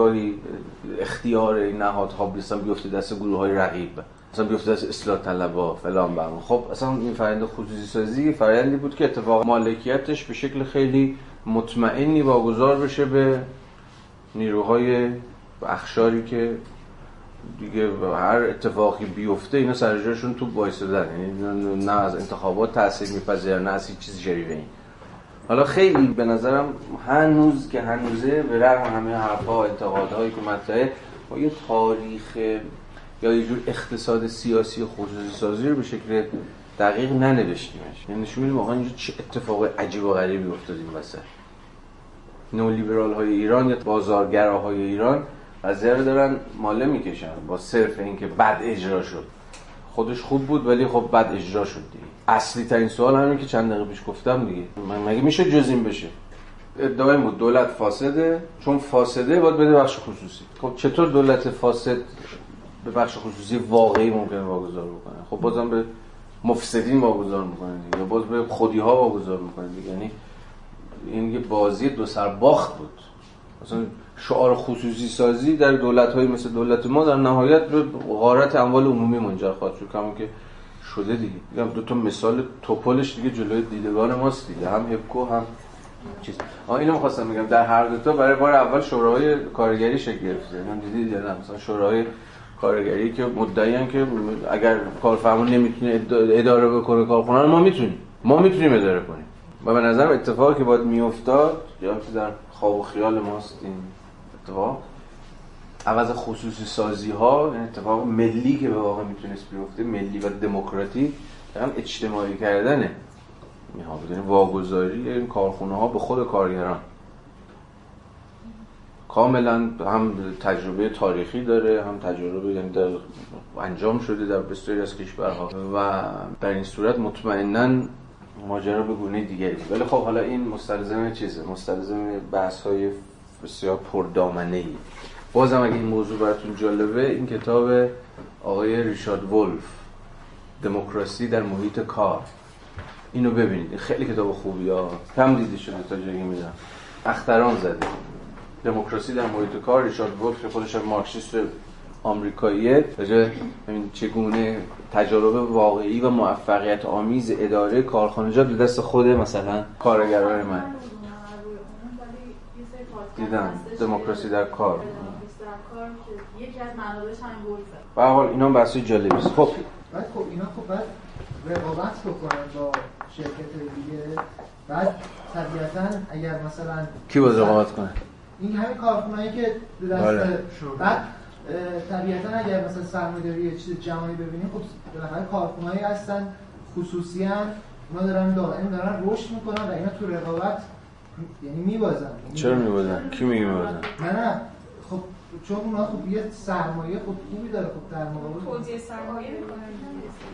اختیار این نهادها بیستن بیفته دست گروه های رقیب. مثلا بیفته دست اصلاح طلبا فلان برم خب اصلا این فرآیند خصوصی سازی فرآیندی بود که اتفاق مالکیتش به شکل خیلی مطمئنی واگذار بشه به نیروهای اخشاری که دیگه هر اتفاقی بیفته اینا سر جاشون تو وایسادن. یعنی نه از انتخابات تاثیر میپذیرن نه از هیچ چیز جریوه این حالا خیلی به نظرم هنوز که هنوزه به رغم همه حرفا انتقادهایی که مطرحه با یه تاریخ یا یه جور اقتصاد سیاسی خصوصی سازی رو به شکل دقیق ننوشتیمش. یعنی نشون میدیم واقعا اینجا چه اتفاق عجیب و غریبی افتاد این وسط. نولیبرال های ایران یا بازارگراهای ایران رو دارن ماله می‌کشن با صرف اینکه بد اجرا شد. خودش خوب بود ولی خب بد اجرا شد دیگه. اصلی ترین سوال همین که چند دقیقه پیش گفتم دیگه. مگه میشه جز این بشه؟ ادعای بود دولت فاسده. چون فاسده باید بده بخش خصوصی. خب چطور دولت فاسد؟ به بخش خصوصی واقعی ممکنه واگذار بکنه. خب بازم به مفسدین واگذار می‌کنه یا باز به خودی ها واگذار می‌کنه یعنی این یه بازی دو سر باخت بود. مثلا شعار خصوصی سازی در دولت های مثل دولت ما در نهایت به غارت اموال عمومی منجر خواهد شد. کما که شده دیگه. میگم دو تا مثال توپلش دیگه جلوی دیدگان ماست دیگه. هم هپکو هم چیز. آ اینو می‌خواستم بگم. در هر دو تا برای بار اول شوراهای کارگری شکل گرفته. یعنی دیدید یا نه؟ مثلا شورای کارگری که مدعیان که اگر کارفرما نمی‌تونه اداره بکنه کارخونه ما می‌تونیم. ما می‌تونیم اداره کنیم. و به نظر اتفاقی که باید میافتاد یا که در خواب و خیال ماست این اتفاق. عوض خصوصی سازی ها این اتفاق ملی که به واقع می‌تونست بیفته ملی و دموکراتی هم اجتماعی کردنه. اینها بدونی واگذاری این کارخونه ها به خود کارگران. کاملا هم تجربه تاریخی داره هم تجربه یعنی در انجام شده در بسیاری از کشورها. و در این صورت مطمئنا ماجرا به گونه دیگری ولی خب حالا این مستلزم چیزه؟ مستلزم بحث های بسیار پردامنه ای بازم اگه این موضوع براتون جالبه این کتاب آقای ریشارد ولف دموکراسی در محیط کار. اینو ببینید. خیلی کتاب خوبی ها کم دیده شده تا جایی میدم اختران زده. دموکراسی در محیط کار ریچارد ولف که خودش مارکسیست آمریکاییه. راجع چگونه تجارب واقعی و موفقیت آمیز اداره کارخانجات به دست خود مثلا کارگران من. دیدم دموکراسی در کار. یکی از منابعش ولفه به حال اینا جالبی است. خب. بعد خب اینا خب بعد رقابت بکنن با شرکت دیگه. بعد طبیعتا اگر مثلا کی باید رقابت کنه؟ این همین کارخونهایی که دست بله. بعد طبیعتا اگر مثلا سرمایه‌داری یه چیز جمعی ببینیم خب بالاخره کارخونهایی هستن خصوصی هم اونا دارن دائم دارن رشد می‌کنن و اینا تو رقابت یعنی میبازن. چرا میبازن؟ کی میگه میبازن؟ نه نه. چون اونا خب یه سرمایه خب خوبی داره خب در مقابل. توزیع سرمایه می‌کنن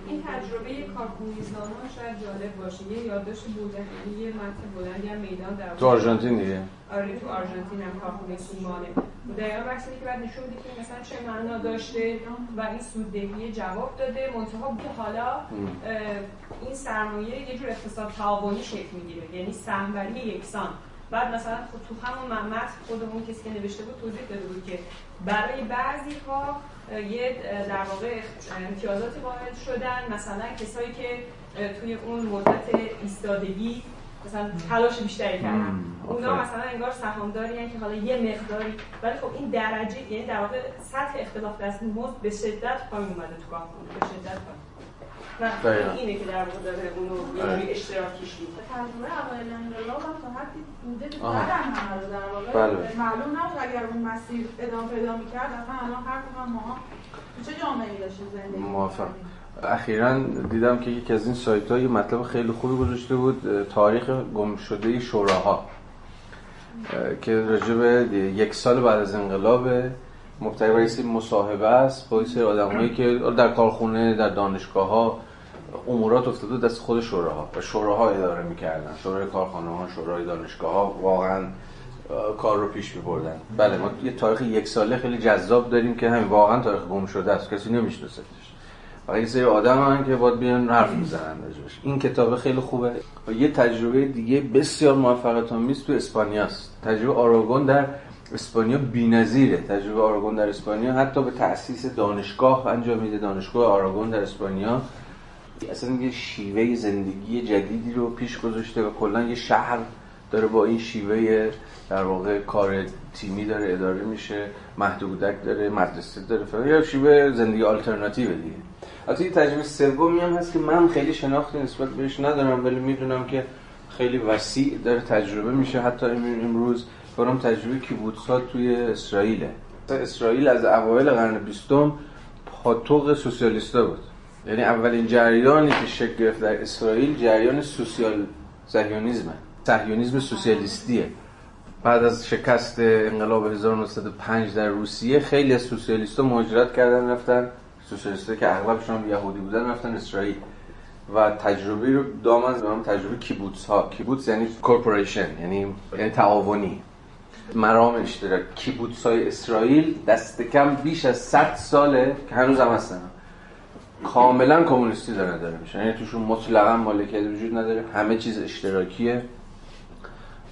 این تجربه کارخونریزانه شاید جالب باشه. یه یادداشت بودن یه متن بلندی هم میدان در تو آرژانتین دیگه؟ آره تو آرژانتین هم کارخونه سیمانه دقیقا بحث که بعد نشون میده که مثلا چه معنا داشته و این سوددهی جواب داده. منتها که حالا این سرمایه یه جور اقتصاد تعاونی شکل می‌گیره. یعنی سهموری یکسان. بعد مثلا خب تو همون متن خودمون کسی که نوشته بود توضیح داده بود که برای بعضی ها یه در واقع امتیازاتی وارد شدن. مثلا کسایی که توی اون مدت ایستادگی مثلا تلاش بیشتری کردن. اونا مثلا انگار سهامداری که حالا یه مقداری ولی خب این درجه یعنی در واقع سطح اختلاف دست مزد به شدت پایین اومده تو کارخونه به شدت پایین. نه اینه که در واقع داره اونو یه اشتراکیش میده تجربه اوایل انقلاب هم تا حدی بوده که بعدن همه رو در واقع. معلوم نبود اگر اون مسیر ادامه پیدا می‌کرد اصلا الان هر کدوم ما چه جامعه‌ای داشتیم زندگی موافق. اخیرا دیدم که یکی از این سایت ها یه مطلب خیلی خوبی گذاشته بود تاریخ گم شده شوراها که راجع به یک سال بعد از انقلاب مبتنی بر مصاحبه است با این آدمایی که در کارخونه در دانشگاه ها امورات افتاده دست خود شوراها و شوراها اداره می‌کردن. شورای کارخانه ها شورای دانشگاه ها واقعا کار رو پیش میبردن. بله ما یه تاریخ یک ساله خیلی جذاب داریم که همین واقعا تاریخ گم شده است. کسی نمیشناسدش و یه سری آدم هم که باید بیان حرف می‌زنن راجبش این کتاب خیلی خوبه. و یه تجربه دیگه بسیار موفقیت آمیز تو اسپانیا است. تجربه آراگون در اسپانیا بی‌نظیره. تجربه آراگون در اسپانیا حتی به تأسیس دانشگاه انجام میده. دانشگاه آراگون در اسپانیا. اصلا یه شیوه زندگی جدیدی رو پیش گذاشته و کلا یه شهر داره با این شیوه در واقع کار تیمی داره اداره میشه محدودک داره مدرسه داره. فلان یا شیوه زندگی آلترناتیو دیگه. البته یه تجربه سومی هم هست که من خیلی شناختی نسبت بهش ندارم ولی می‌دونم که خیلی وسیع داره تجربه میشه. حتی امروز برام تجربه کیبوتسا توی اسرائیله. اسرائیل از اوایل قرن بیستم پاتوق سوسیالیستا بود. یعنی اولین جریانی که شکل گرفت در اسرائیل جریان سوسیال صهیونیسمه صهیونیسم سوسیالیستیه. بعد از شکست انقلاب 1905 در روسیه خیلی از سوسیالیست‌ها مهاجرت کردن رفتن. سوسیالیست‌ها که اغلبشون یهودی بودن رفتن اسرائیل. و تجربه رو دامن به تجربه کیبوتس ها کیبوتس یعنی corporation یعنی یعنی تعاونی. مرام اشتراک. کیبوتس های اسرائیل دست کم بیش از 100 ساله که هنوز هم هستن. کاملا کمونیستی داره داره میشن یعنی توشون مطلقا مالکیت وجود نداره. همه چیز اشتراکیه.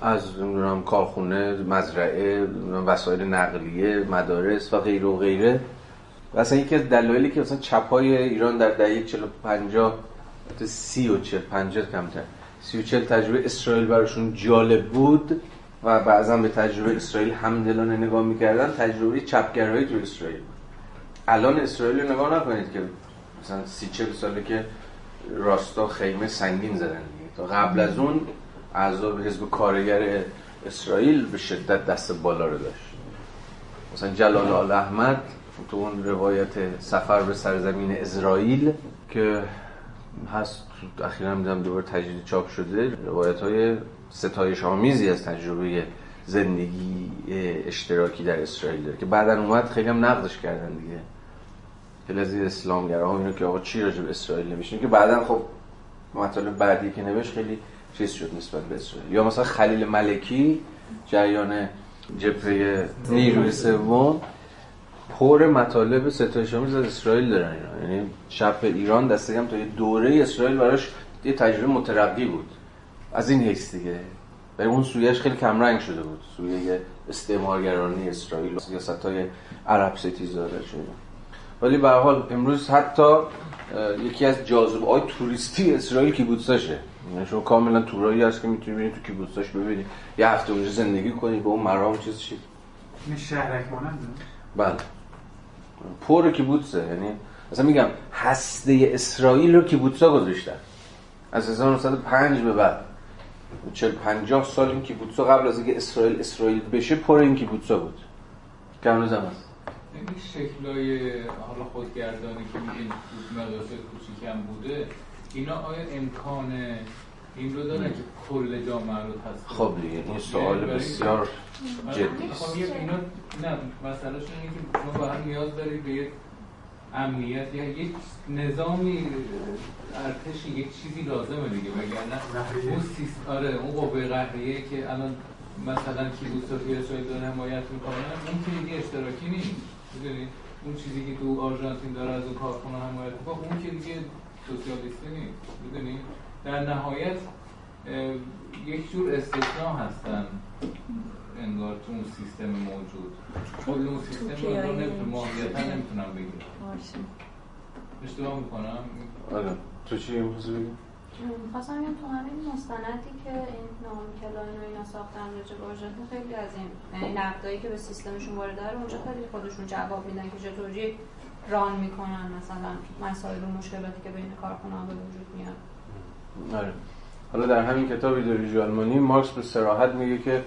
از نمی‌دونم کارخونه مزرعه وسایل نقلیه مدارس و غیره و غیره. و اصلا یکی از دلایلی که مثلا چپای ایران در دهه 40 50 سی و 40 50 کمتر. سی و 40 تجربه اسرائیل براشون جالب بود و بعضا به تجربه اسرائیل همدلانه نگاه می‌کردن. تجربه چپگرایی تو اسرائیل الان اسرائیل رو نگاه نکنید که مثلا سی چل ساله که راستا خیمه سنگین زدن. تا قبل از اون اعضا حزب کارگر اسرائیل به شدت دست بالا رو داشت. مثلا جلال آل احمد تو اون روایت سفر به سرزمین اسرائیل که هست اخیرا دیدم دوباره تجدید چاپ شده روایت های ستایش آمیزی از تجربه زندگی اشتراکی در اسرائیل که بعدا اومد خیلی هم نقدش کردن دیگه. خیلی از اسلامگرا اینو که آقا چی راجع به اسرائیل نمیشین که بعدا خب مطالب بعدی که نوشت خیلی چیز شد نسبت به اسرائیل. یا مثلا خلیل ملکی جریان جبهه نیروی سوم پر مطالب ستایش آمیز از اسرائیل دارن اینا. یعنی شب ایران دسته هم تا یه دوره اسرائیل براش یه تجربه مترقی بود. از این حیث دیگه. و اون سویش خیلی کمرنگ شده بود. سویه استعمارگرانی اسرائیل و سیاست های عرب ستیزاده شده. ولی به حال امروز حتی یکی از جاذبه های توریستی اسرائیل کیبوتساشه. یعنی شما کاملا تورایی هست که می‌تونی برید تو کیبوتساش ببینید یه هفته اونجا زندگی کنید با اون مرام چیز چی؟ این شهرک مانند بله. پر کیبوتسه یعنی مثلا میگم هسته اسرائیل رو کیبوتسا گذاشتن. از 1905 به بعد. 40 50 سال این کیبوتسا قبل از اینکه اسرائیل اسرائیل بشه پر این کیبوتسا بود که هنوز هم هست این شکلای حالا خودگردانی که میگین مقیاس کوچیک هم بوده اینا آیا امکان این رو داره که کل جامعه رو تصدیق خب دیگه این سوال بسیار جدی است. خب اینا نه مسئله اینه که شما با هم نیاز دارید به یک امنیت یا یک نظامی ارتشی یک چیزی لازمه دیگه. وگرنه اون سیست آره اون قوه قهریه که الان مثلا کیبوتسا توی اسرائیل داره حمایت می‌کنه اون که دیگه اشتراکی نیست. می‌دونید اون چیزی که تو آرژانتین داره از اون کارخونه حمایت می‌کنه اون که دیگه سوسیالیستی نیست. می‌دونید در نهایت یک جور استثناء هستن انگار تو اون سیستم موجود. خود اون سیستم رو نمی‌تونم ماهیتا نمی‌تونم بگیرم. اشتباه می‌کنم؟ آره. تو چی امروز بگیم؟ خواستم بگم تو همین مستندی که این نام کلاین و اینا ساختن راجع به خیلی از این یعنی نقدایی که به سیستمشون وارد داره اونجا خیلی خودشون جواب میدن که چطوری ران می‌کنن مثلا مسائل و مشکلاتی که بین کارخونه به وجود میاد. آره. حالا در همین کتاب ایدئولوژی آلمانی مارکس به صراحت میگه که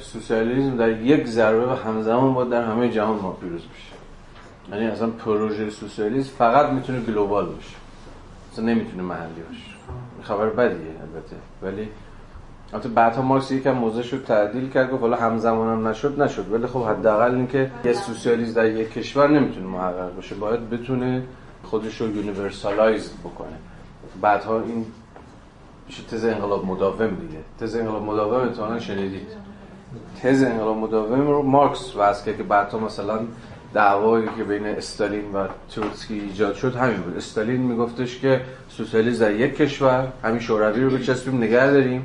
سوسیالیسم در یک ضربه و همزمان با در همه جهان ما پیروز بشه. یعنی اصلا پروژه سوسیالیسم فقط می‌تونه global باشه. اصلا نمی‌تونه محلی باشه. خبر بدیه البته. ولی البته بعدها مارکس یکم موضعش رو تعدیل کرد گفت حالا همزمان هم نشد نشد. ولی خب حداقل اینکه یه سوسیالیسم در یک کشور نمی‌تونه محقق باشه. باید بتونه خودش رو universalize بکنه. بعدها این میشه تز انقلاب مداوم دیگه. تز انقلاب مداوم اتفاقا شنیدید. تز انقلاب مداوم رو مارکس واسه که بعدها مثلا دعوایی که بین استالین و تروتسکی ایجاد شد همین بود. استالین میگفتش که سوسیالیسم در یک کشور همین شوروی رو بچسبیم نگه داریم.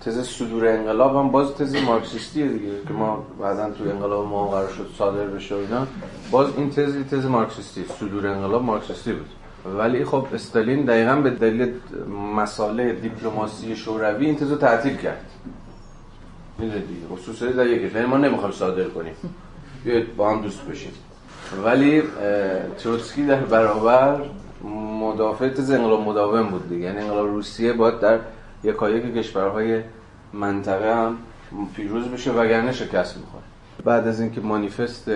تز صدور انقلاب هم باز تز مارکسیستیه دیگه که ما بعدا تو انقلاب ما قرار شد صادر بشه اینا. باز این تز تز مارکسیستی. صدور انقلاب مارکسیستی بود. ولی خب استالین دقیقا به دلیل مسائل دیپلماسی شوروی این تز رو تعطیل کرد. می‌دونی دیگه. سوسیالیسم در یک یعنی ما نمی‌خوایم صادر کنیم. بیاید با هم دوست بشیم ولی تروتسکی در برابر مدافع تز انقلاب مداوم بود دیگه. یعنی انقلاب روسیه باید در یکایک کشورهای منطقه هم پیروز بشه وگرنه شکست می‌خوره. بعد از اینکه مانیفست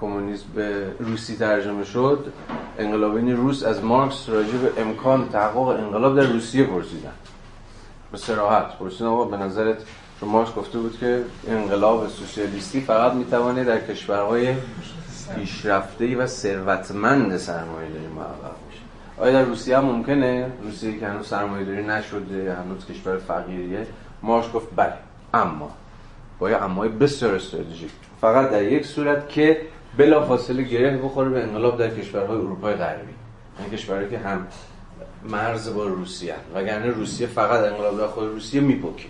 کمونیسم به روسی ترجمه شد انقلابین روس از مارکس راجع به امکان تحقق انقلاب در روسیه پرسیدن. به صراحت پرسیدن آقا به نظرت مارکس گفته بود که انقلاب سوسیالیستی فقط می‌توانه در کشورهای پیشرفته و ثروتمند سرمایه داری محقق بشه. آیا در روسیه هم ممکنه؟ روسیه که هنوز سرمایه داری نشده هنوز کشور فقیریه. مارکس گفت بله اما با یه امای بسیار استراتژیک. فقط در یک صورت که بلا فاصله گره بخوره به انقلاب در کشورهای اروپای غربی. یعنی کشورهایی که هم مرز با روسیه وگرنه روسیه فقط انقلاب در خود روسیه میپکه.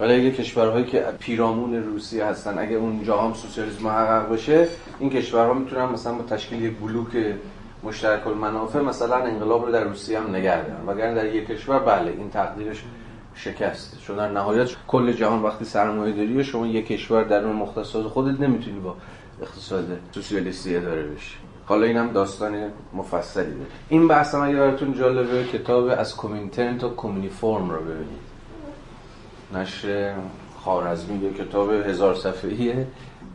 ولی اگه کشورهایی که پیرامون روسیه هستن اگه اونجا هم سوسیالیسم محقق بشه این کشورها می‌تونن مثلا با تشکیل یک بلوک مشترک المنافع مثلا انقلاب رو در روسیه هم نگه دارن. وگرنه در یک کشور بله این تقدیرش شکست. چون در نهایت کل جهان وقتی سرمایه داری شما یک کشور در اون مختصات خودت نمی‌تونی با اقتصاد سوسیالیستی اداره بشی. حالا اینم داستان مفصلی داره این بحث هم اگه براتون جالبه کتاب از کومینترن تا کومینیفورم رو ببینید. نشر خارزمی یه کتاب هزار صفحه‌ایه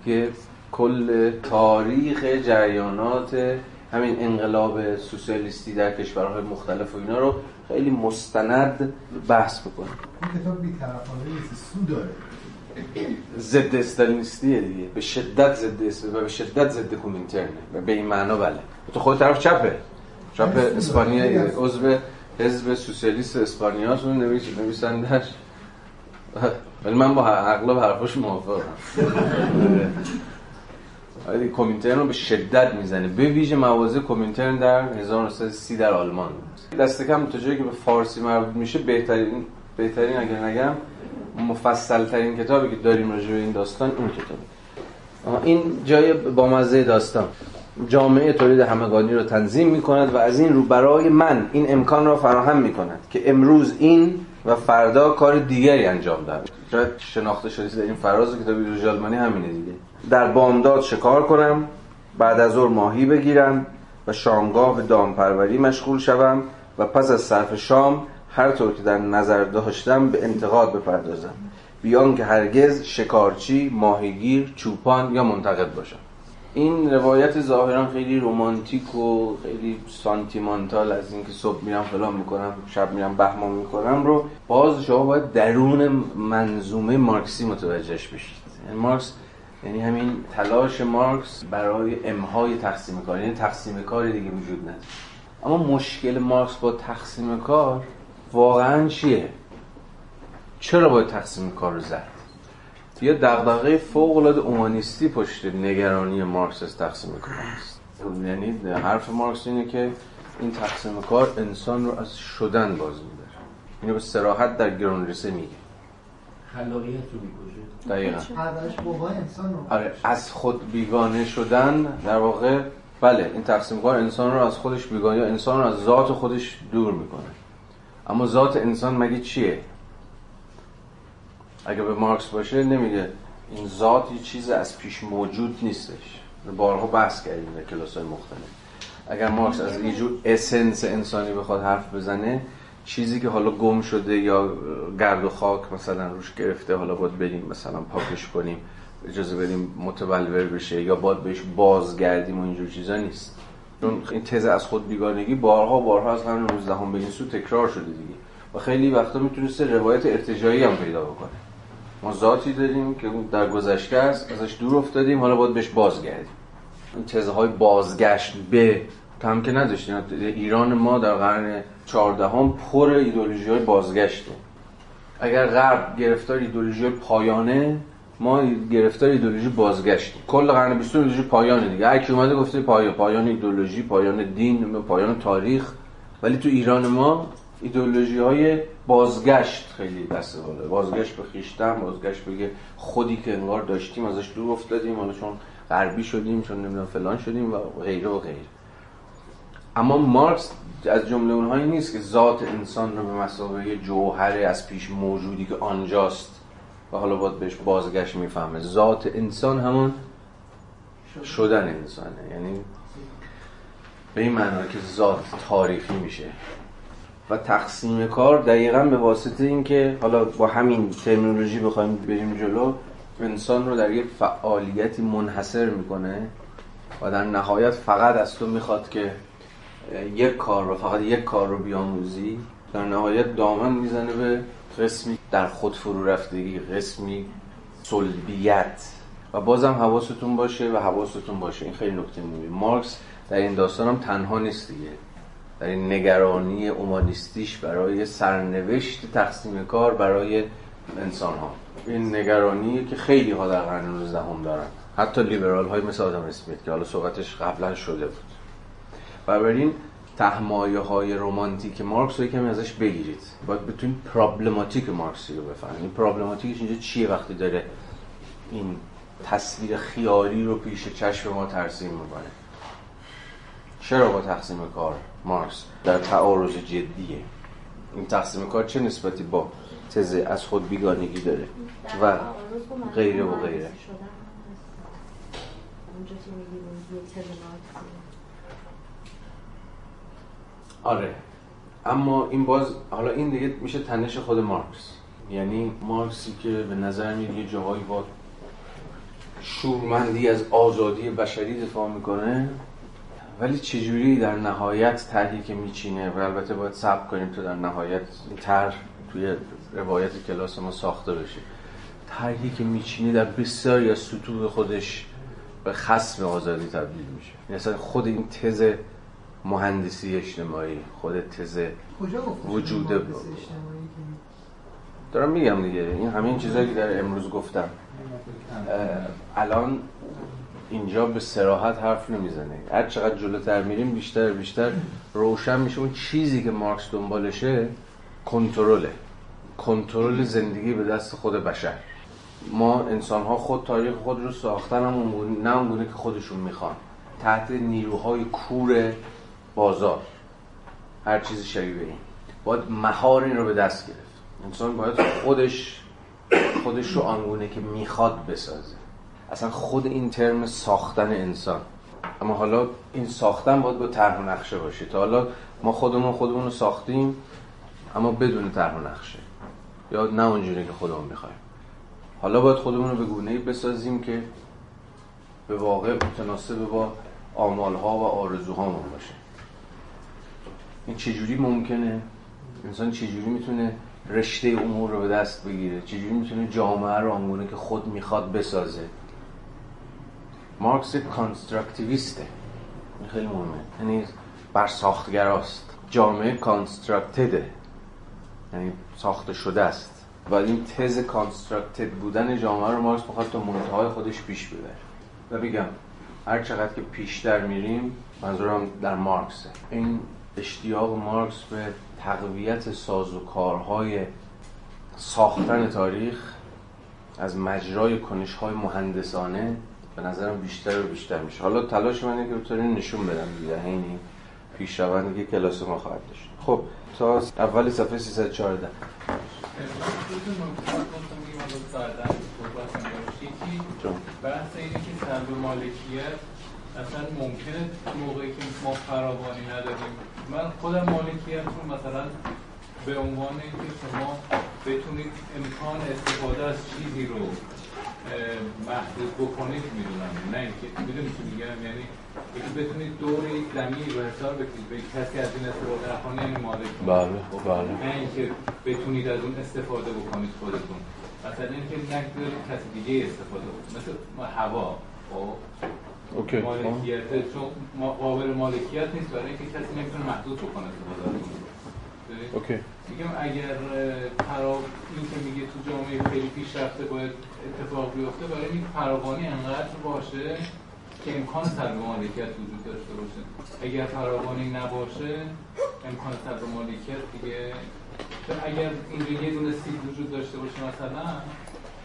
که کل تاریخ جریانات همین انقلاب سوسیالیستی در کشورهای مختلف و اینا رو خیلی مستند بحث بکنه این کتاب بی‌طرفانه نیست سو داره. ضد استالینیستیه دیگه. به شدت ضد است و به شدت ضد کومینترنه و به این معنا بله. تو خود طرف چپه. چپ اسپانیا عضو حزب سوسیالیست اسپانیا رو نویس نویسندش. ولی من با اغلب حرفاش موافقم. کومینترن رو به شدت می‌زنه. به ویژه مواضع کومینترن در 1930 در آلمان دست کم تا جایی که به فارسی مربوط میشه بهترین بهترین اگر نگم مفصل ترین کتابی که داریم راجع به این داستان اون کتابه. این جای با مزه داستان. جامعه تولید همگانی رو تنظیم می کند و از این رو برای من این امکان را فراهم می کند که امروز این و فردا کار دیگری انجام دهم شاید شناخته شدید در این فراز کتاب ایدولوژی آلمانی همینه دیگه. در بامداد شکار کنم بعد از ظهر ماهی بگیرم و شامگاه به دامپروری مشغول شوم و پس از صرف شام هر طور که در نظر داشتم به انتقاد بپردازم. بیان که هرگز شکارچی، ماهیگیر، چوپان یا منتقد باشم. این روایت ظاهرا خیلی رومانتیک و خیلی سانتیمانتال از اینکه صبح میرم فلان می‌کنم شب میرم بهمان می‌کنم رو. باز شما باید درون منظومه مارکسی متوجهش بشید. یعنی مارکس یعنی همین تلاش مارکس برای امهای تقسیم کار. یعنی تقسیم کار دیگه وجود نداره. اما مشکل مارکس با تقسیم کار واقعا چیه؟ چرا باید تقسیم کار رو زد؟ یه دغدغه فوق العاده اومانیستی پشت نگرانی مارکس از تقسیم کار است؟ یعنی حرف مارکس اینه که این تقسیم کار انسان رو از شدن باز میداره اینو به سراحت در گرونریسه میگه. خلاقیت رو می‌کشه. دقیقا. انسان رو. آره از خود بیگانه شدن در واقع بله این تقسیم کار انسان رو از خودش بیگانه یا انسان رو از ذات خودش دور می‌کنه. اما ذات انسان مگه چیه؟ اگه به مارکس باشه نمیگه این ذات یه چیز از پیش موجود نیستش. بارها بحث کردیم در کلاس های مختلف. اگر مارکس از یه جور اسنس انسانی بخواد حرف بزنه چیزی که حالا گم شده یا گرد و خاک مثلا روش گرفته حالا باید بریم مثلا پاکش کنیم اجازه بدیم متبلور بشه یا باید بهش بازگردیم و اینجور چیزا نیست. چون این تز از خود بیگانگی بارها بارها از همین 19 هم به این سو تکرار شده دیگه. و خیلی وقتا می‌تونسته روایت ارتجایی هم پیدا بکنه. ما ذاتی داریم که در گذشته است ازش دور افتادیم حالا باید بهش بازگردیم. این تزه های بازگشت به کم که نداشتیم ایران ما در قرن 14 هم پر ایدولوژی های بازگشته. اگر غرب گرفتار ایدولوژی پایانه ما گرفتار ایدولوژی بازگشت کل قرن 20 ایدولوژی پایانه دیگه. هر کی اومده گفته پای پایان ایدولوژی پایان دین پایان تاریخ. ولی تو ایران ما ایدولوژی های بازگشت خیلی دست بالا بازگشت به خیشتن بازگشت به خودی که انگار داشتیم ازش دور افتادیم. حالا چون غربی شدیم چون نمی‌دونم فلان شدیم و غیره و غیره. اما مارکس از جمله اونهایی نیست که ذات انسان رو به مسابقه جوهر از پیش موجودی که آنجاست و حالا باید بهش بازگشت می‌فهمه. ذات انسان همون شدن انسانه. یعنی به این معنا که ذات تاریخی میشه. و تقسیم کار دقیقا به واسطه اینکه حالا با همین ترمینولوژی بخوایم بریم جلو انسان رو در یک فعالیتی منحصر می‌کنه و در نهایت فقط از تو می‌خواد که یک کار رو فقط یک کار رو بیاموزی در نهایت دامن می‌زنه به قسمی در خود فرو رفتگی قسمی سلبیت. و بازم حواستون باشه و حواستون باشه. این خیلی نکته مهمه مارکس در این داستان هم تنها نیست دیگه. در این نگرانی اومانیستیش برای سرنوشت تقسیم کار برای انسان ها این نگرانی که خیلی ها در قرن 19 هم دارن. حتی لیبرال های مثل آدم اسمیت که حالا صحبتش قبلا شده بود. و برین تهمایه های رومانتیک مارکس رو کمی ازش بگیرید. باید بتونید پرابلماتیک مارکسی رو بفهمید این پرابلماتیکش اینجا چیه وقتی داره این تصویر خیالی رو پیش چشم ما ترسیم می‌کنه؟ چرا با تقسیم کار مارکس در تعارض جدیه؟ این تقسیم کار چه نسبتی با تز از خود بیگانگی داره و غیره و غیره؟ آره. اما این باز حالا این دیگه میشه تنش خود مارکس. یعنی مارکسی که به نظر میاد یه جاهایی با شورمندی از آزادی بشری دفاع می‌کنه ولی چجوری در نهایت طرحی که میچینه؟ و البته باید صبر کنیم تا در نهایت این طرح توی روایت کلاس ما ساخته بشه. طرحی که میچینه در بسیاری از سطوح خودش به خصم آزادی تبدیل میشه. یعنی خود این تز مهندسی اجتماعی خود تز وجود دارم میگم دیگه این همین چیزایی که در امروز گفتم. الان اینجا به سراحت حرف نمی‌زنه. هر چقدر جلوتر میریم بیشتر بیشتر روشن میشه. اون چیزی که مارکس دنبالشه کنترله. کنترل زندگی به دست خود بشر. ما انسان ها خود تاریخ خود رو ساختن هم نه اونگونه که خودشون می‌خوان. تحت نیروهای کور بازار. هر چیزی شبیه این. باید مهار این رو به دست گرفت. انسان باید خودش خودش رو آنگونه که می‌خواد بسازه. اصلا خود این ترم ساختن انسان. اما حالا این ساختن باید با طرح و نقشه باشه. تا حالا ما خودمون خودمون رو ساختیم اما بدون طرح و نقشه. یا نه اونجوری که خودمون می‌خوایم. حالا باید خودمون رو به گونه بسازیم که به واقع متناسب با آمال ها و آرزوهامون باشه. این چجوری ممکنه؟ انسان چجوری می‌تونه رشته امور رو به دست بگیره؟ چجوری می‌تونه جامعه رو آنگونه که خود می‌خواد بسازه؟ مارکس constructivist ه. این خیلی مهمه. یعنی برساخت‌گراست. جامعه constructed ه. یعنی ساخته شده است. و این تز constructed بودن جامعه رو مارکس می‌خواد تا منتهای خودش پیش ببره. و بگم هر چقدر که پیشتر میریم منظورم در مارکسه. این اشتیاق مارکس به تقویت ساز و کارهای ساختن تاریخ از مجرای کنش های مهندسانه به نظرم بیشتر و بیشتر میشه. حالا تلاش من که بطوری نشون بدم دیگه. اینی پیش روند که کلاس ما خواهد داشت. خب تا اول صفحه 314 بحث اینه که سلب مالکیت اصلا ممکنه موقعی که ما فراوانی نداریم. من خودم مالکیت رو مثلا به عنوان اینکه شما بتونید امکان استفاده از چیزی رو محدود بکنید می‌دونم. نه اینکه می‌دونید چی میگم؟ یعنی اینکه بتونید دور یک زمین رو حساب بکنید. به کسی از این استفاده نکنه یعنی مالک. بله بله. نه اینکه بتونید از اون استفاده بکنید خودتون. مثلا اینکه نگذارید کسی دیگه استفاده بکنید مثل هوا. خب اوکی مالکیت چون قابل مالکیت نیست برای اینکه کسی نمی‌تونه محدود بکنه استفاده اوکی. میگم اگر فرا این که میگه تو جامعه خیلی پیشرفته باید اتفاق بیفته برای این فراوانی انقدر باشه که امکان سلب مالکیت وجود داشته باشه. اگر فراوانی نباشه امکان سلب مالکیت دیگه اگر اینجا یه دونه سیب وجود داشته باشه مثلا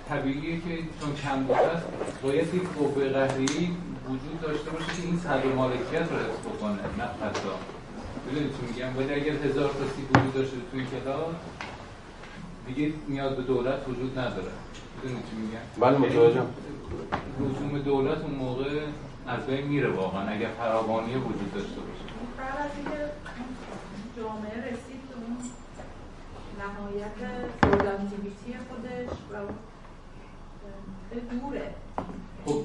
طبیعیه که چون کم بوده است باید یک قوه قهری وجود داشته باشه که این سلب مالکیت رو حفظ بکنه نه حتی. می‌دونید چی میگم؟ باید اگر هزار تا سیب وجود داشته تو این کلاس دیگه نیاز به دولت وجود نداره. می‌دونی چی میگم؟ بله متوجهم. رسوم دولت اون موقع از بین میره واقعا اگر فراوانی وجود داشته باشه. بعد از اینکه جامعه رسید به اون نهایت پروداکتیویتی خودش و به دوره. خب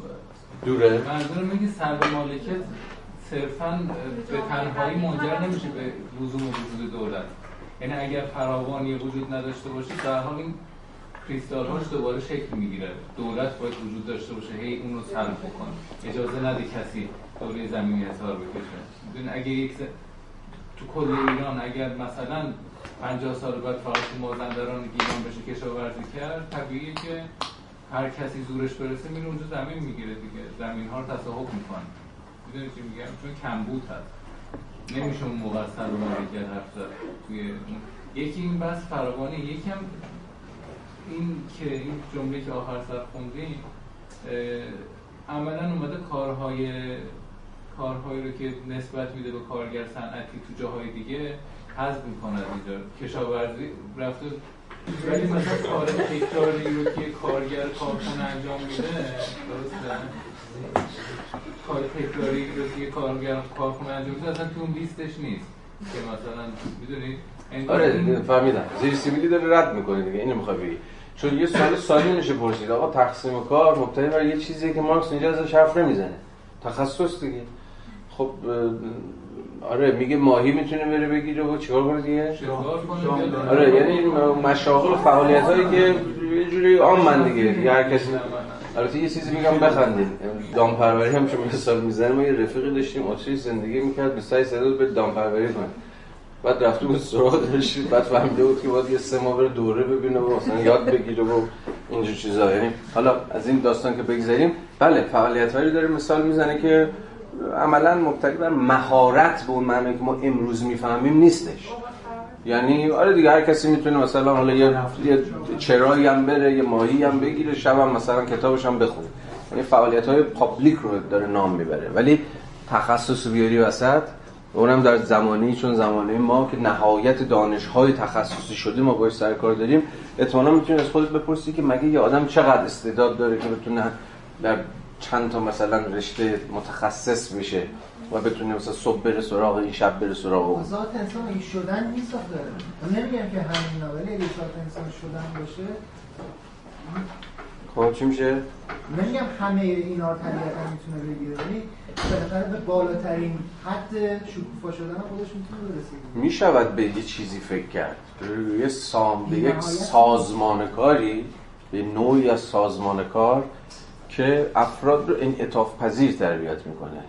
دوره. منظورم که سلب مالکیت صرفا به تنهایی منجر نمیشه به لزوم وجود دولت. یعنی اگر فراوانی وجود نداشته باشه در حال این کریستال هاش دوباره شکل می‌گیره. دولت باید وجود داشته باشه هی اون رو سلب بکنه. اجازه نده کسی دوره زمینی اظهار بکشه. اگه یک ز- تو کل ایران اگر مثلا 50 سال بعد فقط مازندران گیلان بشه کشاورزی کرد طبیعیه که هر کسی زورش برسه میره اونجا زمین می‌گیره دیگه. زمین ها رو تصاحب می‌کنه. می‌دونی چی میگم؟ چون کمبود هست. نمیشه اون از سلب مالکیت حرف زد. توی یکی این بس فراوانی یکم این که این جمله که آخر سر خوندیم عملا اومده کارهای کارهایی رو که نسبت میده به کارگر صنعتی تو جاهای دیگه حذف می‌کنه از اینجا. کشاورزی رفته ولی مثلا کار تکراری رو که کارگر کارخونه انجام میده درسته؟ کار تکراری رو که کارگر کارخونه انجام میده اصلا تو اون لیستش نیست که مثلا می‌دونید آره فهمیدم. زیر سیبیلی داره رد می‌کنه دیگه اینو می‌خوای بگی. چون یه سوال سالی میشه پرسید. آقا تقسیم کار مبتنی بر یه چیزیه که مارکس اینجا ازش حرف نمی‌زنه. تخصص دیگه. خب آره میگه ماهی می‌تونه بره بگیره و چیکار کنه دیگه؟ آره یعنی مشاغل و فعالیت هایی که یه جوری عام من دیگه دیگه هر کسی البته یه چیزی میگم بخندید دامپروری هم چون مثال می‌زنم ما یه رفیقی داشتیم اتریش زندگی می‌کرد 28 سال به دامپروری کنه بعد رفته بود سراغش بعد فهمیده بود که باید یه سه ماه بره دوره ببینه و مثلا یاد بگیره و اینجور چیزا. یعنی حالا از این داستان که بگذاریم بله فعالیت هایی داره مثال می‌زنه که عملا مبتنی بر مهارت به اون معنی که ما امروز می‌فهمیم نیستش. یعنی آره دیگه هر کسی می‌تونه مثلا حالا یه, یه چرایی هم بره یه ماهی هم بگیره شب هم مثلا کتابش هم بخونه. یعنی فعالیت های پابلیک رو داره نام می‌بره. ولی تخصص بیاری وسط اونم در زمانی چون زمانه ما که نهایت دانش های تخصصی شده ما باش سر کار داریم احتمالاً می‌تونی از خودت بپرسی که مگه یه آدم چقدر استعداد داره که بتونه در چند تا مثلا رشته متخصص بشه و بتونه مثلا صبح بره سراغ این شب بره سراغ اون. ذات انسان این شدن نیست من نمیگم که همین ولی اگه ذات انسان شدن باشه. خب چی میشه؟ نمیگم همه اینا رو طبیعتا می‌تونه بگیره ولی بالاخره به بالاترین حد شکوفا شدن خودش می‌تونه برسه. می‌شود به یه چیزی فکر کرد. یه سام به یک. سازمان کاری به نوعی از سازمان کار که افراد رو انعطاف پذیر تربیت می‌کنه.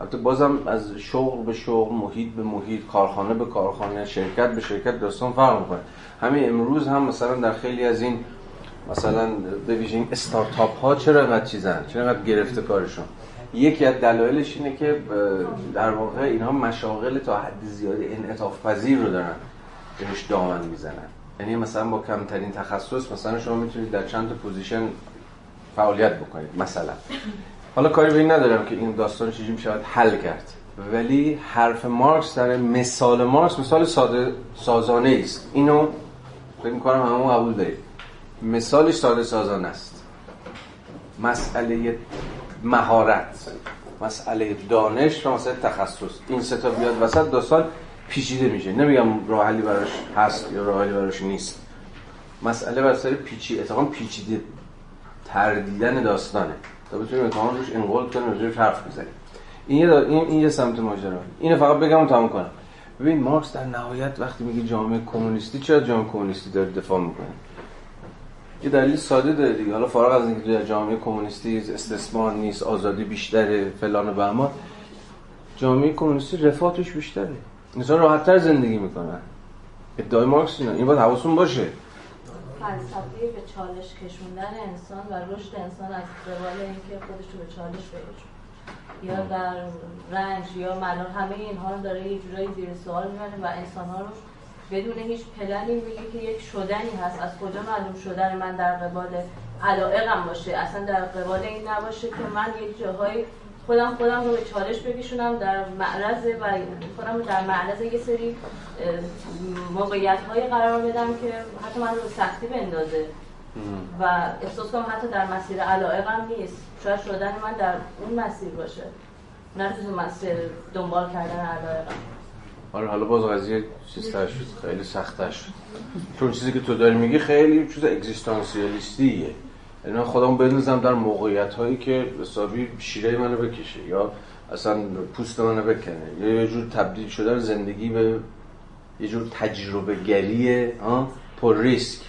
البته بازم از شغل به شغل محیط به محیط کارخانه به کارخانه شرکت به شرکت داستان فرق می‌کنه. همین امروز هم مثلا در خیلی از این مثلا به ویژه این استارتاپ ها چرا اینقدر چیزن چرا اینقدر گرفته کارشون. یکی از دلایلش اینه که در واقع اینها مشاغل تا حد زیادی انعطاف پذیر رو دارن بهش دامن می‌زنن. یعنی مثلا با کمترین تخصص مثلا شما می‌تونید در چند تا position فعالیت بکنید مثلا. حالا کاری به این ندارم که این داستان چجوری می‌شود حل کرد. ولی حرف مارکس در مثال مارکس مثال ساده سازانه است. اینو فکر می‌کنم همون قبول دارید مثالش ساده سازانه است. مسئله مهارت مسئله دانش و مسئله تخصص. این سه تا بیاد وسط داستان پیچیده میشه. نمیگم راه حلی براش هست یا راه حلی براش نیست. مسئله بر سر پیچی اتفاقا پیچیده تردیدن داستانه. تا بتونیم اتفاقا روش انقلب کنیم روش حرف بزنیم. این یه, این, یه سمت ماجرا. اینو فقط بگم و تموم کنم. ببین مارکس در نهایت وقتی میگه جامعه کمونیستی چرا جامعه کمونیستی داره دفاع می‌کنه؟ یه دلیل ساده داره دیگه. حالا فارغ از اینکه در جامعه کمونیستی استثمار نیست آزادی بیشتره فلان و بهمان. جامعه کمونیستی رفاه بیشتره. انسان راحتتر زندگی می‌کنن ادعای مارکس اینه. این باید حواستون باشه. فلسفه به چالش کشوندن انسان و رشد انسان از قبال اینکه خودش رو به چالش بکشه یا در رنج یا ملال همه اینها رو داره یه جورایی زیر سوال می‌بره و انسان ها رو بدون هیچ پلنی میگه که یک شدنی هست. از کجا معلوم شدن من در قبال علائقم باشه؟ اصلا در قبال این نباشه که من یک جاهای خودم خودم رو به چالش بکشونم در معرض و خودم رو در معرض یه سری موقعیت های قرار بدم که حتی من رو سختی بندازه. و احساس کنم حتی در مسیر علائقم نیست. شاید شدن من در اون مسیر باشه. نه تو مسیر دنبال کردن علائقم. آره حالا باز قضیه چیز شد. خیلی سخت شد. چون چیزی که تو داری میگی خیلی چیز اگزیستانسیالیستیه. یعنی خودم بندازم در موقعیت هایی که حسابی شیره منو بکشه یا اصلا پوست منو بکنه. یا یه جور تبدیل شدن زندگی به یه جور تجربه گریه پر ریسک.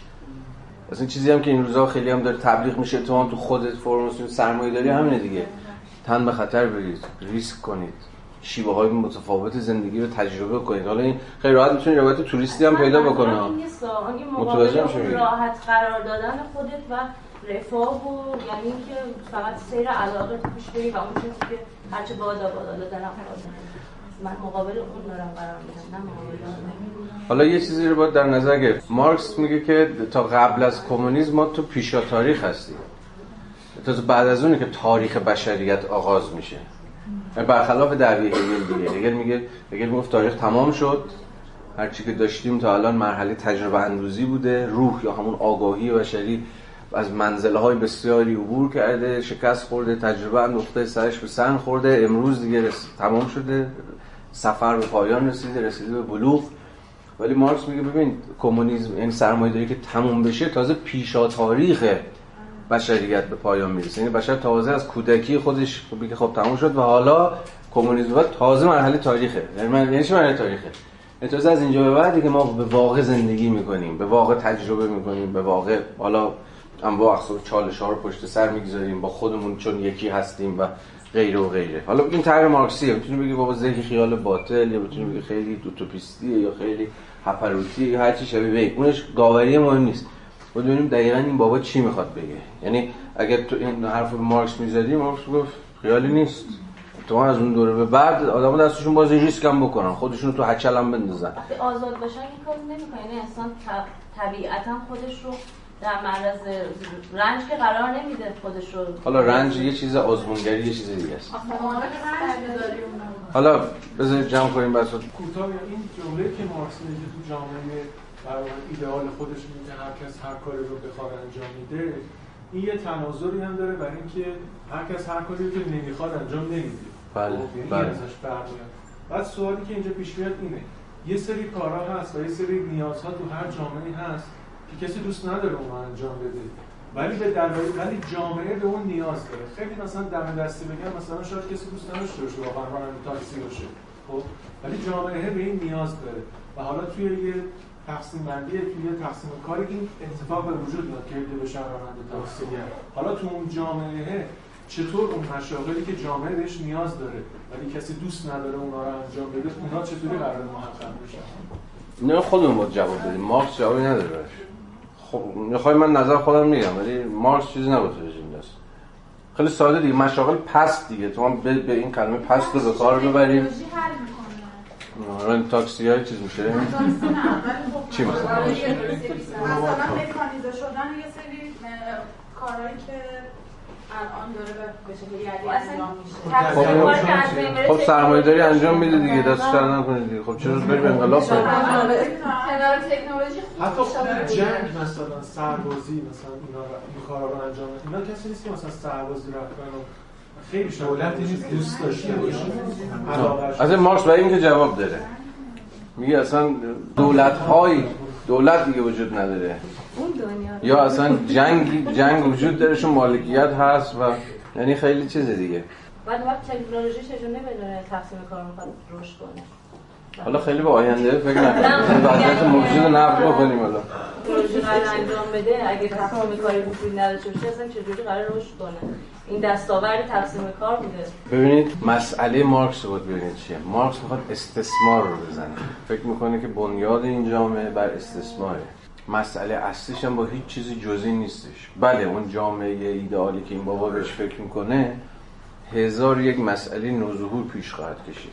اصلا چیزی هم که این روزها خیلی هم داره تبلیغ میشه تو هم تو خودت فرماسیون سرمایه داری همینه دیگه. تن به خطر برید ریسک کنید. شیوه های متفاوت زندگی رو تجربه کنید. حالا این خیلی راحت می‌تونید روایت توریستی هم پیدا بکنه متوجه راحت قرار دادن خودت و رفاه و یعنی اینکه فقط سیر علاقه پیش بری و اون چیزی که هرچه بادا بادا دارم من مقابل اون دارم قرار میدم حالا یه چیزی رو باید در نظر گرفت. مارکس میگه که تا قبل از کمونیسم ما تو پیشا تاریخ هستیم تا بعد از اونه که تاریخ بشریت آغاز میشه. برخلاف دعوی هگل دیگه هگل میگه هگل می‌گفت تاریخ تمام شد هرچی که داشتیم تا الان مرحله تجربه اندوزی بوده روح یا همون آگاهی بشری از منزله های بسیاری عبور کرده شکست خورده تجربه اندوخته سرش به سن خورده. امروز دیگه تمام شده. سفر به پایان رسیده رسیده به بلوغ. ولی مارکس میگه ببین کمونیسم یعنی سرمایه داری که تموم بشه تازه پیشا تاریخ بشریت به پایان می‌رسه. یعنی بشر تازه از کودکی خودش میگه خب تموم شد و حالا کمونیسم تازه مرحله تاریخه. یعنی من یعنی چه مرحله تاریخه؟ یعنی تازه از اینجا به بعد که ما به واقع زندگی می‌کنیم به واقع تجربه می‌کنیم به واقع حالا انواع اقسام چالش ها رو پشت سر می‌گذاریم با خودمون چون یکی هستیم و غیره و غیره. حالا این طرح مارکسیه می‌تونی بگی بابا ذهن خیال باطل یا می‌تونی بگی خیلی دوتوپیستیه یا خیلی هپروتیه یا هر چی شبیه اونش گاوری مهم نیست. و ببینیم دقیقا این بابا چی می‌خواد بگه. یعنی اگر تو این حرف مارکس می‌زدی مارکس گفت خیالی نیست. تو از اون دوره به بعد آدم دستشون بازی ریسک هم بکنن. خودشون تو هچل هم بندازن. آزاد باشن این کار نمی‌کنه یعنی اصلا طبیعتا خودش رو در معرض رنج که قرار نمیده خودش رو حالا رنج یه چیز آزمونگری یه چیز دیگه است. حالا بذارید جمع کنیم بس. کوتاه این جمله که مارکس میگه تو جامعه ایدئال خودش میگه هر کس هر کاری رو بخواد انجام میده این یه تناظری هم داره برای اینکه هر کس هر کاری رو که نمی‌خواد انجام نمیده. بله خب، یعنی بله. بعد سوالی که اینجا پیش میاد اینه یه سری کارها هست و یه سری نیازها تو هر جامعه هست کسی دوست نداره اون انجام بده. ولی به دلایل ولی جامعه به اون نیاز داره. خیلی مثلا دم دستی بگم مثلا شاید کسی دوست نداشته باشه واقعا راننده تاکسی باشه. خب؟ ولی جامعه به این نیاز داره. و حالا توی یه تقسیم بندی توی یه تقسیم کاری این اتفاق به وجود میاد که عده بشن راننده تاکسی. حالا تو اون جامعه چطور اون مشاغلی که جامعه بهش نیاز داره ولی کسی دوست نداره اونا رو انجام بده اونا چطوری قرار محقق بشن؟ نه خودمون باید جواب بدیم. مارکس جوابی نداره خب می‌خوای من نظر خودم میگم ولی مارکس چیزی نگفته این دست خیلی ساده دیگه مشاغل پست دیگه تو هم به این کلمه پست رو به کار ببریم تاکسی های چیز میشه چی مثلا مثلا مکانیزه شدن یه سری کارهایی که الان داره به خب سرمایه داری انجام میده دیگه دست سر نکنید دیگه. خب چرا بری به انقلاب کنید تکنولوژی حتی جنگ مثلا سربازی مثلا اینا این کارا رو انجام میده اینا کسی نیست که مثلا سربازی رفتن و خیلی دولتی نیست دوست داشته باشه. از مارکس برای اینکه جواب داره. میگه اصلا دولت های دولت دیگه وجود نداره. یا اصلا جنگ جنگ وجود داره چون مالکیت هست و یعنی خیلی چیز دیگه. بعد وقت تکنولوژی چجوری بدونه تقسیم کار می‌خواد رشد کنه؟ حالا خیلی به آینده فکر نکنیم وضعیت موجود نقد بکنیم حالا. پروژه انجام بده اگه تقسیم کاری وجود نداشته باشه اصلا چجوری قرار رشد کنه؟ این دستاورد تقسیم کار بوده. ببینید مسئله مارکس رو ببینید چیه. مارکس می‌خواد استثمار رو بزنه. فکر می‌کنه که بنیاد این جامعه بر استثماره. مسئله اصلیش هم با هیچ چیزی جزی نیستش. بله اون جامعه ایدئالی که این بابا بهش فکر می‌کنه هزار یک مسئله نوظهور پیش خواهد کشید.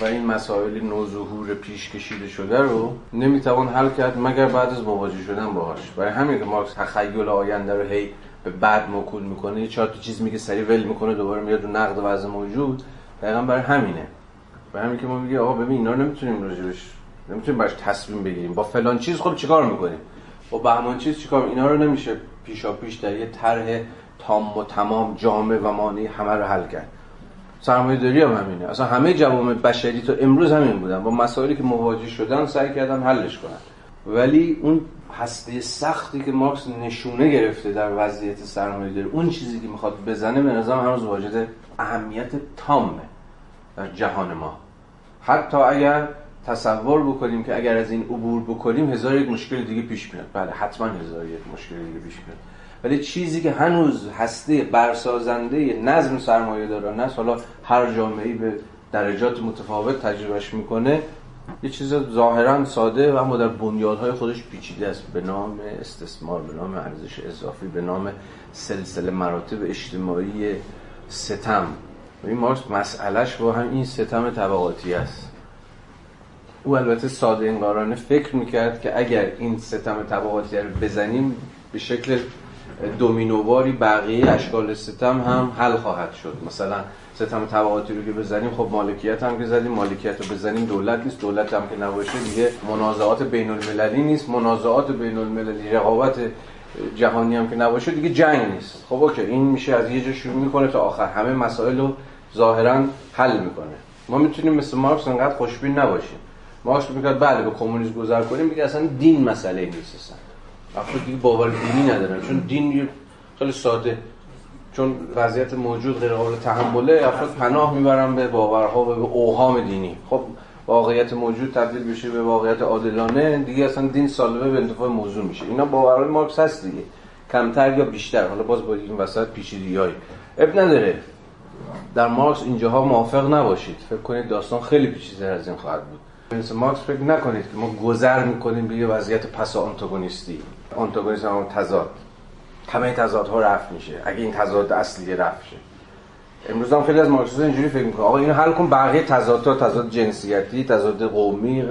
و این مسائل نوظهور پیش کشیده شده رو نمی‌توان حل کرد مگر بعد از مواجه شدن باهاش. برای همین که مارکس تخیل آینده رو هی به بعد موکول می‌کنه یه چهار چیز میگه سری ول می‌کنه دوباره میاد رو نقد وضع موجود. دقیقا برای همینه. برای همین که ما میگه آقا ببین اینا رو نمی‌تونیم راجبش نمی‌تونیم براش تصمیم بگیریم. با فلان چیز خب چیکار می‌کنیم؟ با بهمان چیز چیکار؟ اینا رو نمیشه پیشا پیش در یه طرح تام و تمام جامع و مانعی همه رو حل کرد. سرمایه داری هم همینه. اصلا همه جوامع بشری تا امروز همین بودن. با مسائلی که مواجه شدن سعی کردن حلش کنن. ولی اون هسته سختی که مارکس نشونه گرفته در وضعیت سرمایه داری اون چیزی که می‌خواد بزنه به نظرم هنوز واجد اهمیت تامه در جهان ما. حتی اگر تصور بکنیم که اگر از این عبور بکنیم هزار یک مشکل دیگه پیش میاد. بله حتما هزار یک مشکل دیگه پیش میاد. ولی چیزی که هنوز هسته برسازنده نظم سرمایه داران است حالا هر جامعه به درجات متفاوت تجربهش می‌کنه یه چیز ظاهرا ساده و اما در بنیادهای خودش پیچیده است. به نام استثمار به نام ارزش اضافی به نام سلسله مراتب اجتماعی ستم. این مارکس مسئلهش با هم این ستم طبقاتی است. او البته ساده انگارانه فکر می‌کرد که اگر این ستم طبقاتی رو بزنیم به شکل دومینوواری بقیه اشکال ستم هم حل خواهد شد. مثلا ستم طبقاتی رو که بزنیم خب مالکیت هم که زدیم مالکیت رو بزنیم دولت نیست دولت هم که نباشه دیگه منازعات بین المللی نیست منازعات بین المللی رقابت جهانی هم که نباشه دیگه جنگ نیست. خب اوکی این میشه از یه جا شروع می‌کنه تا آخر. همه مسائل رو ظاهرا حل می‌کنه. ما می‌تونیم مثل مارکس انقدر خوشبین نباشیم. مارکس میگه بله به کمونیسم گذر کنیم میگه اصلا دین مسئله نیست اصلا. افراد دیگه باور دینی ندارن چون دین خیلی ساده. چون وضعیت موجود غیر قابل تحمله افراد پناه می‌برن به باورها و به اوهام دینی. خب واقعیت موجود تبدیل بشه به واقعیت عادلانه دیگه اصلا دین سالبه به انتفاع موضوع میشه. اینا باورهای مارکس هست دیگه. کمتر یا بیشتر. حالا باز با این وسط پیچیدگی‌های اب نداره. در مارکس اینجاها موافق نباشید. فکر کنید داستان خیلی پیچیده از این خواهد بود. مثل مارکس فکر نکنید که ما گذر می‌کنیم به یه وضعیت پس آنتاگونیستی. آنتاگونیسم هم تضاد. همه تضادها رفت میشه. اگه این تضاد اصلی رفت شه. امروز هم خیلی از مارکسیست‌ها اینجوری فکر می‌کنه. آقا اینو حل کن بقیه تضادها تضاد جنسیتی تضاد قومی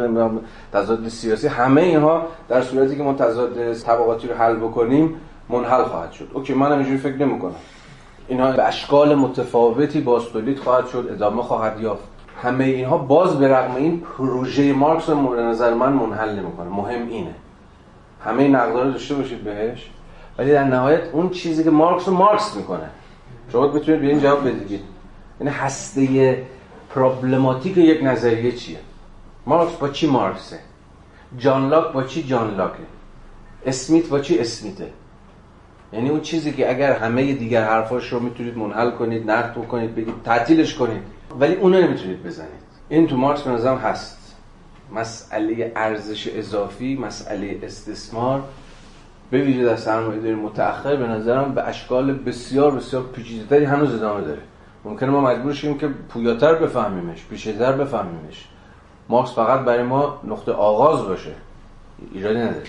تضاد سیاسی همه اینها در صورتی که ما تضاد طبقاتی رو حل بکنیم منحل خواهد شد. اوکی منم اینجوری فکر نمی‌کنم. اینها به اشکال متفاوتی باستولید خواهد شد ادامه خواهد یافت. همه اینها باز به رغم این پروژه مارکس رو مورد نظر من منحل نمی‌کنه. مهم اینه. همه نقدار داشته باشید بهش. ولی در نهایت اون چیزی که مارکس رو مارکس می‌کنه. شما بتونید به این جواب بدید یعنی هسته پرابلماتیک یک نظریه چیه؟ مارکس با چی مارکسه؟ جان لاک با چی جان لاکه؟ اسمیت با چی اسمیته؟ یعنی اون چیزی که اگر همه دیگر حرفاش رو می‌تونید منحل کنید نقد بکنید بگید تعطیلش کنید. ولی اونو نمی‌تونید بزنید. این تو مارکس به هست. مسئله ارزش اضافی مسئله استثمار. به ویژه در سرمایه داری متأخر به نظرم به اشکال بسیار بسیار پیچیده‌تری هنوز ادامه داره. ممکنه ما مجبور شیم که پویاتر بفهمیمش پیشتر بفهمیمش. مارکس فقط برای ما نقطه آغاز باشه. ایرادی نداره.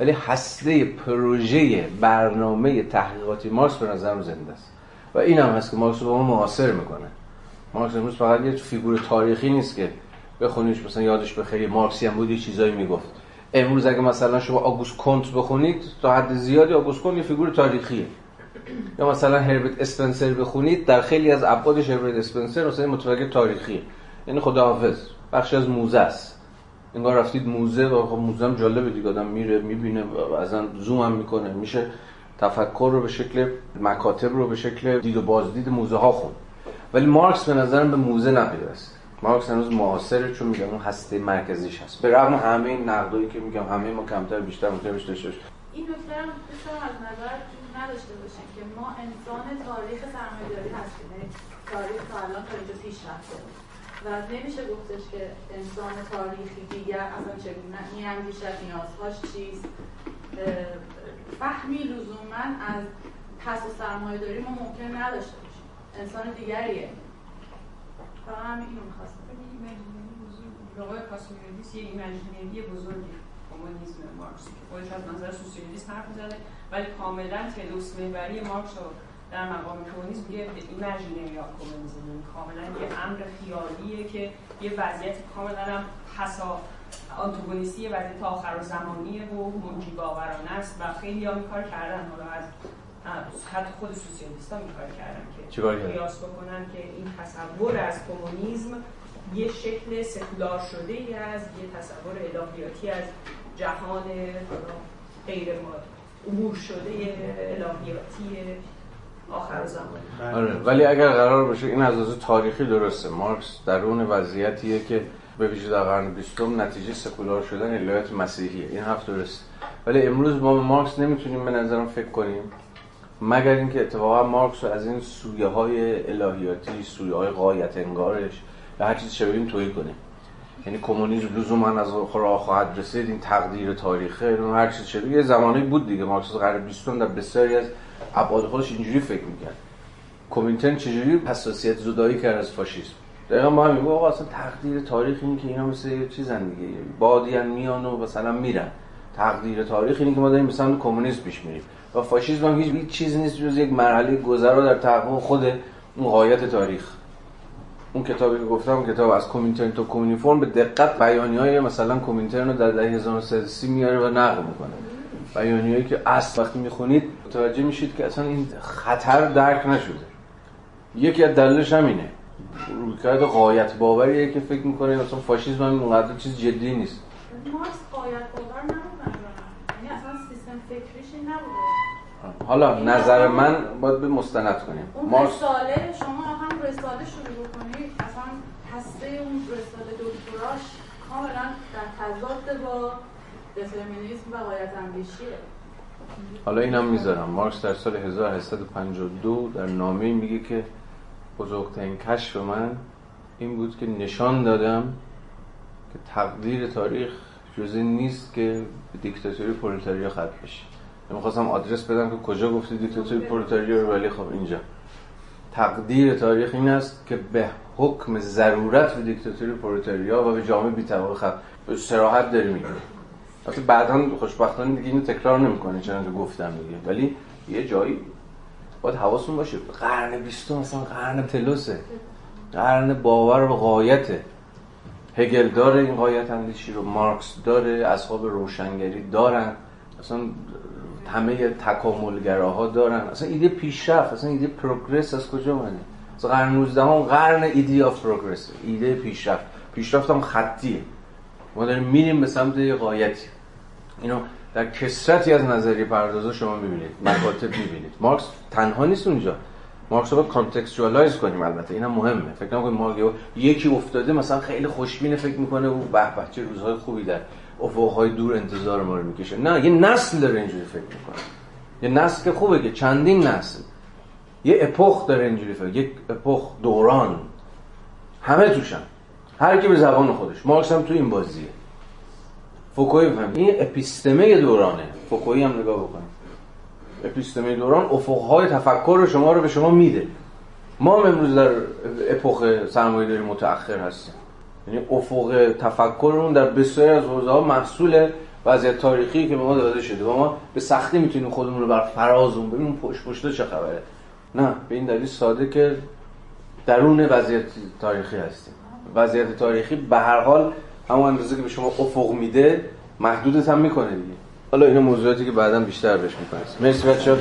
ولی هسته پروژه برنامه تحقیقاتی مارکس به نظرم زنده است. و این هم هست که مارکس رو با ما معاصر می‌کنه. مارکس امروز فقط یه فیگور تاریخی نیست که بخونیش مثلا یادش بخیر مارکسی هم بود یه چیزایی می‌گفت. امروز اگه مثلا شما آگوست کنت بخونید تا حد زیادی آگوست کنت یه فیگور تاریخیه. یا مثلا هربرت اسپنسر بخونید در خیلی از ابعادش هربرت اسپنسر مثلا متفکر تاریخیه. یعنی خداحافظ. بخش از موزه است. انگار رفتید موزه و خب موزه هم جالبه دیگه آدم میره می‌بینه و اصلا زوم هم می‌کنه. میشه تفکر رو به شکل مکاتب رو به شکل دید و بازدید موزه ها خون. ولی مارکس به نظرم به موزه نپیوسته مارکس هنوز معاصره چون میگم اون هسته مرکزیش هست. به رغم همه این نقدایی که میگم همه ما کمتر بیشتر بهش داشته این نکته هم از نظر نداشته باشیم که ما انسان تاریخ سرمایه‌داری هستیم. یعنی تاریخ تا الان تا اینجا پیش رفته. و نمیشه گفتش که انسان تاریخی دیگر اصلا چگونه میاندیشد نیازهاش چیست؟ فهمی لزوما از پس سرمایه داری ما ممکن نداشته انسان دیگریه. فقط همین اینو می‌خواستم. آقای کاسمیلیس یه ایمنجینری بزرگی. کمونیسم مارکس که خودش از نظر سوسیالیست حرف زده ولی کاملا تلوس محوری مارکس رو در مقام کمونیسم این مرجی نمیاد کمونیسم یعنی کاملا یه امر خیالیه که یه وضعیت کاملا هم حسا آنتوگونیستی وضعیت آخر و زمانیه و منجی باورانه است و خیلی هم کار کردن. حالا از حتی خود سوسیالیست ها کار کردن که قیاس بکنن که این تصور از کمونیسم یه شکل سکولار شده ای از یه تصور الهیاتی از جهان غیر امور شده الهیاتی آخر زمان. آره ولی اگر قرار باشه این از تاریخی درسته. مارکس درون وضعیتیه که به ویژه در قرن بیستم نتیجه سکولار شدن الهیات مسیحیه. این حرف درست ولی امروز ما به مارکس نمی‌تونیم به نظرم فکر کنیم. مگر اینکه اتفاقا مارکس از این سویه های الهیاتی سویه های قایت انگارش به هر چیز شبیه تویی کنیم یعنی کمونیسم لزوما از آخر خواهد رسید این تقدیر تاریخه اون هر چیز شده یه زمانی بود دیگه مارکس قرن 20 در بسیاری از ابعاد خودش اینجوری فکر می‌کرد. کومینترن چجوری حساسیت زدایی کرد از فاشیسم؟ دقیقا ما هم آقا اصلا تقدیر تاریخ اینه که اینا مثل یه چیزن دیگه بادی میان و مثلا میرن. تقدیر تاریخ اینه که ما داریم سمت کمونیسم پیش میریم. و فاشیسم هم هیچ چیزی نیست جز یک مرحله گذرا در تحقق خود اون غایت تاریخ. اون کتابی که گفتم کتاب از کومینترن تا کومینیفورم به دقت بیانی های مثلا کومینترن رو در دهه 1930 میاره و نقل می‌کنه. بیانیهایی که اصل وقتی می‌خونید متوجه میشید که اصلا این خطر درک نشده. یکی از دلیلش همینه. رویکرد قایت باوریه که فکر می‌کنه مثلا فاشیسم هم اونقدر چیز جدی نیست. قایت حالا نظر من باید به مستند کنیم. اون مارکس... رساله شما هم رساله شروع بکنید اصلا هسته اون رساله دکتراش کاملا در تضاد با دترمینیسم و قایت اندیشیه. حالا اینم می‌ذارم. مارکس در سال 1852 در نامه میگه که بزرگترین کشف من این بود که نشان دادم که تقدیر تاریخ جزی نیست که به دیکتاتوری پرولتاریا ختم بشه. می‌خواستم آدرس بدم که کجا گفتی دیکتاتوری پرولتاریا رو ولی خب اینجا. تقدیر تاریخ این است که به حکم ضرورت به دیکتاتوری پرولتاریا و به جامعه بی‌طبقه ختم به صراحت داری میگه البته بعدا خوشبختانه دیگه اینو تکرار نمی‌کنه چون که گفتم دیگه. ولی یه جایی باید حواستون باشه. قرن بیستم مثلا قرن telos ه. قرن باور به غایته هگل داره این غایت اندیشی رو مارکس داره اصحاب روشنگری دارن. اصلا همه تکاملگراها دارن. اصلا ایده پیشرفت اصلا ایده progress از کجا اومده؟ اصلا قرن 19 هم قرن idea of progress. ایده پیشرفت. پیشرفت هم خطیه. ما داریم میریم به سمت یه غایتی. اینو در کثرتی از نظریه پردازا شما می‌بینید. مکاتب می‌بینید. مارکس تنها نیست اونجا. مارکس رو contextualize کنیم البته. اینم مهمه. فکر نکنید ما یکی افتاده مثلا خیلی خوشبینه فکر می‌کنه او به به چه روزهای خوبی در افقهای دور انتظار ما رو می‌کشه. نه یه نسل داره اینجوری فکر می‌کنه. یه نسل که خوبه که چندین نسل. یه epoch داره اینجوری فکر یک epoch دوران. همه توشن. هر کی به زبان خودش. مارکس هم تو این بازیه. فوکوی بفهم این اپیستمه دورانه. فوکوی هم نگاه بکنیم اپیستمه دوران افقهای تفکر شما رو به شما میده. ما هم امروز در اپوخ سرمایه داری متأخر هستیم. یعنی افق تفکرمون در بسیاری از حوزه ها محصول وضعیت تاریخی که به ما داده شده و ما به سختی می‌تونیم خودمون رو بر فراز اون ببینیم. پشت پشته چه خبره؟ نه به این دلیل ساده که درون وضعیت تاریخی هستیم. وضعیت تاریخی به هر حال همون اندازه که به شما افق میده محدودت هم می‌کنه دیگه. حالا اینا موضوعاتی که بعدا بیشتر بهش می‌پرسیم. مرسی بچه‌ها.